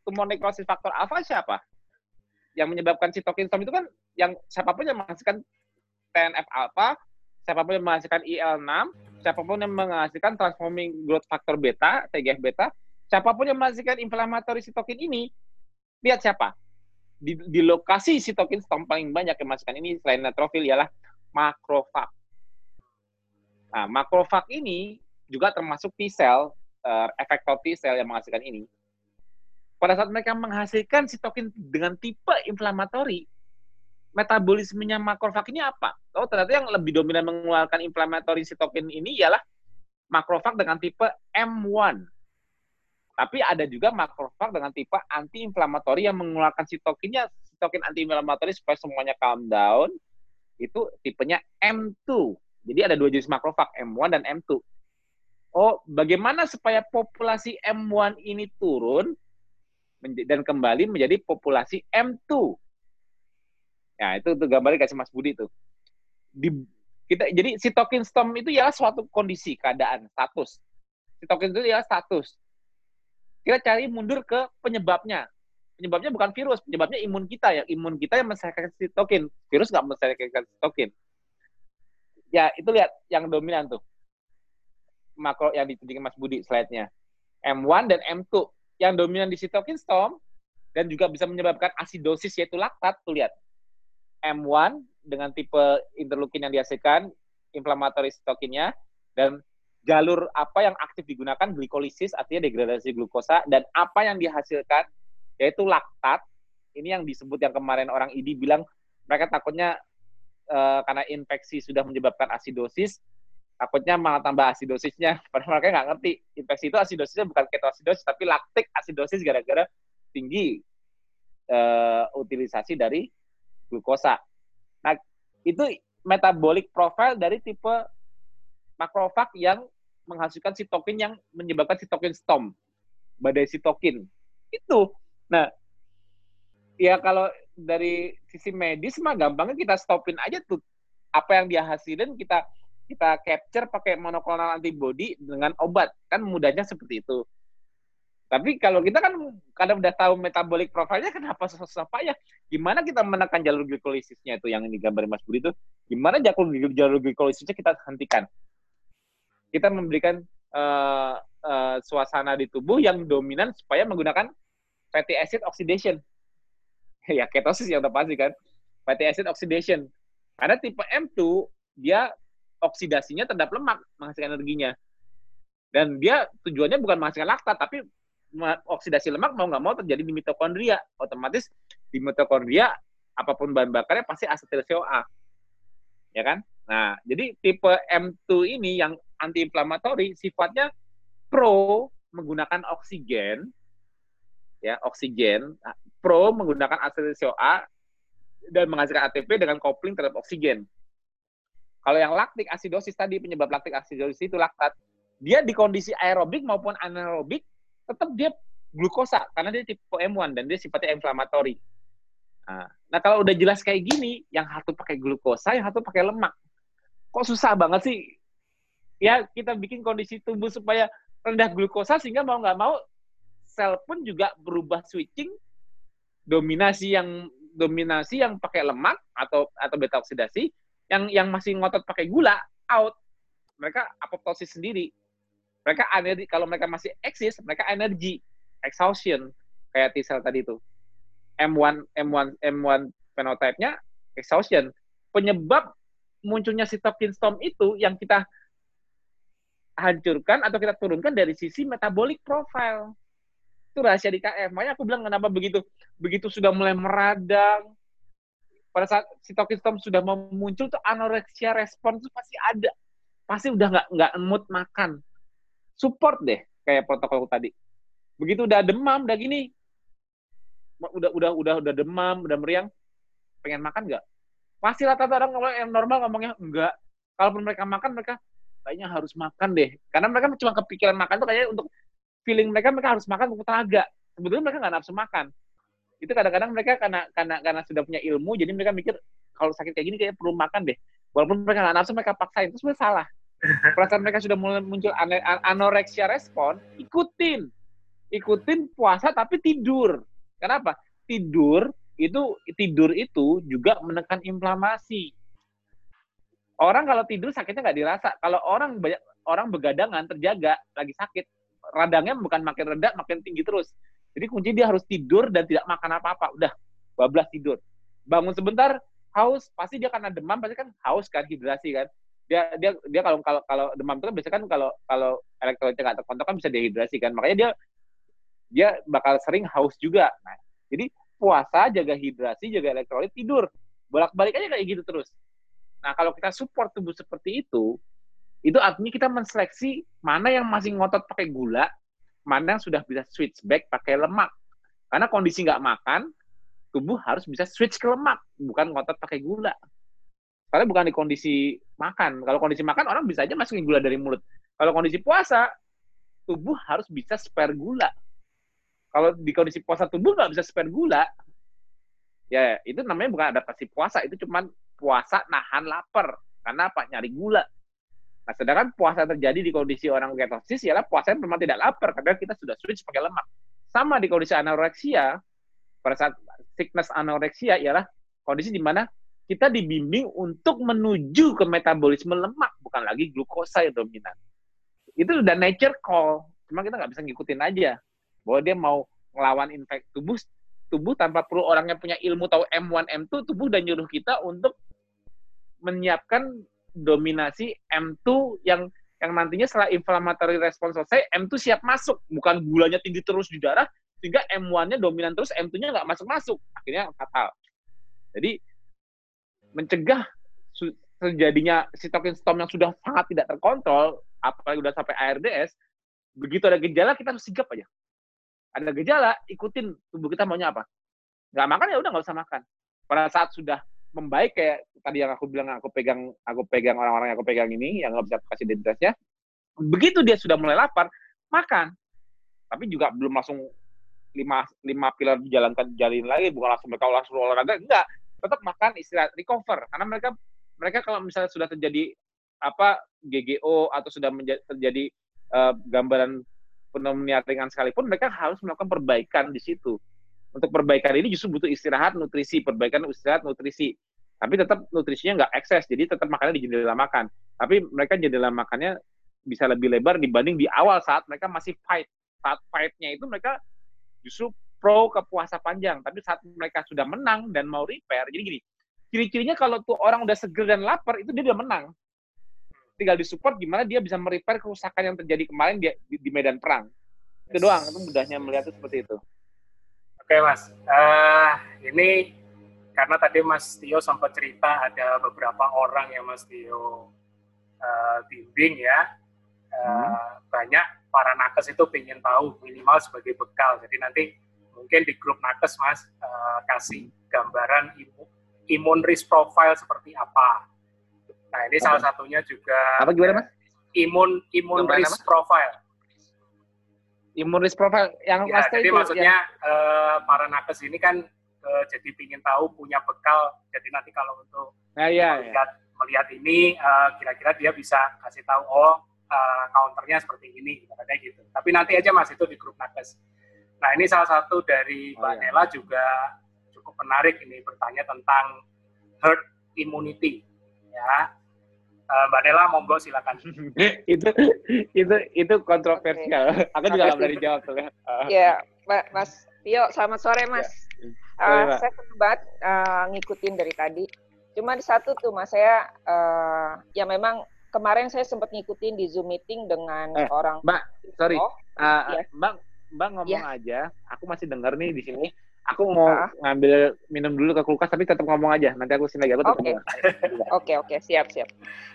tumor nekrosis faktor alfa siapa? Yang menyebabkan sitokin storm itu kan yang siapa pun yang menghasilkan TNF alpha, siapa pun yang menghasilkan IL6, siapa pun yang menghasilkan transforming growth factor beta, TGF beta, siapa pun yang menghasilkan inflammatory sitokin ini, lihat siapa? Di, di lokasi sitokin storm paling banyak yang menghasilkan ini selain neutrofil ialah makrofag. Nah, makrofag ini juga termasuk T cell, uh, efektor T cell yang menghasilkan ini. Pada saat mereka menghasilkan sitokin dengan tipe inflamatori, metabolismenya makrofag ini apa? Oh, ternyata yang lebih dominan mengeluarkan inflamatori sitokin ini ialah makrofag dengan tipe M1. Tapi ada juga makrofag dengan tipe anti-inflamatori yang mengeluarkan sitokinnya, sitokin anti-inflamatori supaya semuanya calm down. Itu tipenya M2. Jadi ada dua jenis makrofag, M1 dan M2. Oh, bagaimana supaya populasi M1 ini turun dan kembali menjadi populasi M2? Ya, itu tuh gambarnya kasih Mas Budi tuh. Di, kita jadi sitokin storm itu ya suatu kondisi, keadaan, status. Sitokin itu ya status kita cari mundur ke penyebabnya. Penyebabnya bukan virus, penyebabnya imun kita ya. Imun kita yang menselekkan sitokin. Virus nggak menselekkan sitokin. Ya, itu lihat yang dominan tuh. Makro yang ditunjukin Mas Budi slide-nya. M1 dan M2. Yang dominan di sitokin storm dan juga bisa menyebabkan asidosis yaitu laktat tuh lihat. M1 dengan tipe interleukin yang dihasilkan inflamatory sitokinnya dan jalur apa yang aktif digunakan glikolisis artinya degradasi glukosa dan apa yang dihasilkan yaitu laktat. Ini yang disebut yang kemarin orang ID bilang mereka takutnya uh, karena infeksi sudah menyebabkan asidosis takutnya malah tambah asidosisnya. (laughs) Padahal mereka nggak ngerti infeksi itu asidosisnya bukan ketoasidosis tapi laktik asidosis gara-gara tinggi uh, utilisasi dari glukosa. Nah itu metabolic profile dari tipe makrofag yang menghasilkan sitokin yang menyebabkan sitokin storm, badai sitokin. Itu. Nah, ya kalau dari sisi medis mah gampangnya kita stopin aja tuh apa yang dia hasilin kita kita capture pakai monoklonal antibody dengan obat kan mudahnya seperti itu. Tapi kalau kita kan kadang udah tahu metabolic profile-nya kenapa susah ya? Gimana kita menekan jalur glikolisisnya itu yang digambar Mas Budi itu? Gimana jalur jalur glikolisisnya kita hentikan? Kita memberikan uh, uh, suasana di tubuh yang dominan supaya menggunakan fatty acid oxidation. (laughs) ya ketosis yang udah pasti kan. Fatty acid oxidation. Karena tipe M2 dia oksidasinya terhadap lemak menghasilkan energinya. Dan dia tujuannya bukan menghasilkan laktat, tapi oksidasi lemak mau nggak mau terjadi di mitokondria. Otomatis di mitokondria apa pun bahan bakarnya pasti asetil CoA. Ya kan? Nah, jadi tipe M2 ini yang antiinflamatori sifatnya pro menggunakan oksigen, ya oksigen, nah, pro menggunakan asetil CoA dan menghasilkan ATP dengan kopling terhadap oksigen. Kalau yang laktik asidosis tadi penyebab laktik asidosis itu laktat, dia di kondisi aerobik maupun anaerobik tetap dia glukosa karena dia tipe M1 dan dia sifatnya inflamatori. Nah, nah kalau udah jelas kayak gini, yang satu pakai glukosa, yang satu pakai lemak kok susah banget sih ya kita bikin kondisi tubuh supaya rendah glukosa sehingga mau nggak mau sel pun juga berubah switching. Dominasi yang dominasi yang pakai lemak atau atau beta oksidasi yang yang masih ngotot pakai gula out. Mereka apoptosis sendiri. Mereka energi kalau mereka masih eksis mereka energi exhaustion kayak T cell tadi itu M1 M1 M1 phenotype-nya exhaustion. Penyebab munculnya sitokin storm itu yang kita hancurkan atau kita turunkan dari sisi metabolic profile. Itu rahasia di KF. Makanya aku bilang kenapa begitu begitu sudah mulai meradang, pada saat sitokin storm sudah muncul tuh anoreksia respon itu pasti ada. Pasti udah nggak nggak mood makan. Support deh kayak protokol tadi. Begitu udah demam, udah gini, udah udah udah udah demam, udah meriang, pengen makan nggak? Pasti rata-rata orang kalau yang normal ngomongnya enggak. Kalaupun mereka makan, mereka kayaknya harus makan deh. Karena mereka cuma kepikiran makan tuh kayaknya untuk feeling mereka mereka harus makan untuk tenaga. Sebetulnya mereka nggak nafsu makan. Itu kadang-kadang mereka karena karena karena sudah punya ilmu, jadi mereka mikir kalau sakit kayak gini kayak perlu makan deh. Walaupun mereka nggak nafsu, mereka paksain. Itu sebenarnya salah. (laughs) Perasaan mereka sudah mulai muncul anoreksia respon, ikutin. Ikutin puasa tapi tidur. Kenapa? Tidur itu tidur itu juga menekan inflamasi. Orang kalau tidur sakitnya nggak dirasa. Kalau orang banyak orang begadangan terjaga lagi sakit, radangnya bukan makin rendah makin tinggi terus. Jadi kunci dia harus tidur dan tidak makan apa-apa. Udah bablas tidur. Bangun sebentar haus, pasti dia karena demam pasti kan haus kan hidrasi kan. Dia dia dia kalau kalau kalau demam itu kan biasanya kan kalau kalau elektrolitnya nggak terkontrol kan bisa dehidrasi kan. Makanya dia dia bakal sering haus juga. Nah, jadi puasa, jaga hidrasi, jaga elektrolit, tidur. Bolak-balik aja kayak gitu terus. Nah, kalau kita support tubuh seperti itu, itu artinya kita menseleksi mana yang masih ngotot pakai gula, mana yang sudah bisa switch back pakai lemak. Karena kondisi nggak makan, tubuh harus bisa switch ke lemak, bukan ngotot pakai gula. Karena bukan di kondisi makan. Kalau kondisi makan, orang bisa aja masukin gula dari mulut. Kalau kondisi puasa, tubuh harus bisa spare gula. Kalau di kondisi puasa tubuh nggak bisa spare gula, ya itu namanya bukan adaptasi puasa, itu cuma puasa nahan lapar. Karena apa? Nyari gula. Nah, sedangkan puasa terjadi di kondisi orang ketosis ialah puasa yang memang tidak lapar karena kita sudah switch pakai lemak. Sama di kondisi anoreksia, pada saat sickness anoreksia ialah kondisi di mana kita dibimbing untuk menuju ke metabolisme lemak, bukan lagi glukosa yang dominan. Itu udah nature call, cuma kita nggak bisa ngikutin aja bahwa dia mau ngelawan infeksi tubuh tubuh tanpa perlu orang yang punya ilmu tahu M1 M2 tubuh dan nyuruh kita untuk menyiapkan dominasi M2 yang yang nantinya setelah inflammatory response selesai, M2 siap masuk, bukan gulanya tinggi terus di darah, sehingga M1-nya dominan terus, M2-nya nggak masuk-masuk. Akhirnya fatal. Jadi, mencegah terjadinya sitokin storm yang sudah sangat tidak terkontrol, apalagi udah sampai ARDS, begitu ada gejala, kita harus sigap aja. Ada gejala, ikutin tubuh kita maunya apa. Nggak makan, ya udah nggak usah makan. Pada saat sudah membaik kayak tadi yang aku bilang aku pegang aku pegang orang-orang yang aku pegang ini yang nggak bisa kasih identitasnya begitu dia sudah mulai lapar makan tapi juga belum langsung lima lima pilar dijalankan jalin lagi bukan langsung mereka langsung olahraga enggak tetap makan istirahat recover karena mereka mereka kalau misalnya sudah terjadi apa GGO atau sudah menjadi, terjadi uh, gambaran pneumonia ringan sekalipun mereka harus melakukan perbaikan di situ untuk perbaikan ini justru butuh istirahat, nutrisi, perbaikan istirahat, nutrisi. Tapi tetap nutrisinya nggak ekses, jadi tetap makannya di jendela makan. Tapi mereka jendela makannya bisa lebih lebar dibanding di awal saat mereka masih fight. Saat fight-nya itu mereka justru pro ke puasa panjang. Tapi saat mereka sudah menang dan mau repair, jadi gini, ciri-cirinya kalau tuh orang udah seger dan lapar, itu dia udah menang. Tinggal disupport gimana dia bisa merepair kerusakan yang terjadi kemarin di, di, di medan perang. Itu doang, itu mudahnya melihat itu seperti itu. Oke mas, uh, ini karena tadi Mas Tio sempat cerita ada beberapa orang yang Mas Tio uh, bimbing ya, uh, hmm. banyak para nakes itu ingin tahu minimal sebagai bekal. Jadi nanti mungkin di grup nakes Mas uh, kasih gambaran imun, imun risk profile seperti apa. Nah ini apa? salah satunya juga apa gimana Mas? Imun imun risk apa? profile Imunis profile yang ya, jadi itu, maksudnya ya. uh, para nakes ini kan uh, jadi ingin tahu punya bekal jadi nanti kalau untuk ya, ya, melihat ya. melihat ini eh, kira-kira dia bisa kasih tahu oh uh, counternya seperti ini kayak gitu tapi nanti aja mas itu di grup nakes nah ini salah satu dari oh, Mbak ya. Nela juga cukup menarik ini bertanya tentang herd immunity ya Uh, Mbak Nela, monggo silakan. (laughs) itu itu itu kontroversial. Okay. Aku juga nggak berani (laughs) jawab tuh. Uh. Ya, Mas Tio, selamat sore Mas. Ya. Uh, saya sempat uh, ngikutin dari tadi. Cuma di satu tuh Mas, saya uh, ya memang kemarin saya sempat ngikutin di Zoom meeting dengan eh, orang. Mbak, sorry. Oh, uh, ya. Mbak, Mbak ngomong ya. aja. Aku masih dengar nih di sini aku mau uh. ngambil minum dulu ke kulkas tapi tetap ngomong aja nanti aku sini lagi aku oke (laughs) oke oke siap siap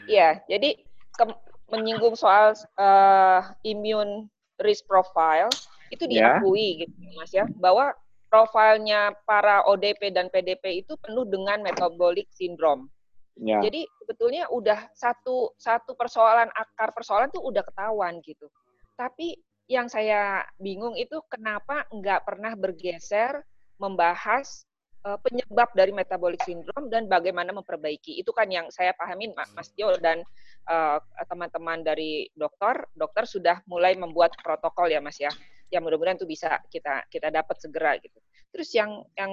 iya jadi ke, menyinggung soal uh, immune risk profile itu ya. diakui yeah. gitu mas ya bahwa profilnya para ODP dan PDP itu penuh dengan metabolic syndrome yeah. jadi sebetulnya udah satu satu persoalan akar persoalan tuh udah ketahuan gitu tapi yang saya bingung itu kenapa nggak pernah bergeser membahas uh, penyebab dari metabolic syndrome dan bagaimana memperbaiki. Itu kan yang saya pahamin Mas Jo dan eh, teman-teman dari dokter, dokter sudah mulai membuat protokol ya Mas ya. Yang mudah-mudahan itu bisa kita kita dapat segera gitu. Terus yang yang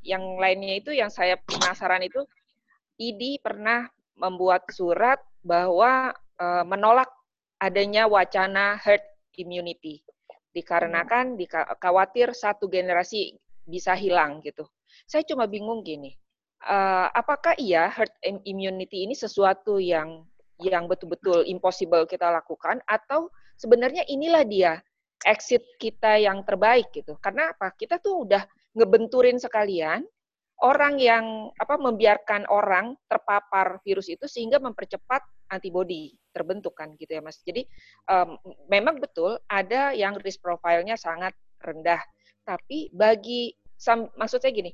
yang lainnya itu yang saya penasaran itu ID pernah membuat surat bahwa uh, menolak adanya wacana herd immunity dikarenakan dikhawatir satu generasi bisa hilang gitu. Saya cuma bingung gini, uh, apakah iya herd immunity ini sesuatu yang yang betul-betul impossible kita lakukan atau sebenarnya inilah dia exit kita yang terbaik gitu. Karena apa? Kita tuh udah ngebenturin sekalian orang yang apa membiarkan orang terpapar virus itu sehingga mempercepat antibodi terbentuk kan gitu ya Mas. Jadi um, memang betul ada yang risk profile-nya sangat rendah. Tapi bagi maksud saya gini,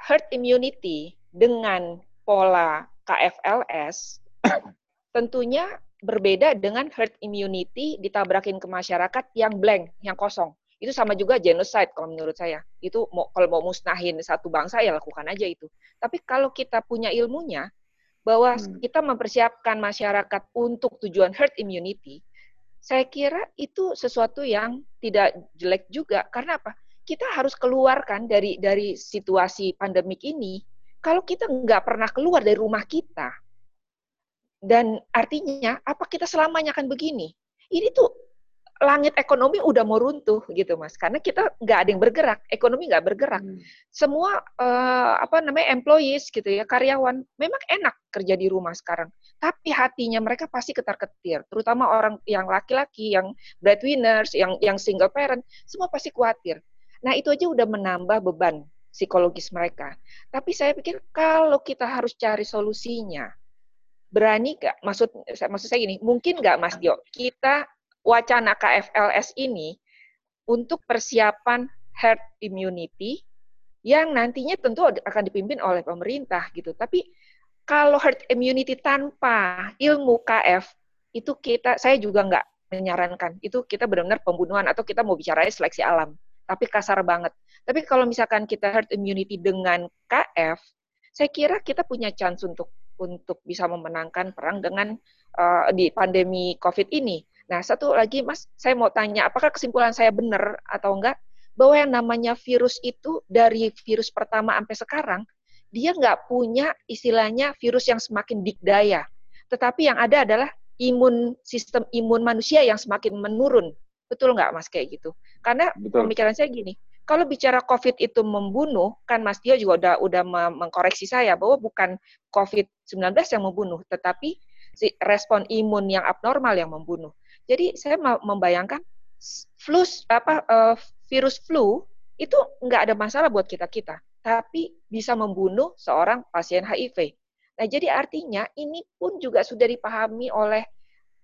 herd immunity dengan pola KFLS (coughs) tentunya berbeda dengan herd immunity ditabrakin ke masyarakat yang blank, yang kosong. Itu sama juga genocide kalau menurut saya. Itu mau, kalau mau musnahin satu bangsa ya lakukan aja itu. Tapi kalau kita punya ilmunya bahwa hmm. kita mempersiapkan masyarakat untuk tujuan herd immunity, saya kira itu sesuatu yang tidak jelek juga. Karena apa? Kita harus keluarkan dari dari situasi pandemik ini. Kalau kita nggak pernah keluar dari rumah kita, dan artinya, apa kita selamanya akan begini? Ini tuh langit ekonomi udah mau runtuh gitu mas. Karena kita nggak ada yang bergerak ekonomi nggak bergerak. Hmm. semua uh, apa namanya employees gitu ya karyawan memang enak kerja di rumah sekarang. Tapi hatinya mereka pasti ketar ketir terutama orang yang laki-laki yang breadwinners yang yang single parent semua pasti khawatir. Nah itu aja udah menambah beban psikologis mereka. Tapi saya pikir kalau kita harus cari solusinya berani gak maksud maksud saya gini mungkin nggak Mas Dio? Kita wacana KFLS ini untuk persiapan herd immunity yang nantinya tentu akan dipimpin oleh pemerintah gitu. Tapi kalau herd immunity tanpa ilmu KF itu kita saya juga nggak menyarankan. Itu kita benar-benar pembunuhan atau kita mau bicara seleksi alam. Tapi kasar banget. Tapi kalau misalkan kita herd immunity dengan KF saya kira kita punya chance untuk untuk bisa memenangkan perang dengan uh, di pandemi COVID ini. Nah, satu lagi Mas, saya mau tanya, apakah kesimpulan saya benar atau enggak bahwa yang namanya virus itu dari virus pertama sampai sekarang dia nggak punya istilahnya virus yang semakin dikdaya, tetapi yang ada adalah imun sistem imun manusia yang semakin menurun. Betul nggak Mas kayak gitu? Karena Betul. pemikiran saya gini, kalau bicara COVID itu membunuh, kan Mas Tio juga udah udah mengkoreksi saya bahwa bukan COVID-19 yang membunuh, tetapi si respon imun yang abnormal yang membunuh. Jadi saya membayangkan flu apa uh, virus flu itu nggak ada masalah buat kita kita, tapi bisa membunuh seorang pasien HIV. Nah jadi artinya ini pun juga sudah dipahami oleh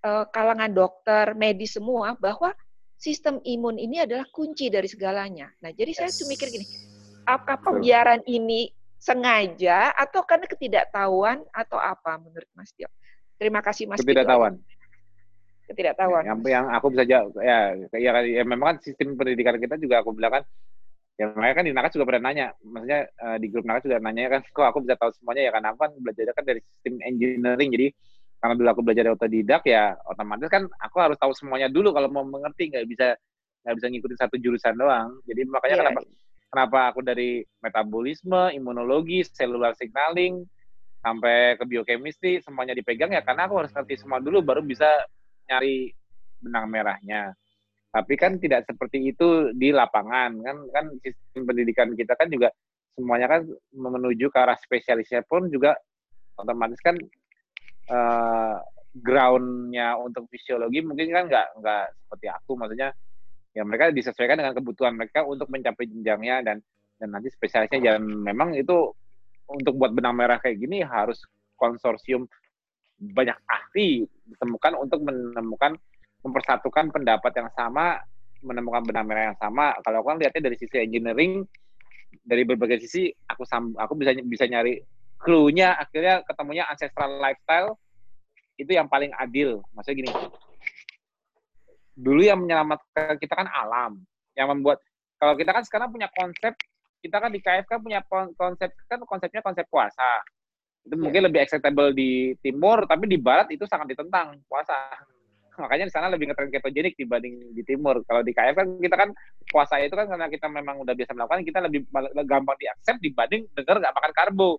uh, kalangan dokter, medis semua bahwa sistem imun ini adalah kunci dari segalanya. Nah, jadi yes. saya tuh mikir gini, apakah pembiaran ini sengaja atau karena ketidaktahuan atau apa menurut Mas Tio? Terima kasih Mas Ketidaktahuan. Ketidaktahuan. Yang, yang aku bisa jawab, ya, ya, ya memang kan sistem pendidikan kita juga aku bilang kan, ya mereka kan di Nakas juga pernah nanya, maksudnya uh, di grup Nakas juga nanya kan, (laughs) kok aku bisa tahu semuanya ya karena aku kan belajar kan dari sistem engineering, jadi karena dulu aku belajar otodidak ya otomatis kan aku harus tahu semuanya dulu kalau mau mengerti nggak bisa nggak bisa ngikutin satu jurusan doang jadi makanya yeah. kenapa kenapa aku dari metabolisme imunologi cellular signaling sampai ke biochemistry semuanya dipegang ya karena aku harus ngerti semua dulu baru bisa nyari benang merahnya. Tapi kan tidak seperti itu di lapangan kan kan sistem pendidikan kita kan juga semuanya kan menuju ke arah spesialisnya pun juga otomatis kan uh, groundnya untuk fisiologi mungkin kan nggak nggak seperti aku. Maksudnya ya mereka disesuaikan dengan kebutuhan mereka untuk mencapai jenjangnya dan dan nanti spesialisnya. Jangan memang itu untuk buat benang merah kayak gini harus konsorsium banyak ahli ditemukan untuk menemukan mempersatukan pendapat yang sama menemukan benang merah yang sama kalau aku kan lihatnya dari sisi engineering dari berbagai sisi aku aku bisa bisa nyari clue-nya akhirnya ketemunya ancestral lifestyle itu yang paling adil. Maksudnya gini, dulu yang menyelamatkan kita kan alam, yang membuat kalau kita kan sekarang punya konsep, kita kan di KF kan punya konsep kan konsepnya konsep puasa. Itu mungkin lebih acceptable di timur, tapi di barat itu sangat ditentang puasa. (laughs) Makanya di sana lebih ngetren ketogenik dibanding di timur. Kalau di KF kan kita kan puasa itu kan karena kita memang udah biasa melakukan, kita lebih gampang diaccept dibanding dengar nggak makan karbo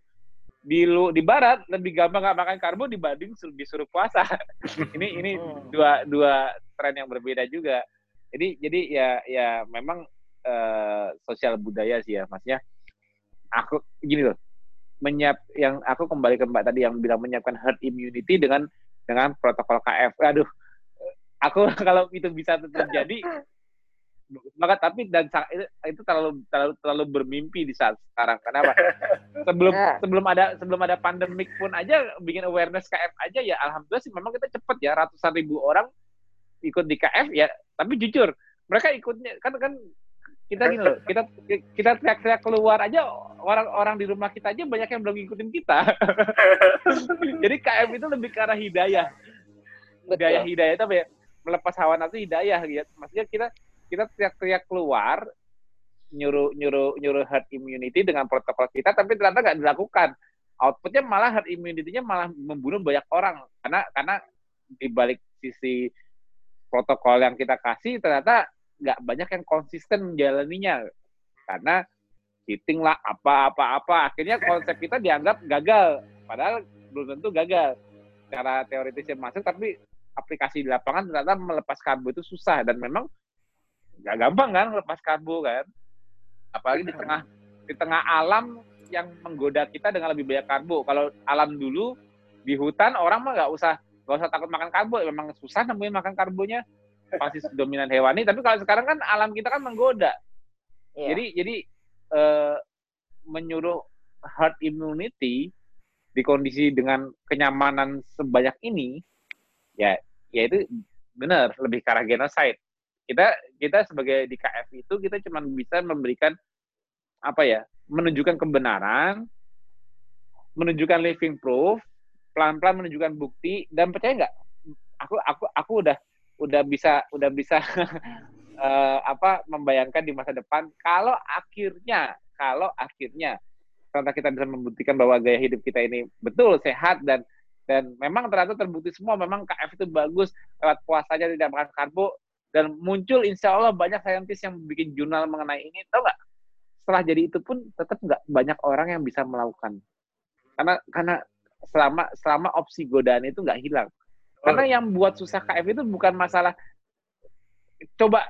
di lu di barat lebih gampang nggak makan karbo dibanding disuruh puasa. (laughs) ini ini oh. dua dua tren yang berbeda juga. Jadi jadi ya ya memang uh, sosial budaya sih ya maksudnya. Aku gini loh. Menyiap yang aku kembali ke Mbak tadi yang bilang menyiapkan herd immunity dengan dengan protokol KF. Aduh. Aku (laughs) kalau itu bisa terjadi banget tapi dan itu, terlalu terlalu terlalu bermimpi di saat sekarang kenapa sebelum (laughs) sebelum ada sebelum ada pandemik pun aja bikin awareness KF aja ya alhamdulillah sih memang kita cepet ya ratusan ribu orang ikut di KF ya tapi jujur mereka ikutnya kan kan kita gini loh kita kita teriak-teriak keluar aja orang-orang di rumah kita aja banyak yang belum ngikutin kita. (laughs) Jadi KF itu lebih ke arah hidayah. Hidayah hidayah itu apa ya? Melepas hawa nafsu hidayah gitu. Maksudnya kita kita teriak-teriak keluar nyuruh nyuruh nyuruh herd immunity dengan protokol kita tapi ternyata nggak dilakukan. Outputnya malah herd immunity-nya malah membunuh banyak orang. Karena karena di balik sisi protokol yang kita kasih ternyata nggak banyak yang konsisten menjalaninya. Karena cheating lah apa-apa-apa akhirnya konsep kita dianggap gagal. Padahal belum tentu gagal. Cara teoritisnya masuk tapi aplikasi di lapangan ternyata melepas karbo itu susah. Dan memang nggak gampang kan lepas karbo kan. Apalagi di tengah di tengah alam yang menggoda kita dengan lebih banyak karbo kalau alam dulu di hutan orang mah nggak usah nggak usah takut makan karbo memang susah nemuin makan karbonya (laughs) pasti dominan hewani tapi kalau sekarang kan alam kita kan menggoda. Yeah. jadi jadi uh, menyuruh herd immunity di kondisi dengan kenyamanan sebanyak ini ya ya itu benar lebih ke arah genocide. Kita kita sebagai di KF itu kita cuma bisa memberikan apa ya menunjukkan kebenaran menunjukkan living proof pelan-pelan menunjukkan bukti dan percaya nggak? Aku aku aku udah udah bisa udah bisa uh, (laughs) apa membayangkan di masa depan kalau akhirnya kalau akhirnya ternyata kita bisa membuktikan bahwa gaya hidup kita ini betul sehat dan dan memang ternyata terbukti semua. Memang KF itu bagus lewat puasanya tidak makan karbo dan muncul insya Allah banyak saintis yang bikin jurnal mengenai ini tau nggak? Setelah jadi itu pun tetap nggak banyak orang yang bisa melakukan. Karena karena selama selama opsi godaan itu nggak hilang karena yang buat susah KF itu bukan masalah coba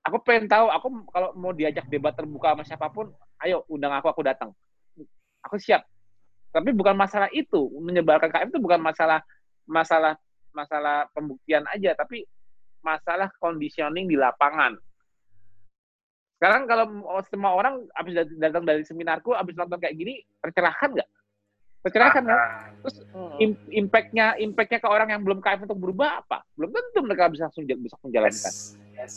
aku pengen tahu aku kalau mau diajak debat terbuka sama siapa pun ayo undang aku aku datang aku siap tapi bukan masalah itu menyebarkan KF itu bukan masalah masalah masalah pembuktian aja tapi masalah conditioning di lapangan. Sekarang kalau semua orang habis datang dari seminarku, habis nonton kayak gini, tercerahkan nggak? Tercerahkan kan? Terus impactnya impactnya ke orang yang belum KF untuk berubah apa? Belum tentu mereka bisa langsung bisa menjalankan. Yes. Yes.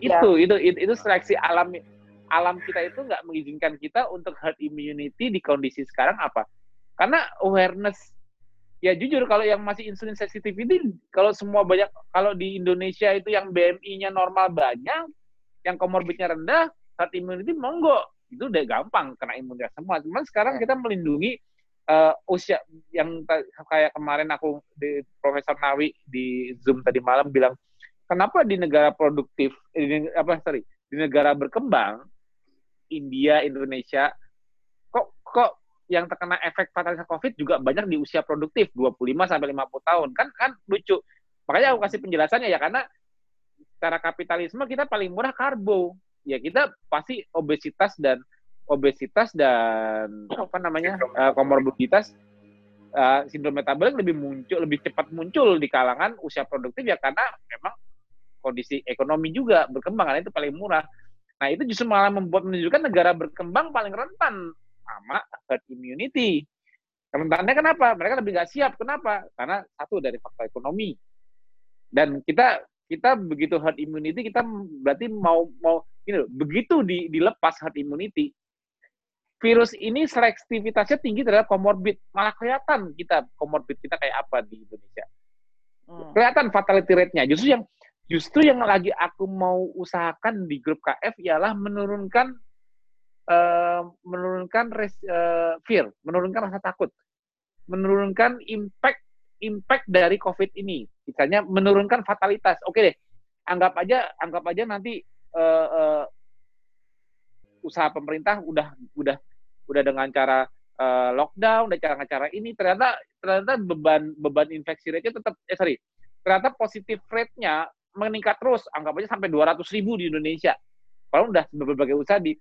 Itu, yeah. itu itu itu seleksi alam alam kita itu nggak mengizinkan kita untuk herd immunity di kondisi sekarang apa? Karena awareness ya jujur kalau yang masih insulin sensitivity kalau semua banyak kalau di Indonesia itu yang BMI-nya normal banyak yang komorbidnya rendah herd immunity monggo itu udah gampang kena imunitas semua cuman sekarang ya. kita melindungi uh, usia yang kayak kemarin aku di Profesor Nawi di Zoom tadi malam bilang kenapa di negara produktif eh, di, apa sorry di negara berkembang India Indonesia kok kok yang terkena efek fatalitas COVID juga banyak di usia produktif 25 sampai 50 tahun. Kan kan lucu. Makanya aku kasih penjelasannya ya karena secara kapitalisme kita paling murah karbo. Ya kita pasti obesitas dan obesitas dan apa namanya uh, komorbiditas uh, sindrom metabolik lebih muncul lebih cepat muncul di kalangan usia produktif ya karena memang kondisi ekonomi juga berkembang karena itu paling murah. Nah itu justru malah membuat menunjukkan negara berkembang paling rentan sama herd immunity. Rentannya kenapa? Mereka lebih nggak siap. Kenapa? Karena satu dari faktor ekonomi. Dan kita kita begitu herd immunity kita berarti mau mau ini loh, begitu di, dilepas herd immunity virus ini selektivitasnya tinggi terhadap komorbid malah kelihatan kita komorbid kita kayak apa di Indonesia hmm. kelihatan fatality rate-nya justru yang justru yang lagi aku mau usahakan di grup KF ialah menurunkan uh, menurunkan res, uh, fear, menurunkan rasa takut, menurunkan impact impact dari COVID ini. Misalnya menurunkan fatalitas. Oke deh, anggap aja anggap aja nanti uh, uh, usaha pemerintah udah udah udah dengan cara uh, lockdown, dengan cara cara ini ternyata ternyata beban beban infeksi rate-nya tetap eh sorry, ternyata positif rate-nya meningkat terus, anggap aja sampai 200 ribu di Indonesia. Kalau udah berbagai usaha di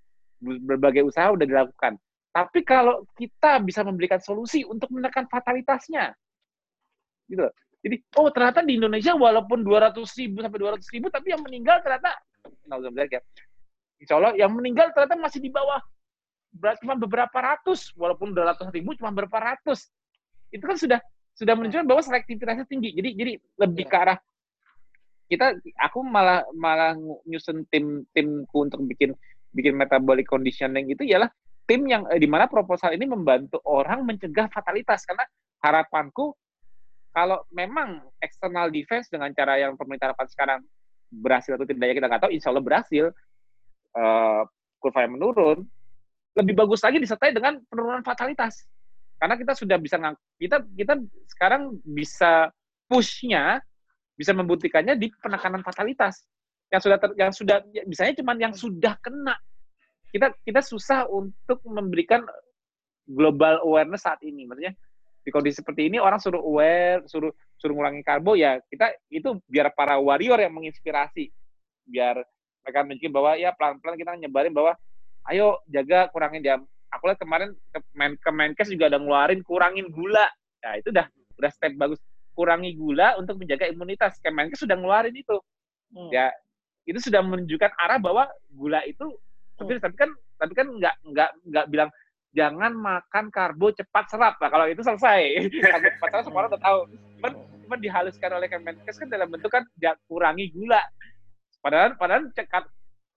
berbagai usaha udah dilakukan. Tapi kalau kita bisa memberikan solusi untuk menekan fatalitasnya, gitu. Jadi, oh ternyata di Indonesia walaupun 200 ribu sampai 200 ribu, tapi yang meninggal ternyata ya. Insya Allah yang meninggal ternyata masih di bawah cuma beberapa ratus, walaupun udah ratus ribu cuma beberapa ratus. Itu kan sudah sudah menunjukkan bahwa selektivitasnya tinggi. Jadi jadi lebih ke arah kita aku malah malah nyusun tim timku untuk bikin bikin metabolic conditioning itu ialah tim yang eh, di mana proposal ini membantu orang mencegah fatalitas. Karena harapanku kalau memang external defense dengan cara yang pemerintah lakukan sekarang berhasil atau tidak ya kita nggak tahu. Insya Allah berhasil. Uh, kurva yang menurun lebih bagus lagi disertai dengan penurunan fatalitas. Karena kita sudah bisa kita kita sekarang bisa pushnya bisa membuktikannya di penekanan fatalitas. Yang sudah ter, yang sudah misalnya cuman yang sudah kena. Kita kita susah untuk memberikan global awareness saat ini. Maksudnya di kondisi seperti ini orang suruh aware suruh suruh ngurangi karbo ya kita itu biar para warrior yang menginspirasi. Biar mereka mungkin bahwa ya pelan-pelan kita nyebarin bahwa ayo jaga kurangin jam aku lihat kemarin ke Kemenkes juga ada ngeluarin kurangin gula ya itu udah udah step bagus kurangi gula untuk menjaga imunitas. Kemenkes sudah ngeluarin itu. Hmm. Ya, itu sudah menunjukkan arah bahwa gula itu tapi hmm. tapi kan tapi kan nggak nggak nggak bilang jangan makan karbo cepat serap. Nah, kalau itu selesai. (laughs) karbo cepat serap semua orang udah tahu. Cuman, cuman dihaluskan oleh Kemenkes kan dalam bentuk kan ya, kurangi gula. Padahal padahal cekat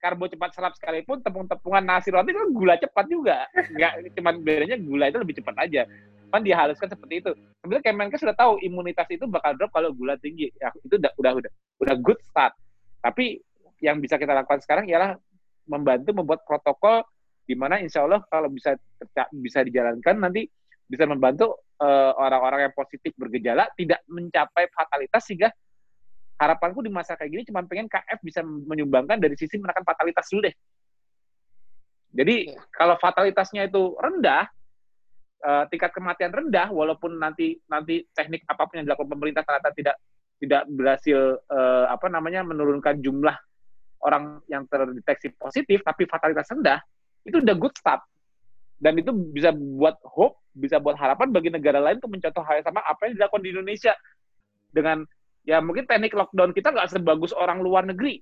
karbo cepat serap sekalipun tepung-tepungan nasi roti kan gula cepat juga. Nggak cuman bedanya gula itu lebih cepat aja kan dihaluskan seperti itu. Sebenarnya Kemenkes sudah tahu imunitas itu bakal drop kalau gula tinggi. Ya, itu udah udah udah udah good start. Tapi yang bisa kita lakukan sekarang ialah membantu membuat protokol di mana insya Allah kalau bisa bisa dijalankan nanti bisa membantu uh, orang-orang yang positif bergejala tidak mencapai fatalitas sehingga harapanku di masa kayak gini cuma pengen KF bisa menyumbangkan dari sisi menekan fatalitas dulu deh. Jadi iya. kalau fatalitasnya itu rendah, uh, tingkat kematian rendah walaupun nanti nanti teknik apa pun yang dilakukan pemerintah ternyata tidak tidak berhasil uh, apa namanya menurunkan jumlah orang yang terdeteksi positif tapi fatalitas rendah itu udah good start dan itu bisa buat hope bisa buat harapan bagi negara lain untuk mencontoh hal yang sama apa yang dilakukan di Indonesia dengan ya mungkin teknik lockdown kita nggak sebagus orang luar negeri.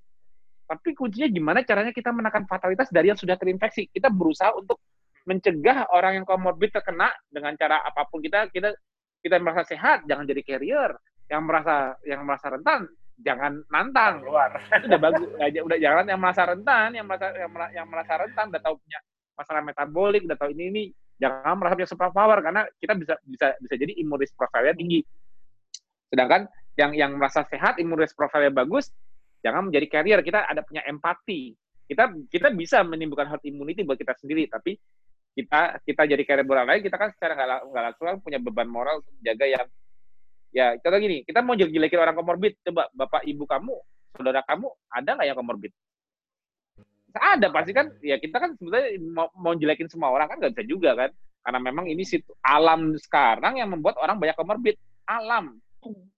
Tapi kuncinya gimana caranya kita menekan fatalitas dari yang sudah terinfeksi? Kita berusaha untuk mencegah orang yang komorbid terkena dengan cara apa pun kita kita kita merasa sehat jangan jadi carrier. Yang merasa yang merasa rentan jangan nantang. Luar. Udah bagus. Udah jangan yang merasa rentan yang merasa yang, yang merasa rentan udah tahu punya masalah metabolik udah tahu ini ini jangan merasa punya super power karena kita bisa bisa bisa jadi imunis profilnya tinggi. Sedangkan yang yang merasa sehat imunis profilnya bagus jangan menjadi carrier. Kita ada punya empati. Kita kita bisa menimbulkan herd immunity buat kita sendiri tapi kita kita jadi carrier orang lain kita kan secara nggak langsung kan punya beban moral untuk menjaga yang ya contoh gini kita mau jelek-jelekin orang komorbid. Coba bapak ibu kamu saudara kamu ada nggak yang komorbid? Ada pasti kan. Ya kita kan sebetulnya mau, mau jelekin semua orang kan nggak bisa juga kan. Karena memang ini situ alam sekarang yang membuat orang banyak komorbid. Alam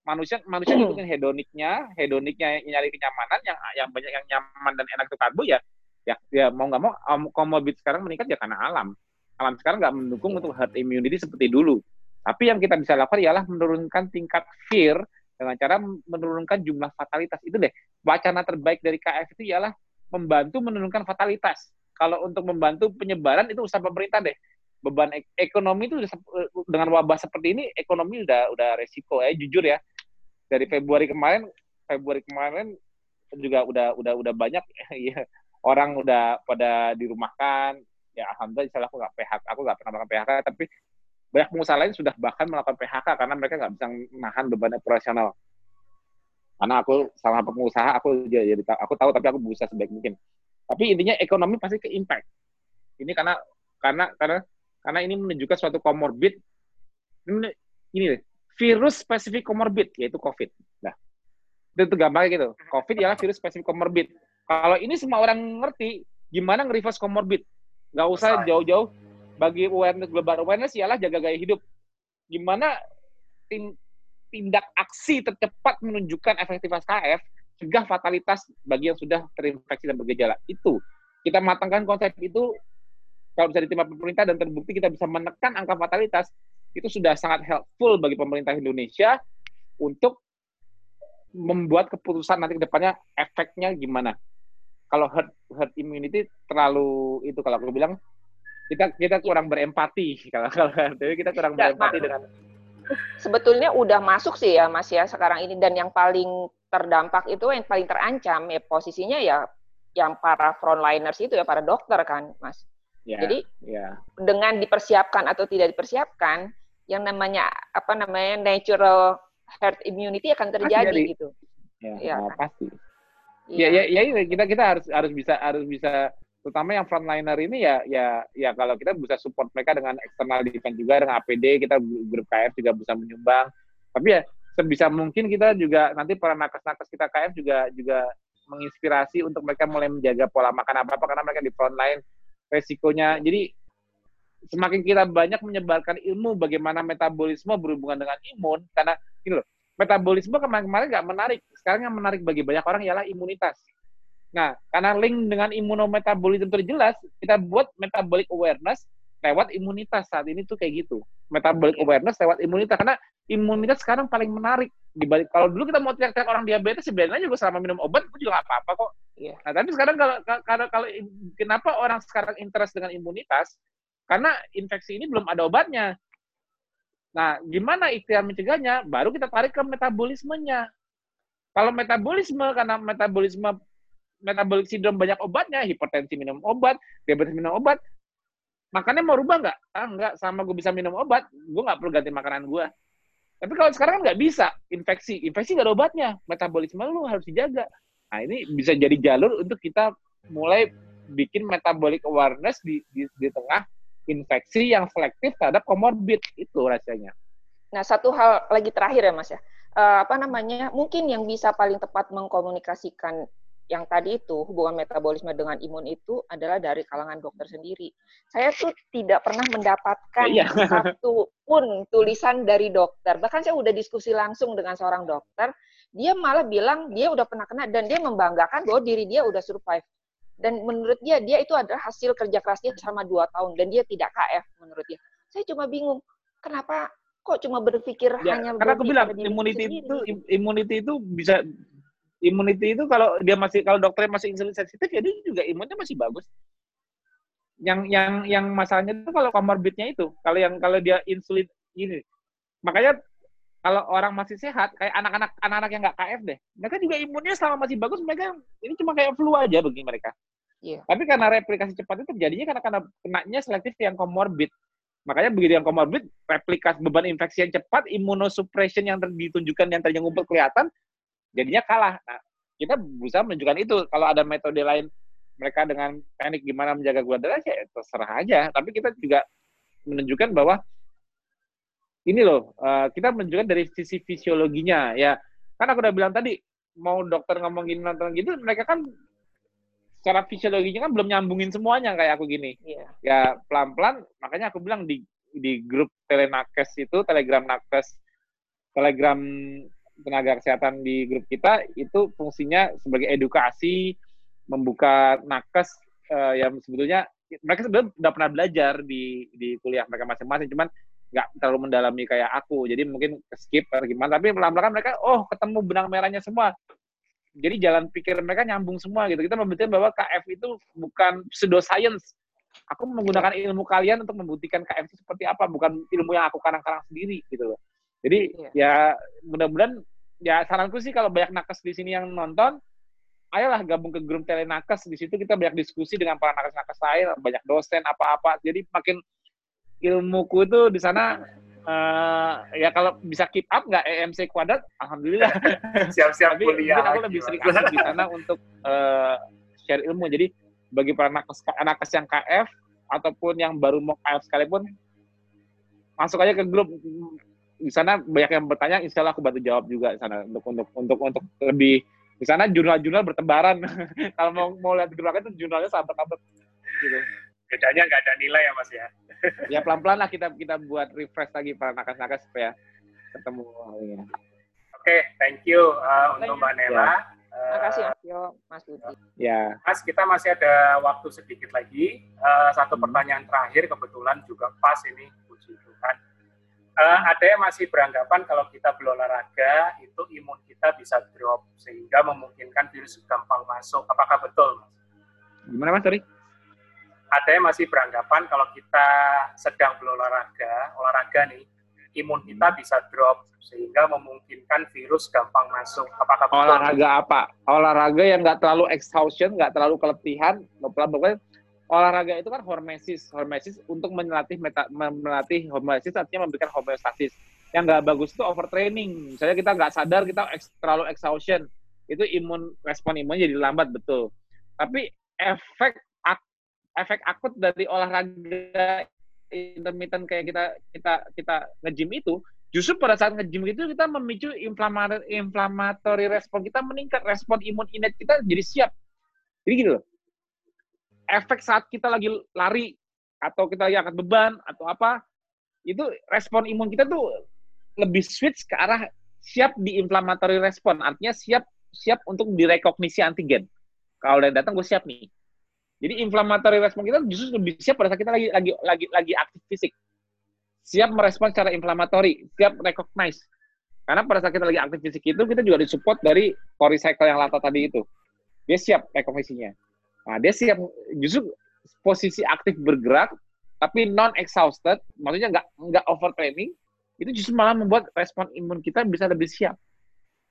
manusia manusia (clears throat) ngikutin hedoniknya hedoniknya nyari kenyamanan yang yang banyak yang nyaman dan enak itu karbo ya ya ya mau nggak mau komorbid sekarang meningkat ya karena alam alam sekarang nggak mendukung untuk herd immunity seperti dulu. Tapi yang kita bisa lakukan ialah menurunkan tingkat fear dengan cara menurunkan jumlah fatalitas. Itu deh, wacana terbaik dari KF itu ialah membantu menurunkan fatalitas. Kalau untuk membantu penyebaran itu usaha pemerintah deh. Beban ek ekonomi itu dengan wabah seperti ini, ekonomi udah udah resiko ya, jujur ya. Dari Februari kemarin, Februari kemarin juga udah udah udah banyak (laughs) ya orang udah pada dirumahkan, ya alhamdulillah insya aku nggak PHK, aku nggak pernah melakukan PHK, tapi banyak pengusaha lain sudah bahkan melakukan PHK karena mereka nggak bisa menahan beban operasional. Karena aku sama pengusaha, aku jadi aku tahu tapi aku berusaha sebaik mungkin. Tapi intinya ekonomi pasti ke impact. Ini karena karena karena karena ini menunjukkan suatu komorbid ini, ini virus spesifik komorbid yaitu COVID. Nah, itu, itu gampang gitu. COVID ialah virus spesifik komorbid. Kalau ini semua orang ngerti gimana nge-reverse komorbid, Nggak usah jauh-jauh bagi awareness global awareness ialah jaga gaya hidup. Gimana tindak aksi tercepat menunjukkan efektivitas KF cegah fatalitas bagi yang sudah terinfeksi dan bergejala. Itu kita matangkan konsep itu kalau bisa ditimpa pemerintah dan terbukti kita bisa menekan angka fatalitas itu sudah sangat helpful bagi pemerintah Indonesia untuk membuat keputusan nanti ke depannya efeknya gimana. kalau herd herd immunity terlalu itu kalau aku bilang kita kita kurang berempati (laughs) kalau kalau kita kurang berempati dengan sebetulnya udah masuk sih ya Mas ya sekarang ini dan yang paling terdampak itu yang paling terancam ya posisinya ya yang para frontliners itu ya para dokter kan Mas. Yeah, Jadi yeah. dengan dipersiapkan atau tidak dipersiapkan yang namanya apa namanya natural herd immunity akan terjadi pasti gitu. Ya, ya kan? pasti. Ya, ya, ya, ya, kita kita harus harus bisa harus bisa terutama yang frontliner ini ya ya ya kalau kita bisa support mereka dengan eksternal defense juga dengan APD kita grup KF juga bisa menyumbang tapi ya sebisa mungkin kita juga nanti para nakes-nakes kita KF juga juga menginspirasi untuk mereka mulai menjaga pola makan apa apa karena mereka di frontline resikonya. Jadi semakin kita banyak menyebarkan ilmu bagaimana metabolisme berhubungan dengan imun karena ini loh metabolisme kemarin-kemarin nggak menarik sekarang yang menarik bagi banyak orang ialah imunitas. Nah, karena link dengan imunometabolisme terjelas, kita buat metabolic awareness lewat imunitas saat ini tuh kayak gitu. Metabolic awareness lewat imunitas karena imunitas sekarang paling menarik dibalik kalau dulu kita mau teriak-teriak orang diabetes sebenarnya juga selama minum obat itu juga nggak apa-apa kok. Iya. Nah, tapi sekarang kalau kalau kalau kenapa orang sekarang interest dengan imunitas? Karena infeksi ini belum ada obatnya. Nah, gimana ikhtiar mencegahnya? Baru kita tarik ke metabolismenya. Kalau metabolisme karena metabolisme metabolic syndrome banyak obatnya, hipertensi minum obat, diabetes minum obat. Makannya mau rubah nggak? Ah nggak, sama gue bisa minum obat, gue nggak perlu ganti makanan gue. Tapi kalau sekarang nggak bisa, infeksi. Infeksi nggak ada obatnya, metabolisme lu harus dijaga. Nah ini bisa jadi jalur untuk kita mulai bikin metabolic awareness di, di, di tengah infeksi yang selektif terhadap komorbid. Itu rasanya. Nah, satu hal lagi terakhir ya, Mas ya. Uh, apa namanya? Mungkin yang bisa paling tepat mengkomunikasikan yang tadi itu hubungan metabolisme dengan imun itu adalah dari kalangan dokter sendiri. Saya tuh tidak pernah mendapatkan iya. (laughs) satu pun tulisan dari dokter. Bahkan saya udah diskusi langsung dengan seorang dokter, dia malah bilang dia udah pernah kena dan dia membanggakan bahwa diri dia udah survive. Dan menurut dia, dia itu adalah hasil kerja kerasnya selama dua tahun dan dia tidak KF menurut dia. Saya cuma bingung, kenapa kok cuma berpikir ya, hanya karena aku bilang immunity itu immunity itu bisa immunity itu kalau dia masih kalau dokternya masih insulin sensitif ya dia juga imunnya masih bagus. Yang yang yang masalahnya itu kalau komorbidnya itu, kalau yang kalau dia insulin ini. Makanya kalau orang masih sehat kayak anak-anak anak-anak yang nggak KF deh, mereka juga imunnya selama masih bagus mereka ini cuma kayak flu aja bagi mereka. Iya. Tapi karena replikasi cepat itu terjadinya karena karena kenanya selektif yang komorbid. Makanya begitu yang komorbid, replikasi beban infeksi yang cepat, imunosuppression yang ditunjukkan yang tadinya ngumpul kelihatan, jadinya kalah. Nah, kita berusaha menunjukkan itu. Kalau ada metode lain mereka dengan teknik gimana menjaga gula darah ya terserah aja. Tapi kita juga menunjukkan bahwa ini loh, eh, kita menunjukkan dari sisi fisiologinya ya. Kan aku udah bilang tadi mau dokter ngomong gini nonton gitu, mereka kan secara fisiologinya kan belum nyambungin semuanya kayak aku gini. Yeah. Ya pelan-pelan, makanya aku bilang di di grup telenakes itu, telegram nakes, telegram tenaga kesehatan di grup kita itu fungsinya sebagai edukasi, membuka nakes uh, yang sebetulnya mereka sebenarnya udah pernah belajar di di kuliah mereka masing-masing, cuman nggak terlalu mendalami kayak aku, jadi mungkin skip atau gimana. Tapi pelan-pelan mereka, oh ketemu benang merahnya semua. Jadi jalan pikir mereka nyambung semua gitu. Kita membuktikan bahwa KF itu bukan pseudo science. Aku menggunakan ilmu kalian untuk membuktikan KF itu seperti apa, bukan ilmu yang aku karang-karang sendiri gitu loh. Jadi yeah. ya mudah-mudahan ya saranku sih kalau banyak nakes di sini yang nonton, ayolah gabung ke grup telenakes di situ kita banyak diskusi dengan para nakes-nakes lain, banyak dosen apa-apa. Jadi makin ilmuku itu di sana uh, ya kalau bisa keep up nggak EMC kuadrat, alhamdulillah. (laughs) Siap-siap kuliah. Tapi aku lebih sering aktif di sana untuk uh, share ilmu. Jadi bagi para nakes, nakes yang KF ataupun yang baru mau KF sekalipun masuk aja ke grup di sana banyak yang bertanya, insya Allah aku bantu jawab juga di sana untuk untuk untuk untuk lebih di sana jurnal-jurnal bertebaran. (laughs) Kalau mau mau lihat jurnal itu jurnalnya sahabat-sahabat gitu. Bedanya nggak ada nilai ya mas ya? (laughs) ya pelan-pelan lah kita kita buat refresh lagi para nakas-nakas supaya ketemu. Ya. Oke, okay, thank you uh, untuk Mbak Nela. Ya. Terima kasih Mas Budi. Ya. Mas, kita masih ada waktu sedikit lagi. Uh, satu hmm. pertanyaan terakhir kebetulan juga pas ini, puji Tuhan uh, ada yang masih beranggapan kalau kita berolahraga itu imun kita bisa drop sehingga memungkinkan virus gampang masuk. Apakah betul, Mas? Gimana Mas, sorry? Ada yang masih beranggapan kalau kita sedang berolahraga, olahraga nih, imun kita hmm. bisa drop sehingga memungkinkan virus gampang masuk. Apakah betul? olahraga apa? Olahraga yang nggak terlalu exhaustion, nggak terlalu keletihan, pokoknya olahraga itu kan hormesis, hormesis untuk melatih meta, melatih hormesis artinya memberikan homeostasis. Yang nggak bagus itu overtraining. Misalnya kita nggak sadar kita terlalu exhaustion, itu imun respon imun jadi lambat betul. Tapi efek efek akut dari olahraga intermittent kayak kita kita kita nge-gym itu justru pada saat nge-gym itu kita memicu inflamatori, inflamatori respon kita meningkat, respon imun innate kita jadi siap. Jadi gitu loh. Efek saat kita lagi lari atau kita lagi angkat beban atau apa, itu respon imun kita tuh lebih switch ke arah siap di inflammatory respon, artinya siap siap untuk direkognisi antigen. Kalau udah datang gue siap nih. Jadi inflammatory respon kita justru lebih siap pada saat kita lagi lagi lagi lagi aktif fisik. Siap merespon secara inflammatory, siap recognize. Karena pada saat kita lagi aktif fisik itu kita juga disupport dari cycle yang Lata tadi itu. Dia siap rekognisinya. Nah, dia siap justru posisi aktif bergerak tapi non exhausted, maksudnya nggak nggak overtraining, itu justru malah membuat respon imun kita bisa lebih siap.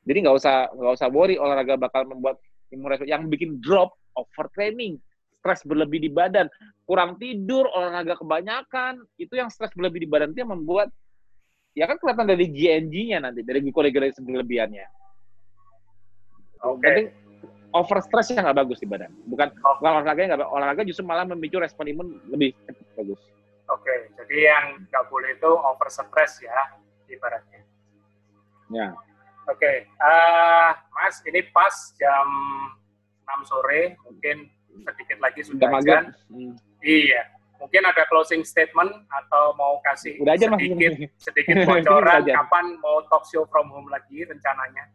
Jadi nggak usah nggak usah worry olahraga bakal membuat imun respon yang bikin drop overtraining stres berlebih di badan, kurang tidur, olahraga kebanyakan, itu yang stres berlebih di badan itu yang membuat ya kan kelihatan dari GNG-nya nanti, dari gluconeogenesis berlebihannya. Oke. Okay. Over stress yang nggak bagus di badan. Bukan, oh. bukan olahraga yang nggak olahraga justru malah memicu respon imun lebih bagus. Oke, okay. jadi yang nggak boleh itu over stress ya, ibaratnya. Ya. Oke, okay. uh, eh, Mas, ini pas jam 6 sore, mungkin sedikit lagi sudah kan. Hmm. Iya. Mungkin ada closing statement atau mau kasih Udah aja, sedikit mas. sedikit (laughs) bocoran kapan mau talk show from home lagi rencananya?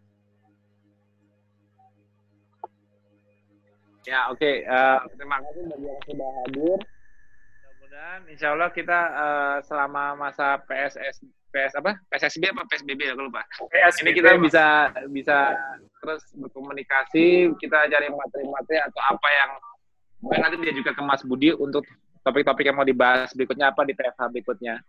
Ya, oke. Okay. Uh, eh, terima kasih bagi yang sudah hadir. Mudah-mudahan insya Allah kita uh, selama masa PSS PS apa PSSB apa PSBB ya lupa. PSBB, ini kita bisa bisa terus berkomunikasi, kita cari materi-materi atau apa yang mungkin nanti dia juga ke Mas Budi untuk topik-topik yang mau dibahas berikutnya apa di PFH berikutnya.